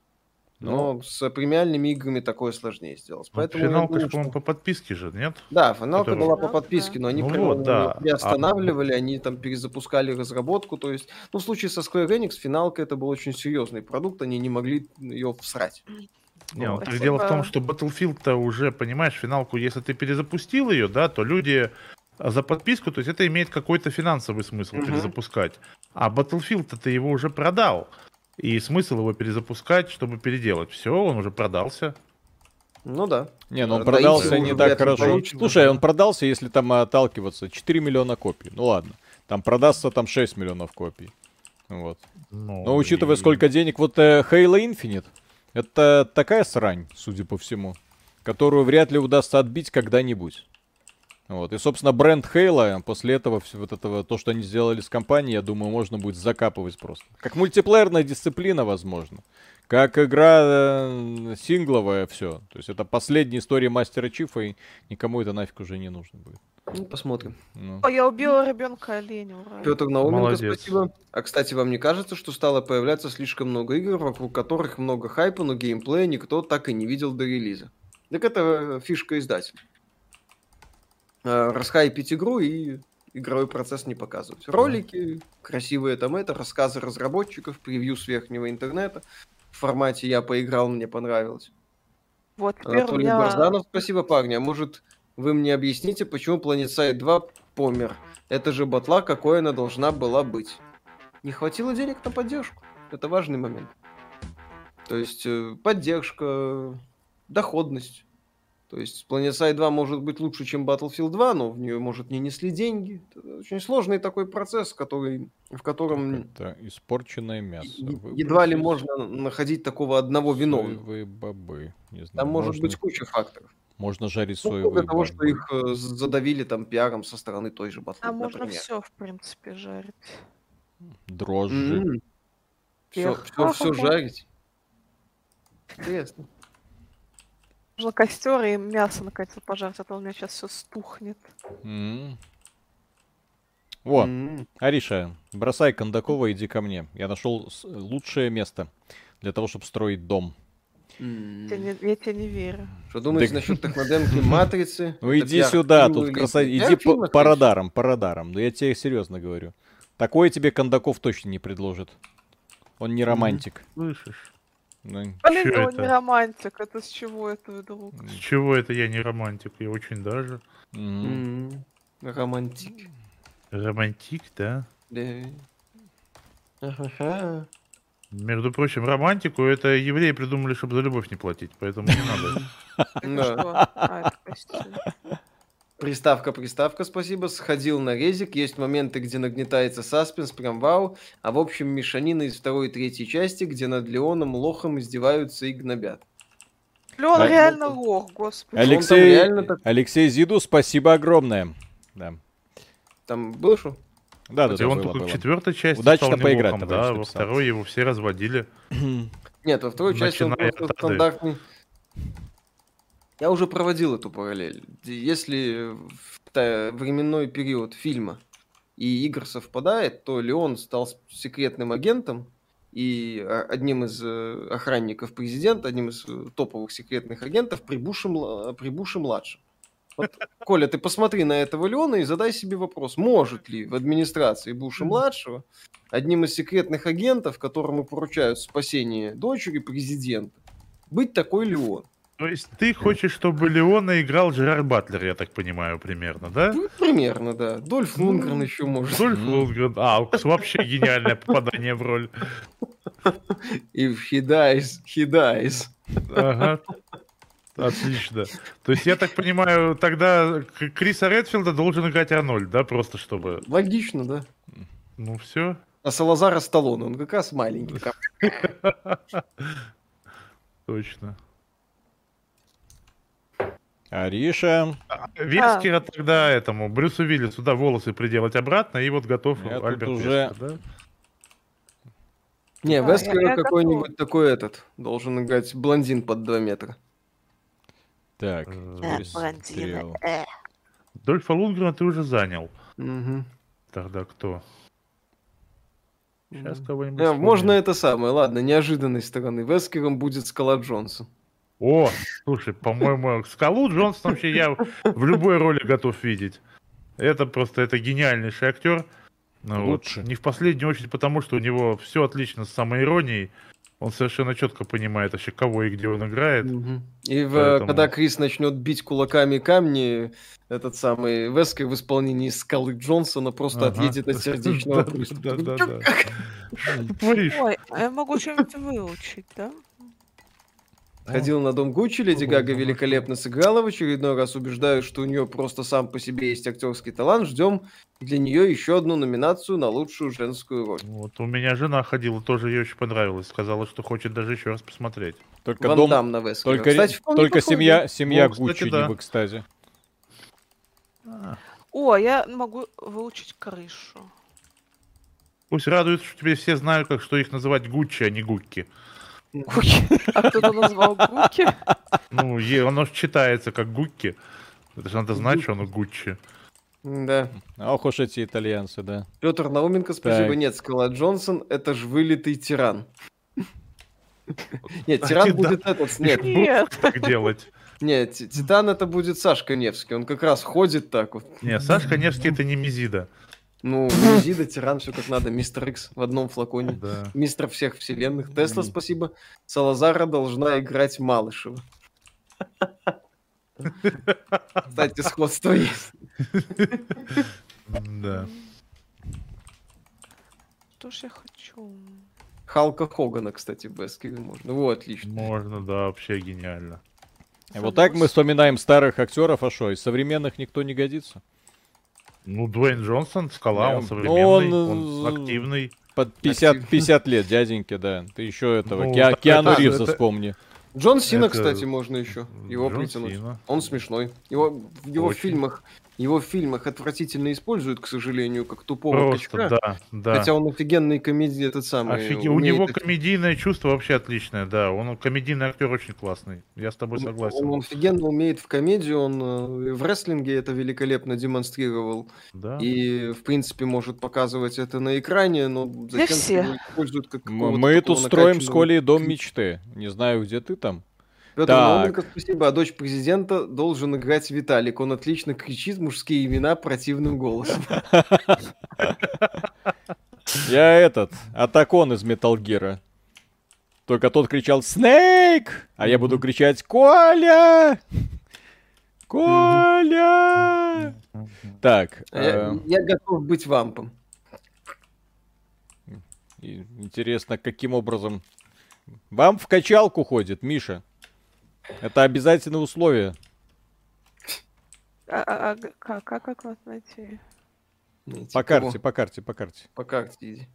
Ну. Но с премиальными играми такое сложнее сделать. Поэтому я Финалка думаю, по-моему, что- по подписке же, нет? Да, финалка Которую- была по подписке, но они Ну прямо вот, да. приостанавливали, они там перезапускали разработку. То есть, ну, в случае со Square Enix, финалка это был очень серьезный продукт, они не могли ее всрать. Не, ну, так дело в том, что Battlefield-то уже, понимаешь, финалку, если ты перезапустил ее, да, то люди а за подписку, то есть это имеет какой-то финансовый смысл Мгм. перезапускать. А Battlefield-то ты его уже продал. И смысл его перезапускать, чтобы переделать. Все, он уже продался. Ну да. Не, ну он Да, продался не так хорошо. Слушай, он продался, если там отталкиваться, 4 миллиона копий. Ну ладно. Там продастся там 6 миллионов копий. Вот. Ну, Но учитывая, и- сколько денег, вот э, Halo Infinite, это такая срань, судя по всему, которую вряд ли удастся отбить когда-нибудь. Вот. И, собственно, бренд Хейла, после этого, вот этого, то, что они сделали с компанией, я думаю, можно будет закапывать просто. Как мультиплеерная дисциплина, возможно. Как игра э, сингловая, все. То есть это последняя история Мастера Чифа, и никому это нафиг уже не нужно будет. Ну, посмотрим. Ну. О, я убила ребенка оленя, ура. Петр Науменко, Молодец. спасибо. А, кстати, вам не кажется, что стало появляться слишком много игр, вокруг которых много хайпа, но геймплея никто так и не видел до релиза? Так это э, фишка издателя. Э, Расхайпить игру и игровой процесс не показывать. Ролики, красивые там это, рассказы разработчиков, превью с верхнего интернета. В формате «я поиграл, мне понравилось». Вот Анатолий меня... Барзанов, спасибо, парни. А может, вы мне объясните, почему PlanetSide 2 помер? Это же батла, какой она должна была быть. Не хватило денег на поддержку. Это важный момент. То есть э, поддержка, доходность. То есть PlanetSide 2 может быть лучше, чем Battlefield 2, но в нее, может, не несли деньги. Это очень сложный такой процесс, который, в котором Это испорченное мясо. е- едва ли можно находить такого одного виновного. Соевые бобы. Не знаю, Там может можно, быть куча факторов. можно жарить Ну, соевые того, бобы. что их э, задавили там пиаром со стороны той же Battlefield, А можно все, в принципе, жарить. Дрожжи. Все, Эх, все, все ха-ха-ха. жарить. Интересно. Можно костер и мясо наконец-то пожарить, а то у меня сейчас все стухнет. М. Во, М. Ариша, бросай Кондакова, иди ко мне. Я нашел лучшее место для того, чтобы строить дом. М. Я, не- я тебе не верю. Что думаете Так- насчет технодемки Матрицы? (laughs) Ну иди сюда, тут красавица. Иди по, радарам, по радарам. Ну я тебе серьезно говорю. Такое тебе Кондаков точно не предложит. Он не романтик. Слышишь? Ну, Блин, Чё он это? не романтик. Это с чего это вдруг? С чего это я не романтик? Я очень даже. м. М. Романтик. Романтик, да? Да. Ага. Между прочим, романтику это евреи придумали, чтобы за любовь не платить, поэтому не надо. (laughs) Приставка, приставка, спасибо. Сходил на резик. Есть моменты, где нагнетается саспенс, прям вау. А в общем, мешанина из второй и третьей части, где над Леоном лохом издеваются и гнобят. Лён А, реально лох, господи. Алек- Алексей, реально так- Алексей Зиду, спасибо огромное. Да. Там был что? Да, да, И да, он было, только было. в четвертой части Удачно стал поиграть, товарищ да, во второй его все разводили. Нет, во второй части он просто стандартный. Я уже проводил эту параллель. Если временной период фильма и игр совпадает, то Леон стал секретным агентом и а, одним из э, охранников президента, одним из э, топовых секретных агентов при Буше, мла- при Буше. Вот, Коля, ты посмотри на этого Леона и задай себе вопрос, может ли в администрации Буша младшего одним из секретных агентов, которому поручают спасение дочери президента, быть такой Леон? То есть ты хочешь, чтобы Леона играл Жерар Батлер, я так понимаю, примерно, да? Ну, примерно, да. Дольф Лунгрен еще может. Дольф Мгм. Лундгрен. А, вообще гениальное попадание в роль. И he dies, he dies. Ага. Отлично. То есть, я так понимаю, тогда Криса Редфилда должен играть Арнольд, да, просто чтобы... Логично, да. Ну, все. А Салазара Сталлоне, он как раз маленький. (laughs) Точно. Ариша, Вескера тогда этому, Брюсу Виллису, да, волосы приделать обратно, и вот готов Я тут Альберт уже- Вескер, да? Не, Да, Вескера я какой-нибудь такой этот должен играть блондин под 2 метра. так, Э, перестрел. Дольфа Лунгрена ты уже занял. Мгм. Тогда кто? Сейчас кого-нибудь Э, вспомним. Можно это самое, ладно, неожиданной стороны. Вескером будет Скала Джонсон. О, слушай, по-моему, Скалу Джонсон вообще я в любой роли готов видеть. Это просто, это гениальнейший актер. Ну, вот, Лучше. не в последнюю очередь потому, что у него все отлично с самоиронией. Он совершенно четко понимает вообще, кого и где он играет. Мгм. И в- Поэтому- когда Крис начнет бить кулаками камни, этот самый Вескер в исполнении Скалы Джонсона просто Ага. отъедет от сердечного (laughs) Да, приступа. Ой, а я могу что-нибудь выучить, да? Ходил на дом Гуччи, Леди Гага великолепно сыграла в очередной раз, убеждаю, что у нее просто сам по себе есть актерский талант. Ждем для нее еще одну номинацию на лучшую женскую роль. Вот у меня жена ходила, тоже ей очень понравилось. Сказала, что хочет даже еще раз посмотреть. Только Ван дом, Дам на Вескера. только, Кстати, только семья, семья Ну, кстати, Гуччи да. не в экстазе. А, О, я могу выучить крышу. Пусть радуются, что теперь все знают, как что их называть Гуччи, а не Гукки. Гуки. А кто-то назвал Гуки? Ну, е- оно читается как Гукки. Это же надо знать, что оно Гуччи. Да. Ох уж эти итальянцы, да. Петр Науменко, спасибо. Так. Нет, Скала Джонсон, это ж вылитый тиран. Нет, Кстати, тиран будет этот. Нет, Нет. Так делать. нет, Ти- Титан это будет Сашка Невский. Он как раз ходит так вот. Не, Сашка Невский это не Мизида. Ну, (laughs) Визида, тиран, все как надо. Мистер Икс в одном флаконе. Да. Мистер всех вселенных. Тесла, спасибо. Салазара должна играть Малышева. Кстати, сходство есть. Да. Что ж я хочу? Халка Хогана, кстати, в Эскиве можно. Вот, отлично. Можно, да, вообще гениально. И вот так мы вспоминаем старых актеров, а что, из современных никто не годится? Ну, Дуэйн Джонсон, скала, он Ну, современный, он, он, активный. Под 50, Актив. 50 лет, дяденьки, да. Ты еще этого, Ну, так Киану это- Ривза это- вспомни. Джон Сина, Это- кстати, можно еще. Его Джон притянуть. Сина. Он смешной. Его в его Очень. фильмах его в фильмах отвратительно используют, к сожалению, как тупого Просто, качка. да, да. Хотя он офигенный комедий этот самый. Офиге- У него это- комедийное чувство вообще отличное, да. Он комедийный актер очень классный. Я с тобой согласен. Он офигенно умеет в комедию, он э, в рестлинге это великолепно демонстрировал. Да. И, в принципе, может показывать это на экране, но зачем все. его используют как Мы тут строим с Колей дом мечты. Не знаю, где ты там. Петр. Науменко, спасибо. А дочь президента должен играть Виталик. Он отлично кричит мужские имена противным голосом. (laughs) Я этот, Атакон из Gear. Только тот кричал «Снейк!», а я буду кричать «Коля! (laughs) Коля!» Так, А Я, э, я готов быть вампом. интересно, каким образом... Вам в качалку ходит, Миша. Это обязательное условие. А, а- а как, как, как вас найти? Найти По кого? карте, по карте, по карте. По карте иди.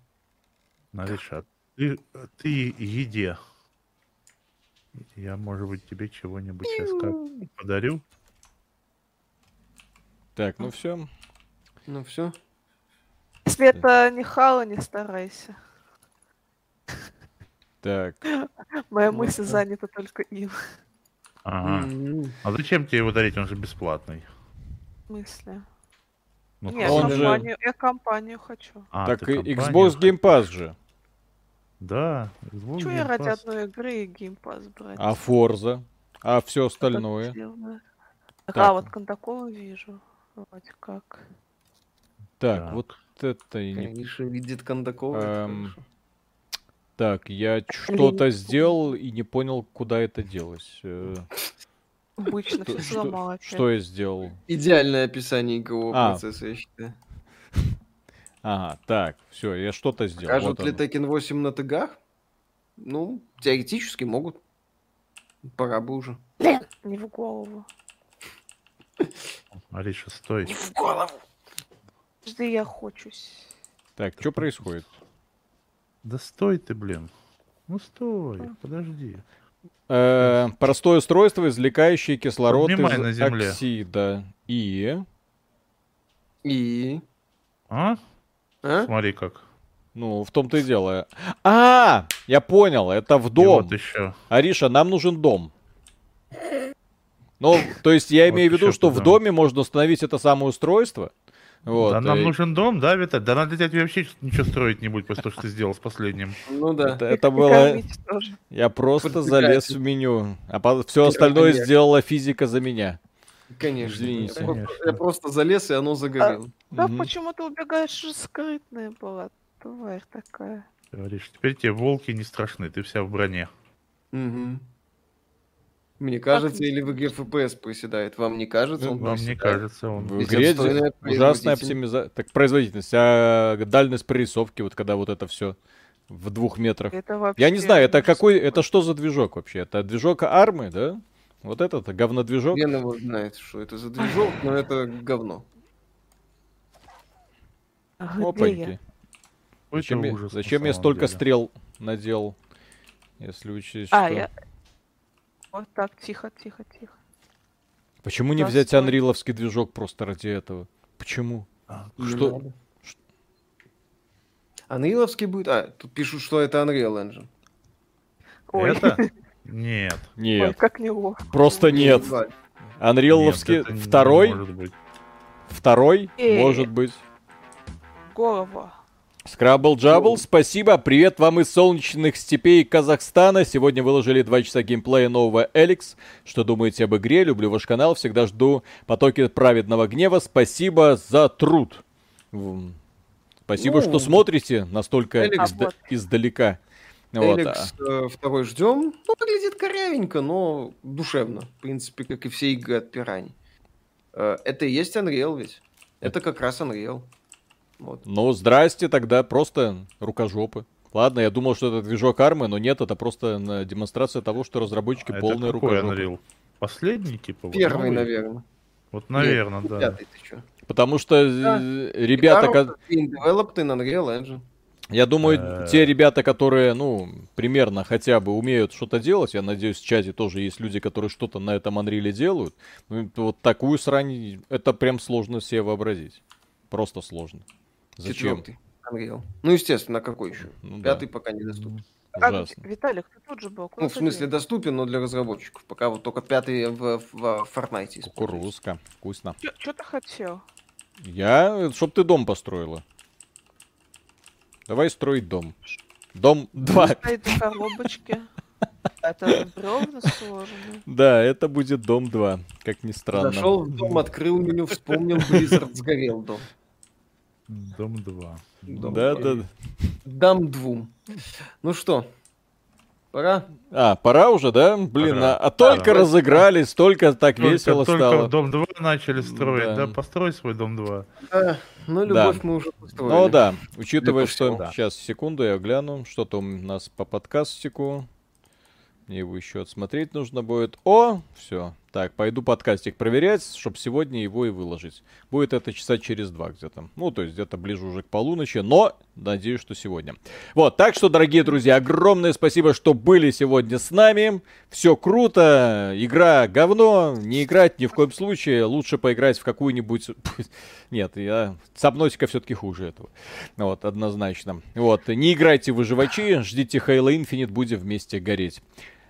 Нариша, ты, ты еде. Я, может быть, тебе чего-нибудь сейчас как подарю. Так, ну все. Ну все. Если это не Хала, не старайся. Так, Моя Ну, мысль занята только им. Ага. А зачем тебе его дарить? Он же бесплатный. Мысли. Ну, Не, он же- компанию, я компанию хочу. а, так ты и компанию Xbox хочешь? Game Pass же. Да, Xbox Чего я Game ради Pass. одной игры и геймпас брать? А Forza? А все так остальное? сделано? Так. А, вот Кондакова вижу. Вроде как. Так, Так. вот это и не Конечно, видит Кондакова. это Эм, хорошо. Так, я что-то сделал и не понял, куда это делось. Э, Обычно все опять. что я сделал? Идеальное описание игрового А. процесса, я считаю. (laughs) Ага, так, все, я что-то сделал. Покажут Вот ли. Tekken 8 на тегах? Ну, теоретически могут. Пора бы уже. (laughs) Не в голову. (laughs) Ариша, стой. в голову! Жди, я хочусь. Так, что происходит? Да стой ты, блин. Ну стой, подожди. Э, простое устройство, извлекающее кислород Поднимай из на земле. оксида. И... И... А? А? Смотри как. Ну, в том-то и дело. А, я понял, это в И дом. вот еще. Ариша, нам нужен дом. Ну, то есть я Вот имею в виду, что в доме можно установить это самое устройство. Вот, да нам э, нужен дом, да, Виталь? Да надо тебе вообще ничего строить не будет после того, что ты сделал с последним. Ну да. Это, И- это и было... Я просто залез в меню, а все остальное Конечно. сделала физика за меня. Конечно. Извините. Я просто- Конечно. Я просто залез, и оно загорело. Да Мгм. почему ты убегаешь же скрытная была, тварь такая. Говоришь, теперь тебе волки не страшны, ты вся в броне. Мгм. Мне кажется, не или в игре FPS приседает? Вам не кажется? Он Вам не кажется, он... В игре ужасная оптимизация. Так, производительность, а дальность прорисовки, вот когда вот это все в двух метрах. Это вообще... Я не знаю, это какой, это что за движок вообще? Это движок армы, да? Вот этот говнодвижок? Хрен его знает, что это за движок, но это говно. А я? Опаньки. Зачем, я, зачем я столько деле. стрел надел? Если учесть, А, что... я... Вот так, тихо, тихо, тихо. Почему не взять анриловский движок просто ради этого? Почему? Не Что? Unreal'овский будет... А, тут пишут, что это Unreal Engine. Ой, Это? (laughs) Нет. ой, Нет, как неловко. просто нет. Анриловский второй, может быть. второй, может быть. Голова. Скрабл Джабл, спасибо. Привет вам из солнечных степей Казахстана. Сегодня выложили 2 часа геймплея нового Эликс. Что думаете об игре? Люблю ваш канал. Всегда жду потоки праведного гнева. Спасибо за труд. Спасибо, Ну, что смотрите настолько Эликс- изда- издалека. Вот, а. Эликс э, второй ждем. Ну, выглядит корявенько, но душевно. В принципе, как и все игры от Пираний. Э, Это и есть Unreal ведь. Это как раз Unreal. Вот. Ну, здрасте, тогда просто рукожопы. Ладно, я думал, что это движок армы, но нет, это просто на демонстрация того, что разработчики А это полные какой рукожопы. Unreal? Последний, типа? вот Первый, новый? наверное. Вот, наверное, Нет, да. Пятый ты чё? Потому что э, ребята, ко- Being developed in Unreal Engine. Я думаю, Э. те ребята, которые, ну, примерно хотя бы умеют что-то делать, я надеюсь, в чате тоже есть люди, которые что-то на этом Unreal делают. Ну, это вот такую срань, это прям сложно себе вообразить. Просто сложно. Зачем? Четвертый Unreal. Ну, естественно, а какой еще? Ну да. Пятый пока недоступен. А. Виталик, ты тут же был. куда Ну, в смысле, делся? доступен, но для разработчиков. Пока вот только пятый в, в, в Fortnite. Кукурузка. Вкусно. Чё ты хотел? Я, чтоб ты дом построила. Давай строить дом. Дом 2. Стоит в коробочке. (laughs) Это бревна сложены. Да, это будет дом 2, как ни странно. Зашел в дом, открыл меню, вспомнил, Blizzard сгорел дом. Дом 2. Дом Да, два. да. Дам двум. Ну что, пора? А, пора уже, да? Блин, Пора. а, а только Пора. разыгрались, только так Только, весело только стало. дом 2 начали строить, Да. да. Построй свой дом 2. Да, ну, любовь мы уже построили. Ну да, учитывая, что... да. Сейчас, секунду, я гляну. Что-то у нас по подкастику. Мне его еще отсмотреть нужно будет. О, все. Так, пойду подкастик проверять, чтобы сегодня его и выложить. Будет это часа через два где-то. Ну, то есть где-то ближе уже к полуночи, но надеюсь, что сегодня. Вот, так что, дорогие друзья, огромное спасибо, что были сегодня с нами. Все круто, игра говно, не играть ни в коем случае. Лучше поиграть в какую-нибудь... (laughs) Нет, я... Сабнотика все-таки хуже этого. Вот, однозначно. Вот, не играйте в выживачи, ждите Halo Infinite, будем вместе гореть.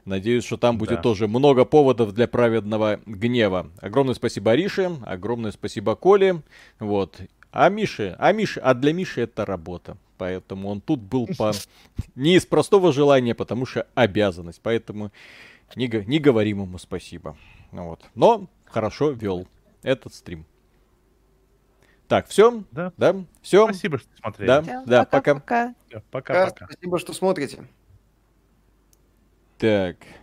Надеюсь, что там будет Да. тоже много поводов для праведного гнева. Огромное спасибо Арише, огромное спасибо Коле. Вот. А Мише, а Мише, а для Миши это работа. Поэтому он тут был по... (laughs) не из простого желания, потому что обязанность. Поэтому не, не говорим ему спасибо. Ну Вот. Но хорошо вел этот стрим. Так, все? Да. Да? Все? Спасибо, что смотрели. Да, Всем да, пока. пока-пока. Всё, Да, Пока-пока. Спасибо, что смотрите. Так.